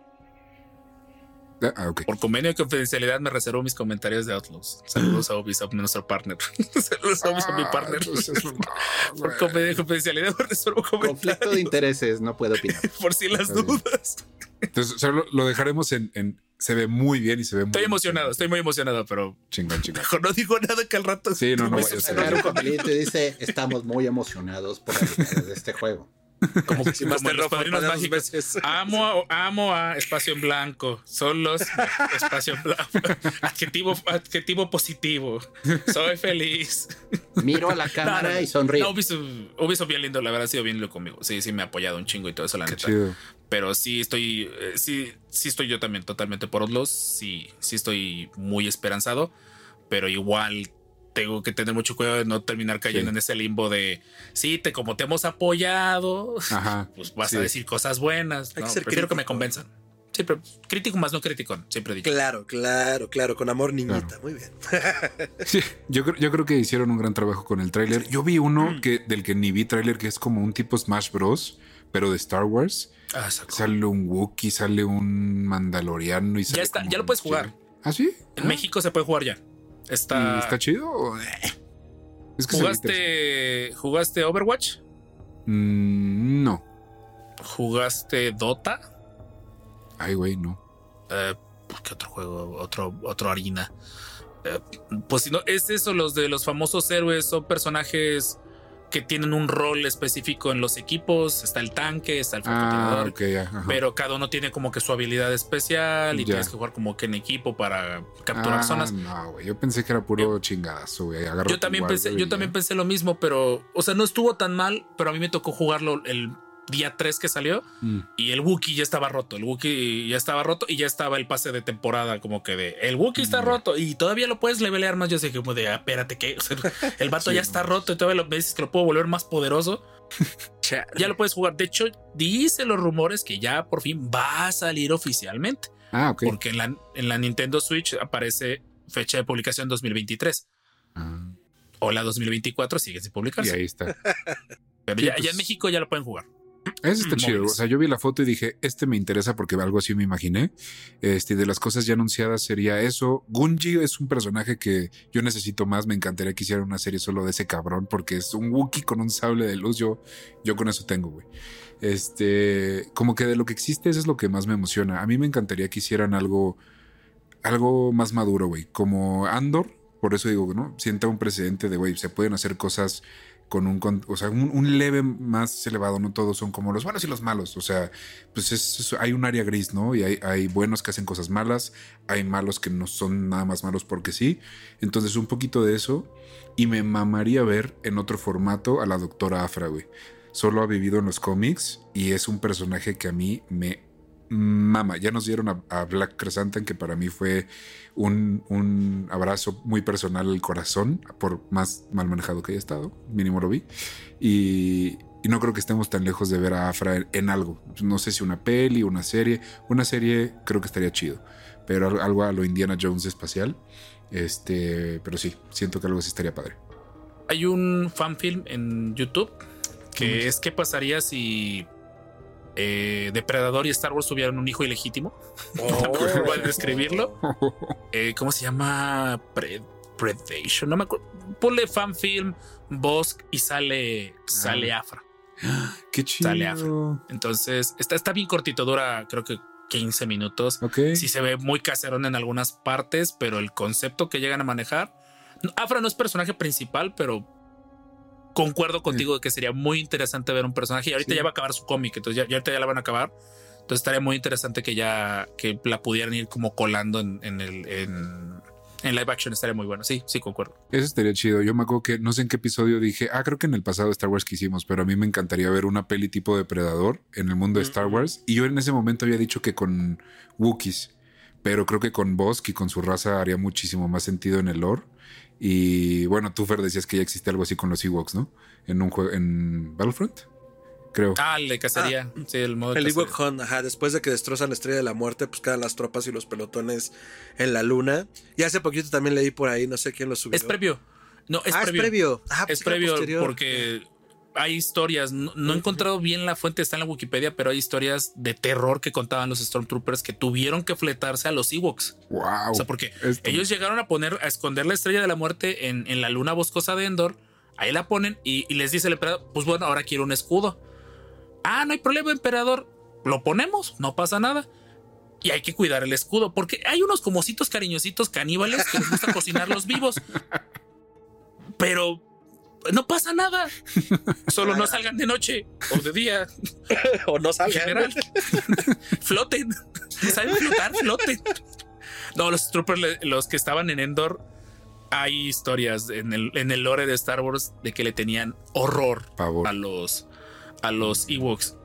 Ah, Ah. Por convenio de confidencialidad me reservo mis comentarios de Outlaws. Saludos a Ubisoft, nuestro partner. Saludos a Ubisoft, mi partner. Ah, no, Por convenio de confidencialidad me reservo Conflicto comentarios. de intereses, no puedo opinar. Por si las Está bien. dudas. Entonces, o sea, lo, lo dejaremos en, en- Se ve muy bien y se ve muy Estoy emocionado, estoy muy emocionado, pero Chingón, chingón. mejor no digo nada que al rato. Sí, no, no me vaya a ser. Sacar un papelito y dice, estamos muy emocionados por la de este juego. Como, Si más como te los padrinos mágicos. veces. Amo, a- amo a espacio en blanco. Son los espacio en blanco. Adjetivo, adjetivo positivo. Soy feliz. Miro a la cámara y sonrío. No, Ubisoft, Ubisoft bien lindo, la verdad ha sido bien lindo conmigo. Sí, sí me ha apoyado un chingo y todo eso, la Qué neta. chido. Pero sí estoy, eh, sí, sí estoy yo también totalmente por Outlaws. Sí, sí estoy muy esperanzado, pero igual tengo que tener mucho cuidado de no terminar cayendo Sí. en ese limbo de sí, te como te hemos apoyado, Ajá. pues vas Sí. a decir cosas buenas. Hay que ¿no? ser Prefiero que me crítico. convenzan. Siempre crítico más no crítico, siempre dicho. Claro, claro, claro. Con amor, niñita. Muy bien. Sí, yo, creo- yo creo que hicieron un gran trabajo con el tráiler. Yo vi uno Mm. que, del que ni vi tráiler, que es como un tipo Smash Bros., pero de Star Wars. Ah, exacto. Sale un Wookiee, sale un Mandaloriano y sale está, como ya lo puedes jugar. ¿Ah, sí? En Ah, México se puede jugar ya. ¿Y Está. ¿Está chido? o- eh? Es que. ¿Jugaste, ¿Jugaste Overwatch? Mm, no. ¿Jugaste Dota? Ay, güey, no. Eh, ¿Qué otro juego? Otro, otro harina. Eh, pues si no, es eso, los de los famosos héroes son personajes que tienen un rol específico en los equipos. Está el tanque, está el Ah, francotirador. ok, ya. ajá. Pero cada uno tiene como que su habilidad especial y tienes que jugar como que en equipo para capturar Ah, zonas. No, güey. Yo pensé que era puro chingadazo, güey. Agarra Yo también pensé, yo ya. también pensé lo mismo, pero, o sea, no estuvo tan mal, pero a mí me tocó jugarlo el día 3 que salió Mm. y el Wookiee ya estaba roto. El Wookiee ya estaba roto y ya estaba el pase de temporada, como que de el Wookiee está Ya. roto y todavía lo puedes levelear más. Yo sé como de, ah, espérate, que el vato Sí, ya no. está roto y todavía lo, me dices que lo puedo volver más poderoso. Ya lo puedes jugar. De hecho, dice los rumores que ya por fin va a salir oficialmente, Ah, ok. porque en la, en la Nintendo Switch aparece fecha de publicación 2023 Ah, o la 2024 sigue sin y publicarse. ahí está. Pero ya, pues- ya en México ya lo pueden jugar. Eso está Mm, chido. O sea, yo vi la foto y dije, este me interesa porque algo así me imaginé. Este, de las cosas ya anunciadas sería eso. Gunji es un personaje que yo necesito más. Me encantaría que hicieran una serie solo de ese cabrón porque es un Wookiee con un sable de luz. Yo, yo con eso tengo, güey. Este, como que de lo que existe, eso es lo que más me emociona. A mí me encantaría que hicieran algo, algo más maduro, güey. Como Andor. Por eso digo, ¿no? Sienta un precedente de, güey, se pueden hacer cosas con un, o sea, un, leve más elevado, no todos son como los buenos y los malos, o sea, pues es, es- hay un área gris, ¿no? Y hay, hay buenos que hacen cosas malas, hay malos que no son nada más malos porque sí, entonces un poquito de eso, y me mamaría ver en otro formato a la doctora Afra, güey. Solo ha vivido en los cómics y es un personaje que a mí me mama. Ya nos dieron a, a Black Chrysanthemum, que para mí fue un, un abrazo muy personal al corazón, por más mal manejado que haya estado, mínimo lo vi. Y, y no creo que estemos tan lejos de ver a Afra en, en algo. No sé si una peli, una serie. Una serie creo que estaría chido, pero al- algo a lo Indiana Jones espacial. Este, pero sí, siento que algo así estaría padre. Hay un fanfilm en YouTube que es qué pasaría si eh, Depredador y Star Wars tuvieran un hijo ilegítimo. No me acuerdo cómo describirlo. Eh, ¿Cómo se llama? Pre- Predation. No me acuerdo. Ponle fanfilm, Bosk y sale, sale Ah. Afra. Qué chido. Sale Afra. Entonces está, está bien cortito, dura creo que 15 minutos. Ok. Sí se ve muy caserón en algunas partes, pero el concepto que llegan a manejar. Afra no es personaje principal, pero concuerdo contigo de que sería muy interesante ver un personaje. Y ahorita Sí. ya va a acabar su cómic, entonces ya, ya ahorita ya la van a acabar. Entonces estaría muy interesante que ya que la pudieran ir como colando en, en el en, en live action estaría muy bueno. Sí, sí, concuerdo. Eso estaría chido. Yo me acuerdo que no sé en qué episodio dije, ah, creo que en el pasado Star Wars que hicimos, pero a mí me encantaría ver una peli tipo depredador en el mundo de Star Wars. Y yo en ese momento había dicho que con Wookiees, pero creo que con Bosk y con su raza haría muchísimo más sentido en el lore. Y bueno, tú, Fer, decías que ya existe algo así con los Ewoks, ¿no? En un juego, en Battlefront creo. Ah, el de cacería. sí, el modo. El Ewok Hunt, ajá. Después de que destrozan la estrella de la muerte, pues quedan las tropas y los pelotones en la luna. Y hace poquito también leí por ahí, no sé quién lo subió. Es previo. No, es ah, previo. es previo. Ah, es previo porque hay historias. No, he encontrado bien la fuente, está en la Wikipedia, pero hay historias de terror que contaban los Stormtroopers que tuvieron que fletarse a los Ewoks. Wow. O sea, porque ellos llegaron a poner, a esconder la estrella de la muerte en, en la luna boscosa de Endor. Ahí la ponen y, y les dice el emperador: Pues bueno, ahora quiero un escudo. Ah, no hay problema, emperador. Lo ponemos, no pasa nada. Y hay que cuidar el escudo, porque hay unos comocitos cariñositos caníbales que les gusta cocinarlos vivos. Pero no pasa nada. Solo no salgan de noche o de día. o no salgan. General. floten. ¿Saben flotar? Floten. No, los troopers, los que estaban en Endor, hay historias en el, en el lore de Star Wars de que le tenían horror a los a los Ewoks.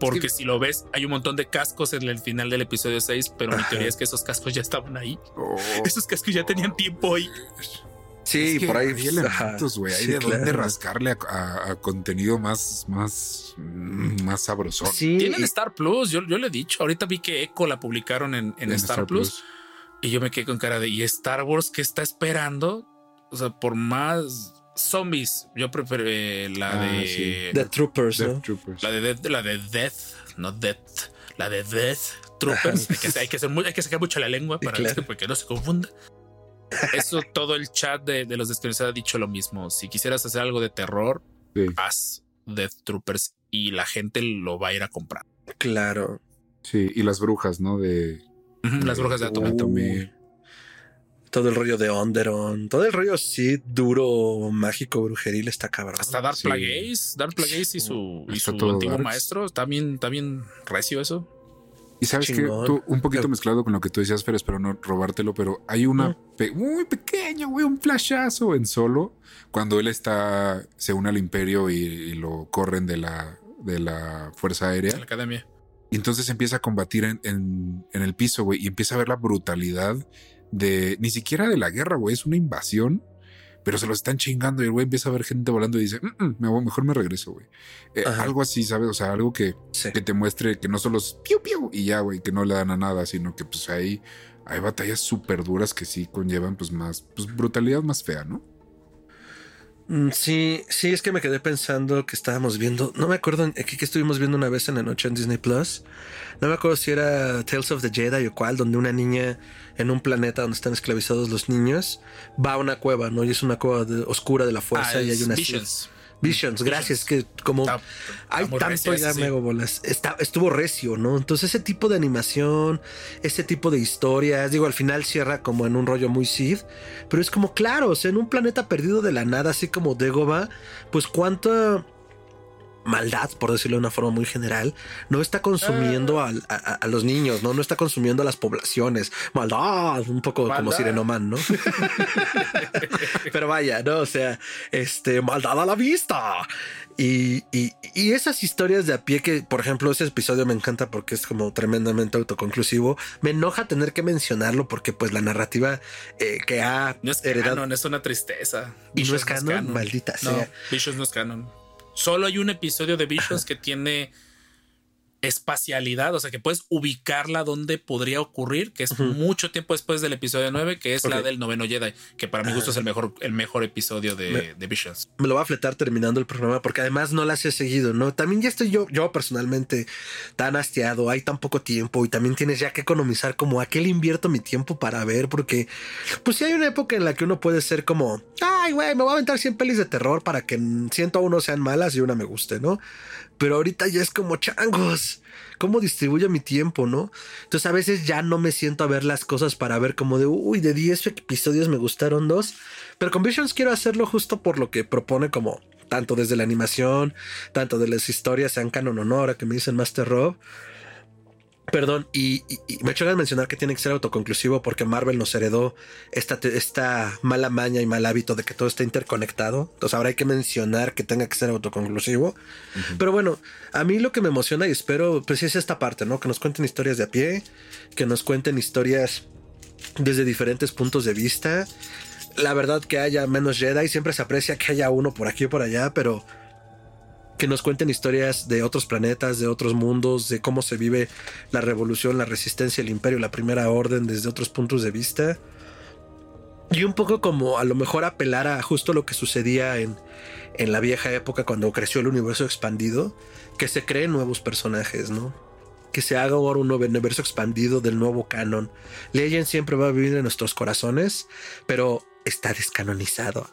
Porque si lo ves, hay un montón de cascos en el final del episodio 6, pero mi teoría es que esos cascos ya estaban ahí. Oh. Esos cascos ya tenían tiempo ahí. Sí, por ahí hay elementos, güey. Hay de dónde rascarle a, contenido más, más, más sabroso. Sí. Tienen Star Plus, yo, yo le he dicho. Ahorita vi que Echo la publicaron en, Star, Plus, y yo me quedé con cara de ¿y Star Wars qué está esperando? O sea, por más zombies. Yo prefiero la ah, de The Troopers, La de Death, la de Death, no Death, la de Death Troopers. hay, que, hay, que hay que sacar mucho la lengua para porque no se confunda. Eso todo el chat de, los desconocidos ha dicho lo mismo. Si quisieras hacer algo de terror, haz Death Troopers y la gente lo va a ir a comprar. Claro. Sí, y las brujas, ¿no? De, las brujas de Atomir todo el rollo de Onderon, todo el rollo sí duro, mágico, brujeril está cabrón. Hasta Dark Plagueis, Dark Plagueis y su, y su antiguo maestro, está bien, está bien recio eso. Y sabes que un poquito mezclado con lo que tú decías, Fer, espero no robártelo, pero hay una muy pequeña, güey, un flashazo en solo cuando él está, se une al imperio y, lo corren de la, de la Fuerza Aérea. De la academia. Y entonces empieza a combatir en, en, en el piso, güey, y empieza a ver la brutalidad de ni siquiera de la guerra, güey, es una invasión, pero se lo están chingando y el güey empieza a ver gente volando y dice, mm, mm, me mejor me regreso, güey. Eh, algo así, ¿sabes? O sea, algo que, que te muestre que no solo es piu piu y ya, güey, que no le dan a nada, sino que pues ahí hay batallas súper duras que sí conllevan pues más, pues brutalidad más fea, ¿no? Mm, sí, sí, es que me quedé pensando que estábamos viendo, no me acuerdo aquí que estuvimos viendo una vez en la noche en Disney Plus. No me acuerdo si era Tales of the Jedi o cuál, donde una niña en un planeta donde están esclavizados los niños va a una cueva, ¿no? Y es una cueva oscura de la fuerza ah, y hay una Visions, gracias. Que como hay tanto ya mego bolas. Está, estuvo recio, ¿no? Entonces, ese tipo de animación, ese tipo de historias, digo, al final cierra como en un rollo muy Sid, pero es como, claro, o sea, en un planeta perdido de la nada, así como Dagobah, pues cuánto maldad, por decirlo de una forma muy general, no está consumiendo ah. a, los niños, ¿no? No está consumiendo a las poblaciones. Maldad, un poco como Sirenoman, ¿no? Pero vaya, ¿no? O sea, este, maldad a la vista. Y, esas historias de a pie que, por ejemplo, ese episodio me encanta porque es como tremendamente autoconclusivo. Me enoja tener que mencionarlo porque pues la narrativa eh, que ha no es heredado... Canon, es una tristeza. Y no es, canon, maldita sea. No, no es canon. Solo hay un episodio de Visions que tiene espacialidad, o sea que puedes ubicarla donde podría ocurrir, que es mucho tiempo después del episodio 9, que es la del noveno Jedi, que para mi gusto es el mejor, el mejor episodio de, Visions. Me lo va a fletar terminando el programa, porque además no las he seguido, ¿no? También ya estoy yo, yo personalmente tan hastiado, hay tan poco tiempo y también tienes ya que economizar como a qué le invierto mi tiempo para ver, porque pues si hay una época en la que uno puede ser como, ay, güey, me voy a aventar 100 pelis de terror para que 101 sean malas y una me guste, ¿no? Pero ahorita ya es como changos. ¿Cómo distribuyo mi tiempo, no? Entonces a veces ya no me siento a ver las cosas para ver como de, uy, de 10 episodios me gustaron dos. Pero con Visions quiero hacerlo justo por lo que propone como tanto desde la animación, tanto de las historias, sean canon o no, ahora que me dicen Master Rob. Perdón, y, me he de mencionar que tiene que ser autoconclusivo porque Marvel nos heredó esta, esta mala maña y mal hábito de que todo está interconectado. Entonces ahora hay que mencionar que tenga que ser autoconclusivo. Pero bueno, a mí lo que me emociona y espero, pues es esta parte, ¿no? Que nos cuenten historias de a pie, que nos cuenten historias desde diferentes puntos de vista. La verdad que haya menos Jedi, siempre se aprecia que haya uno por aquí o por allá, pero que nos cuenten historias de otros planetas, de otros mundos, de cómo se vive la revolución, la resistencia, el imperio, la primera orden desde otros puntos de vista. Y un poco como a lo mejor apelar a justo lo que sucedía en, en la vieja época cuando creció el universo expandido, que se creen nuevos personajes, ¿no? Que se haga ahora un universo expandido del nuevo canon. Legend siempre va a vivir en nuestros corazones, pero está descanonizado.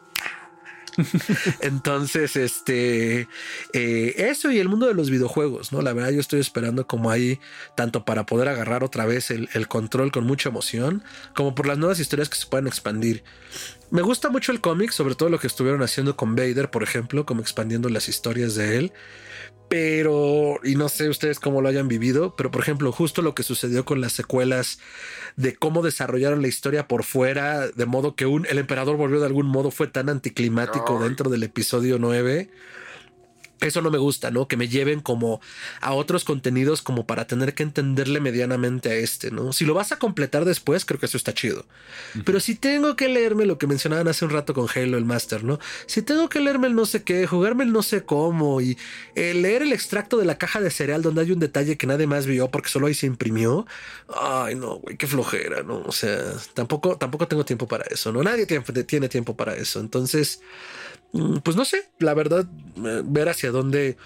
Entonces, este, eh, eso y el mundo de los videojuegos, ¿no? La verdad, yo estoy esperando como ahí, tanto para poder agarrar otra vez el, el control con mucha emoción, como por las nuevas historias que se puedan expandir. Me gusta mucho el cómic, sobre todo lo que estuvieron haciendo con Vader, por ejemplo, como expandiendo las historias de él pero, y no sé ustedes cómo lo hayan vivido, pero por ejemplo, justo lo que sucedió con las secuelas de cómo desarrollaron la historia por fuera, de modo que un, el emperador volvió de algún modo, fue tan anticlimático dentro del episodio 9 eso no me gusta, ¿no? Que me lleven como a otros contenidos como para tener que entenderle medianamente a este, ¿no? Si lo vas a completar después, creo que eso está chido. Pero si tengo que leerme lo que mencionaban hace un rato con Halo, el Master, ¿no? Si tengo que leerme el no sé qué, jugarme el no sé cómo y eh, leer el extracto de la caja de cereal donde hay un detalle que nadie más vio porque solo ahí se imprimió. Ay, no, güey, qué flojera, ¿no? O sea, tampoco, tampoco tengo tiempo para eso, ¿no? Nadie tiene, tiene tiempo para eso. Entonces... Mm, pues no sé, la verdad, eh, ver hacia dónde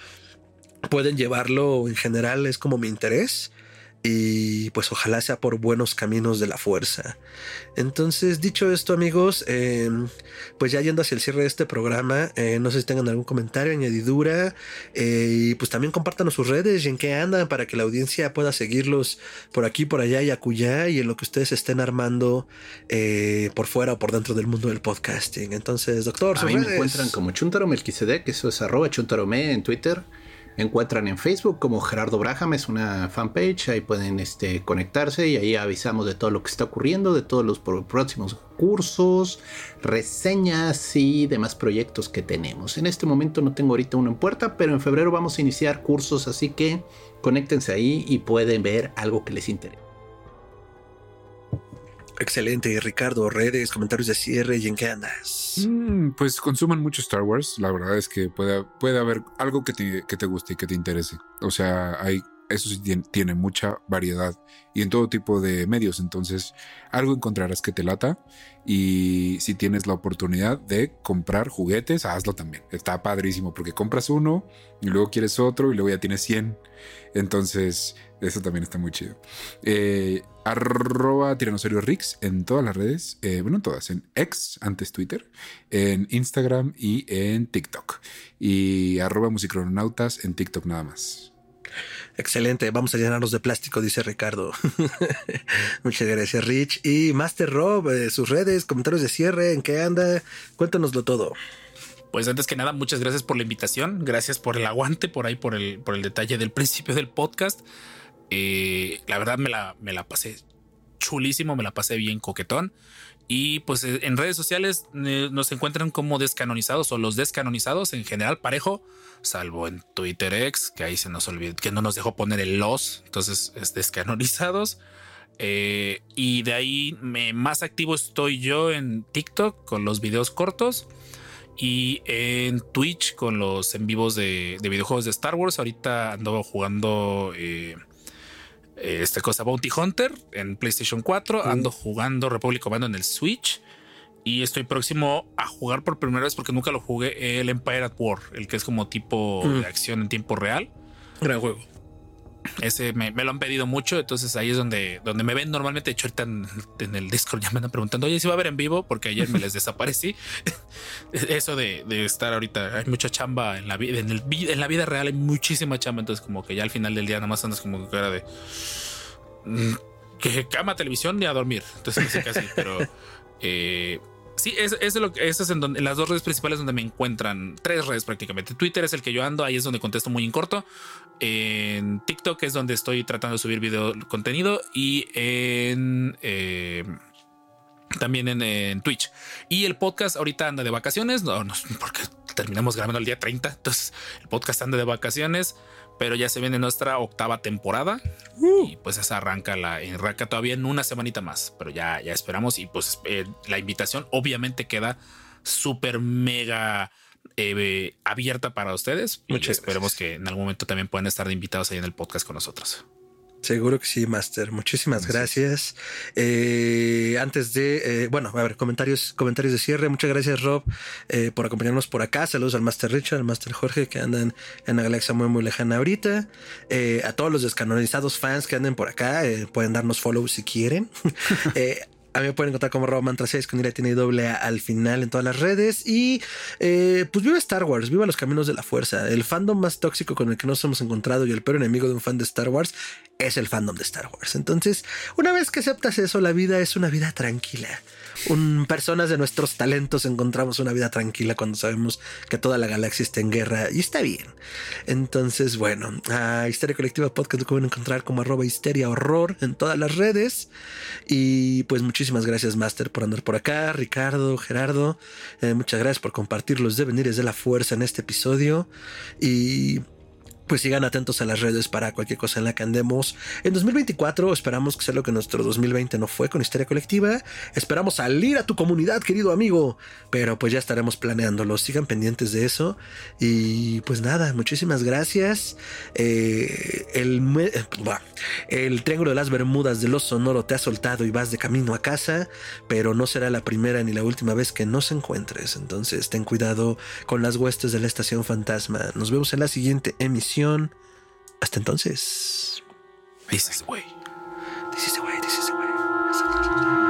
pueden llevarlo en general es como mi interés y pues ojalá sea por buenos caminos de la fuerza. Entonces, dicho esto, amigos, em, pues ya yendo hacia el cierre de este programa, eh, no sé si tengan algún comentario, añadidura, eh, y pues también compártanos sus redes y en qué andan para que la audiencia pueda seguirlos por aquí, por allá y acullá y en lo que ustedes estén armando eh, por fuera o por dentro del mundo del podcasting. Entonces, doctor, a mí me encuentran como Chuntaro Melquisedec, eso es arroba Chuntarome en Twitter encuentran en Facebook como Gerardo Braham, es una fanpage, ahí pueden este, conectarse y ahí avisamos de todo lo que está ocurriendo, de todos los próximos cursos, reseñas y demás proyectos que tenemos. En este momento no tengo ahorita uno en puerta, pero en febrero vamos a iniciar cursos, así que conéctense ahí y pueden ver algo que les interese. Excelente, Ricardo, redes, comentarios de cierre y en qué andas. Mm, pues consuman mucho Star Wars. La verdad es que puede, puede haber algo que te, que te guste y que te interese. O sea, hay, eso sí tiene, mucha variedad y en todo tipo de medios. Entonces, algo encontrarás que te lata. Y si tienes la oportunidad de comprar juguetes, hazlo también. Está padrísimo porque compras uno y luego quieres otro y luego ya tienes 100. Entonces, eso también está muy chido. Eh, arroba Tiranosaurio Rix en todas las redes. Eh, bueno, en todas. En X, antes Twitter. En Instagram y en TikTok. Y arroba Musicronautas en TikTok nada más. Excelente, vamos a llenarnos de plástico, dice Ricardo. Muchas gracias, Rich. Y Master Rob, eh, sus redes, comentarios de cierre, ¿en qué anda? Cuéntanoslo todo. Pues antes que nada, muchas gracias por la invitación, gracias por el aguante, por ahí, por el, por el detalle del principio del podcast. Eh, la verdad me la, me la pasé chulísimo, me la pasé bien coquetón. Y pues eh, en redes sociales eh, nos encuentran como descanonizados o los descanonizados en general parejo, salvo en Twitter X, que ahí se nos olvidó, que no nos dejó poner el los, entonces es descanonizados. y de ahí me, más activo estoy yo en TikTok con los videos cortos y en Twitch con los en vivos de, videojuegos de Star Wars. Ahorita ando jugando esta cosa Bounty Hunter en PlayStation 4. Ando jugando Republic Commando en el Switch. Y estoy próximo a jugar por primera vez porque nunca lo jugué el Empire at War, el que es como tipo de acción en tiempo real. Gran juego. Ese me, lo han pedido mucho, entonces ahí es donde, donde me ven normalmente. De hecho, ahorita en, el Discord ya me andan preguntando, oye, si va a ver en vivo, porque ayer me les desaparecí. Eso de, estar ahorita, hay mucha chamba en la vida, en, el, en la vida real hay muchísima chamba, entonces como que ya al final del día nada más andas como cara de mm, que cama, televisión y a dormir. Entonces casi, pero eh, Sí, es, es lo que es en, donde, en las dos redes principales donde me encuentran. Tres redes prácticamente. Twitter es el que yo ando, ahí es donde contesto muy en corto. En TikTok es donde estoy tratando de subir video contenido. Y en eh, también en, Twitch. Y el podcast ahorita anda de vacaciones, no, no, porque terminamos grabando el día 30. Entonces el podcast anda de vacaciones, pero ya se viene nuestra octava temporada uh. y pues esa arranca la arranca todavía en una semanita más, pero ya, ya esperamos y pues eh, la invitación obviamente queda súper mega eh, abierta para ustedes. y esperemos que en algún momento también puedan estar invitados ahí en el podcast con nosotros. Seguro que sí, Master. Muchísimas gracias. Eh, antes de, eh, bueno, a ver, comentarios, comentarios de cierre. Muchas gracias, Rob, eh, por acompañarnos por acá. Saludos al Master Richard, al Master Jorge, que andan en una galaxia muy, muy lejana ahorita. a todos los descanonizados fans que anden por acá, pueden darnos follow si quieren. A mí me pueden encontrar como Mantra 6 con tiene doble al final en todas las redes. Y eh, pues viva Star Wars, viva los caminos de la fuerza. El fandom más tóxico con el que nos hemos encontrado y el peor enemigo de un fan de Star Wars es el fandom de Star Wars. Entonces, una vez que aceptas eso, la vida es una vida tranquila un, personas de nuestros talentos encontramos una vida tranquila cuando sabemos que toda la galaxia está en guerra y está bien. Entonces, bueno, a Histeria Colectiva Podcast lo pueden encontrar como arroba histeria horror en todas las redes. Y pues muchísimas gracias, Master, por andar por acá. Ricardo, Gerardo, eh, muchas gracias por compartir los devenires de la fuerza en este episodio. Y pues sigan atentos a las redes para cualquier cosa en la que andemos. En 2024 esperamos que sea lo que nuestro 2020 no fue con Historia Colectiva. Esperamos salir a tu comunidad, querido amigo. Pero pues ya estaremos planeándolo. Sigan pendientes de eso. Y pues nada, muchísimas gracias. Eh, el, el Triángulo de las Bermudas de los Sonoro te ha soltado y vas de camino a casa. Pero no será la primera ni la última vez que nos encuentres. Entonces ten cuidado con las huestes de la estación fantasma. Nos vemos en la siguiente emisión hasta entonces. Dices, güey. Dices, güey, dices, güey.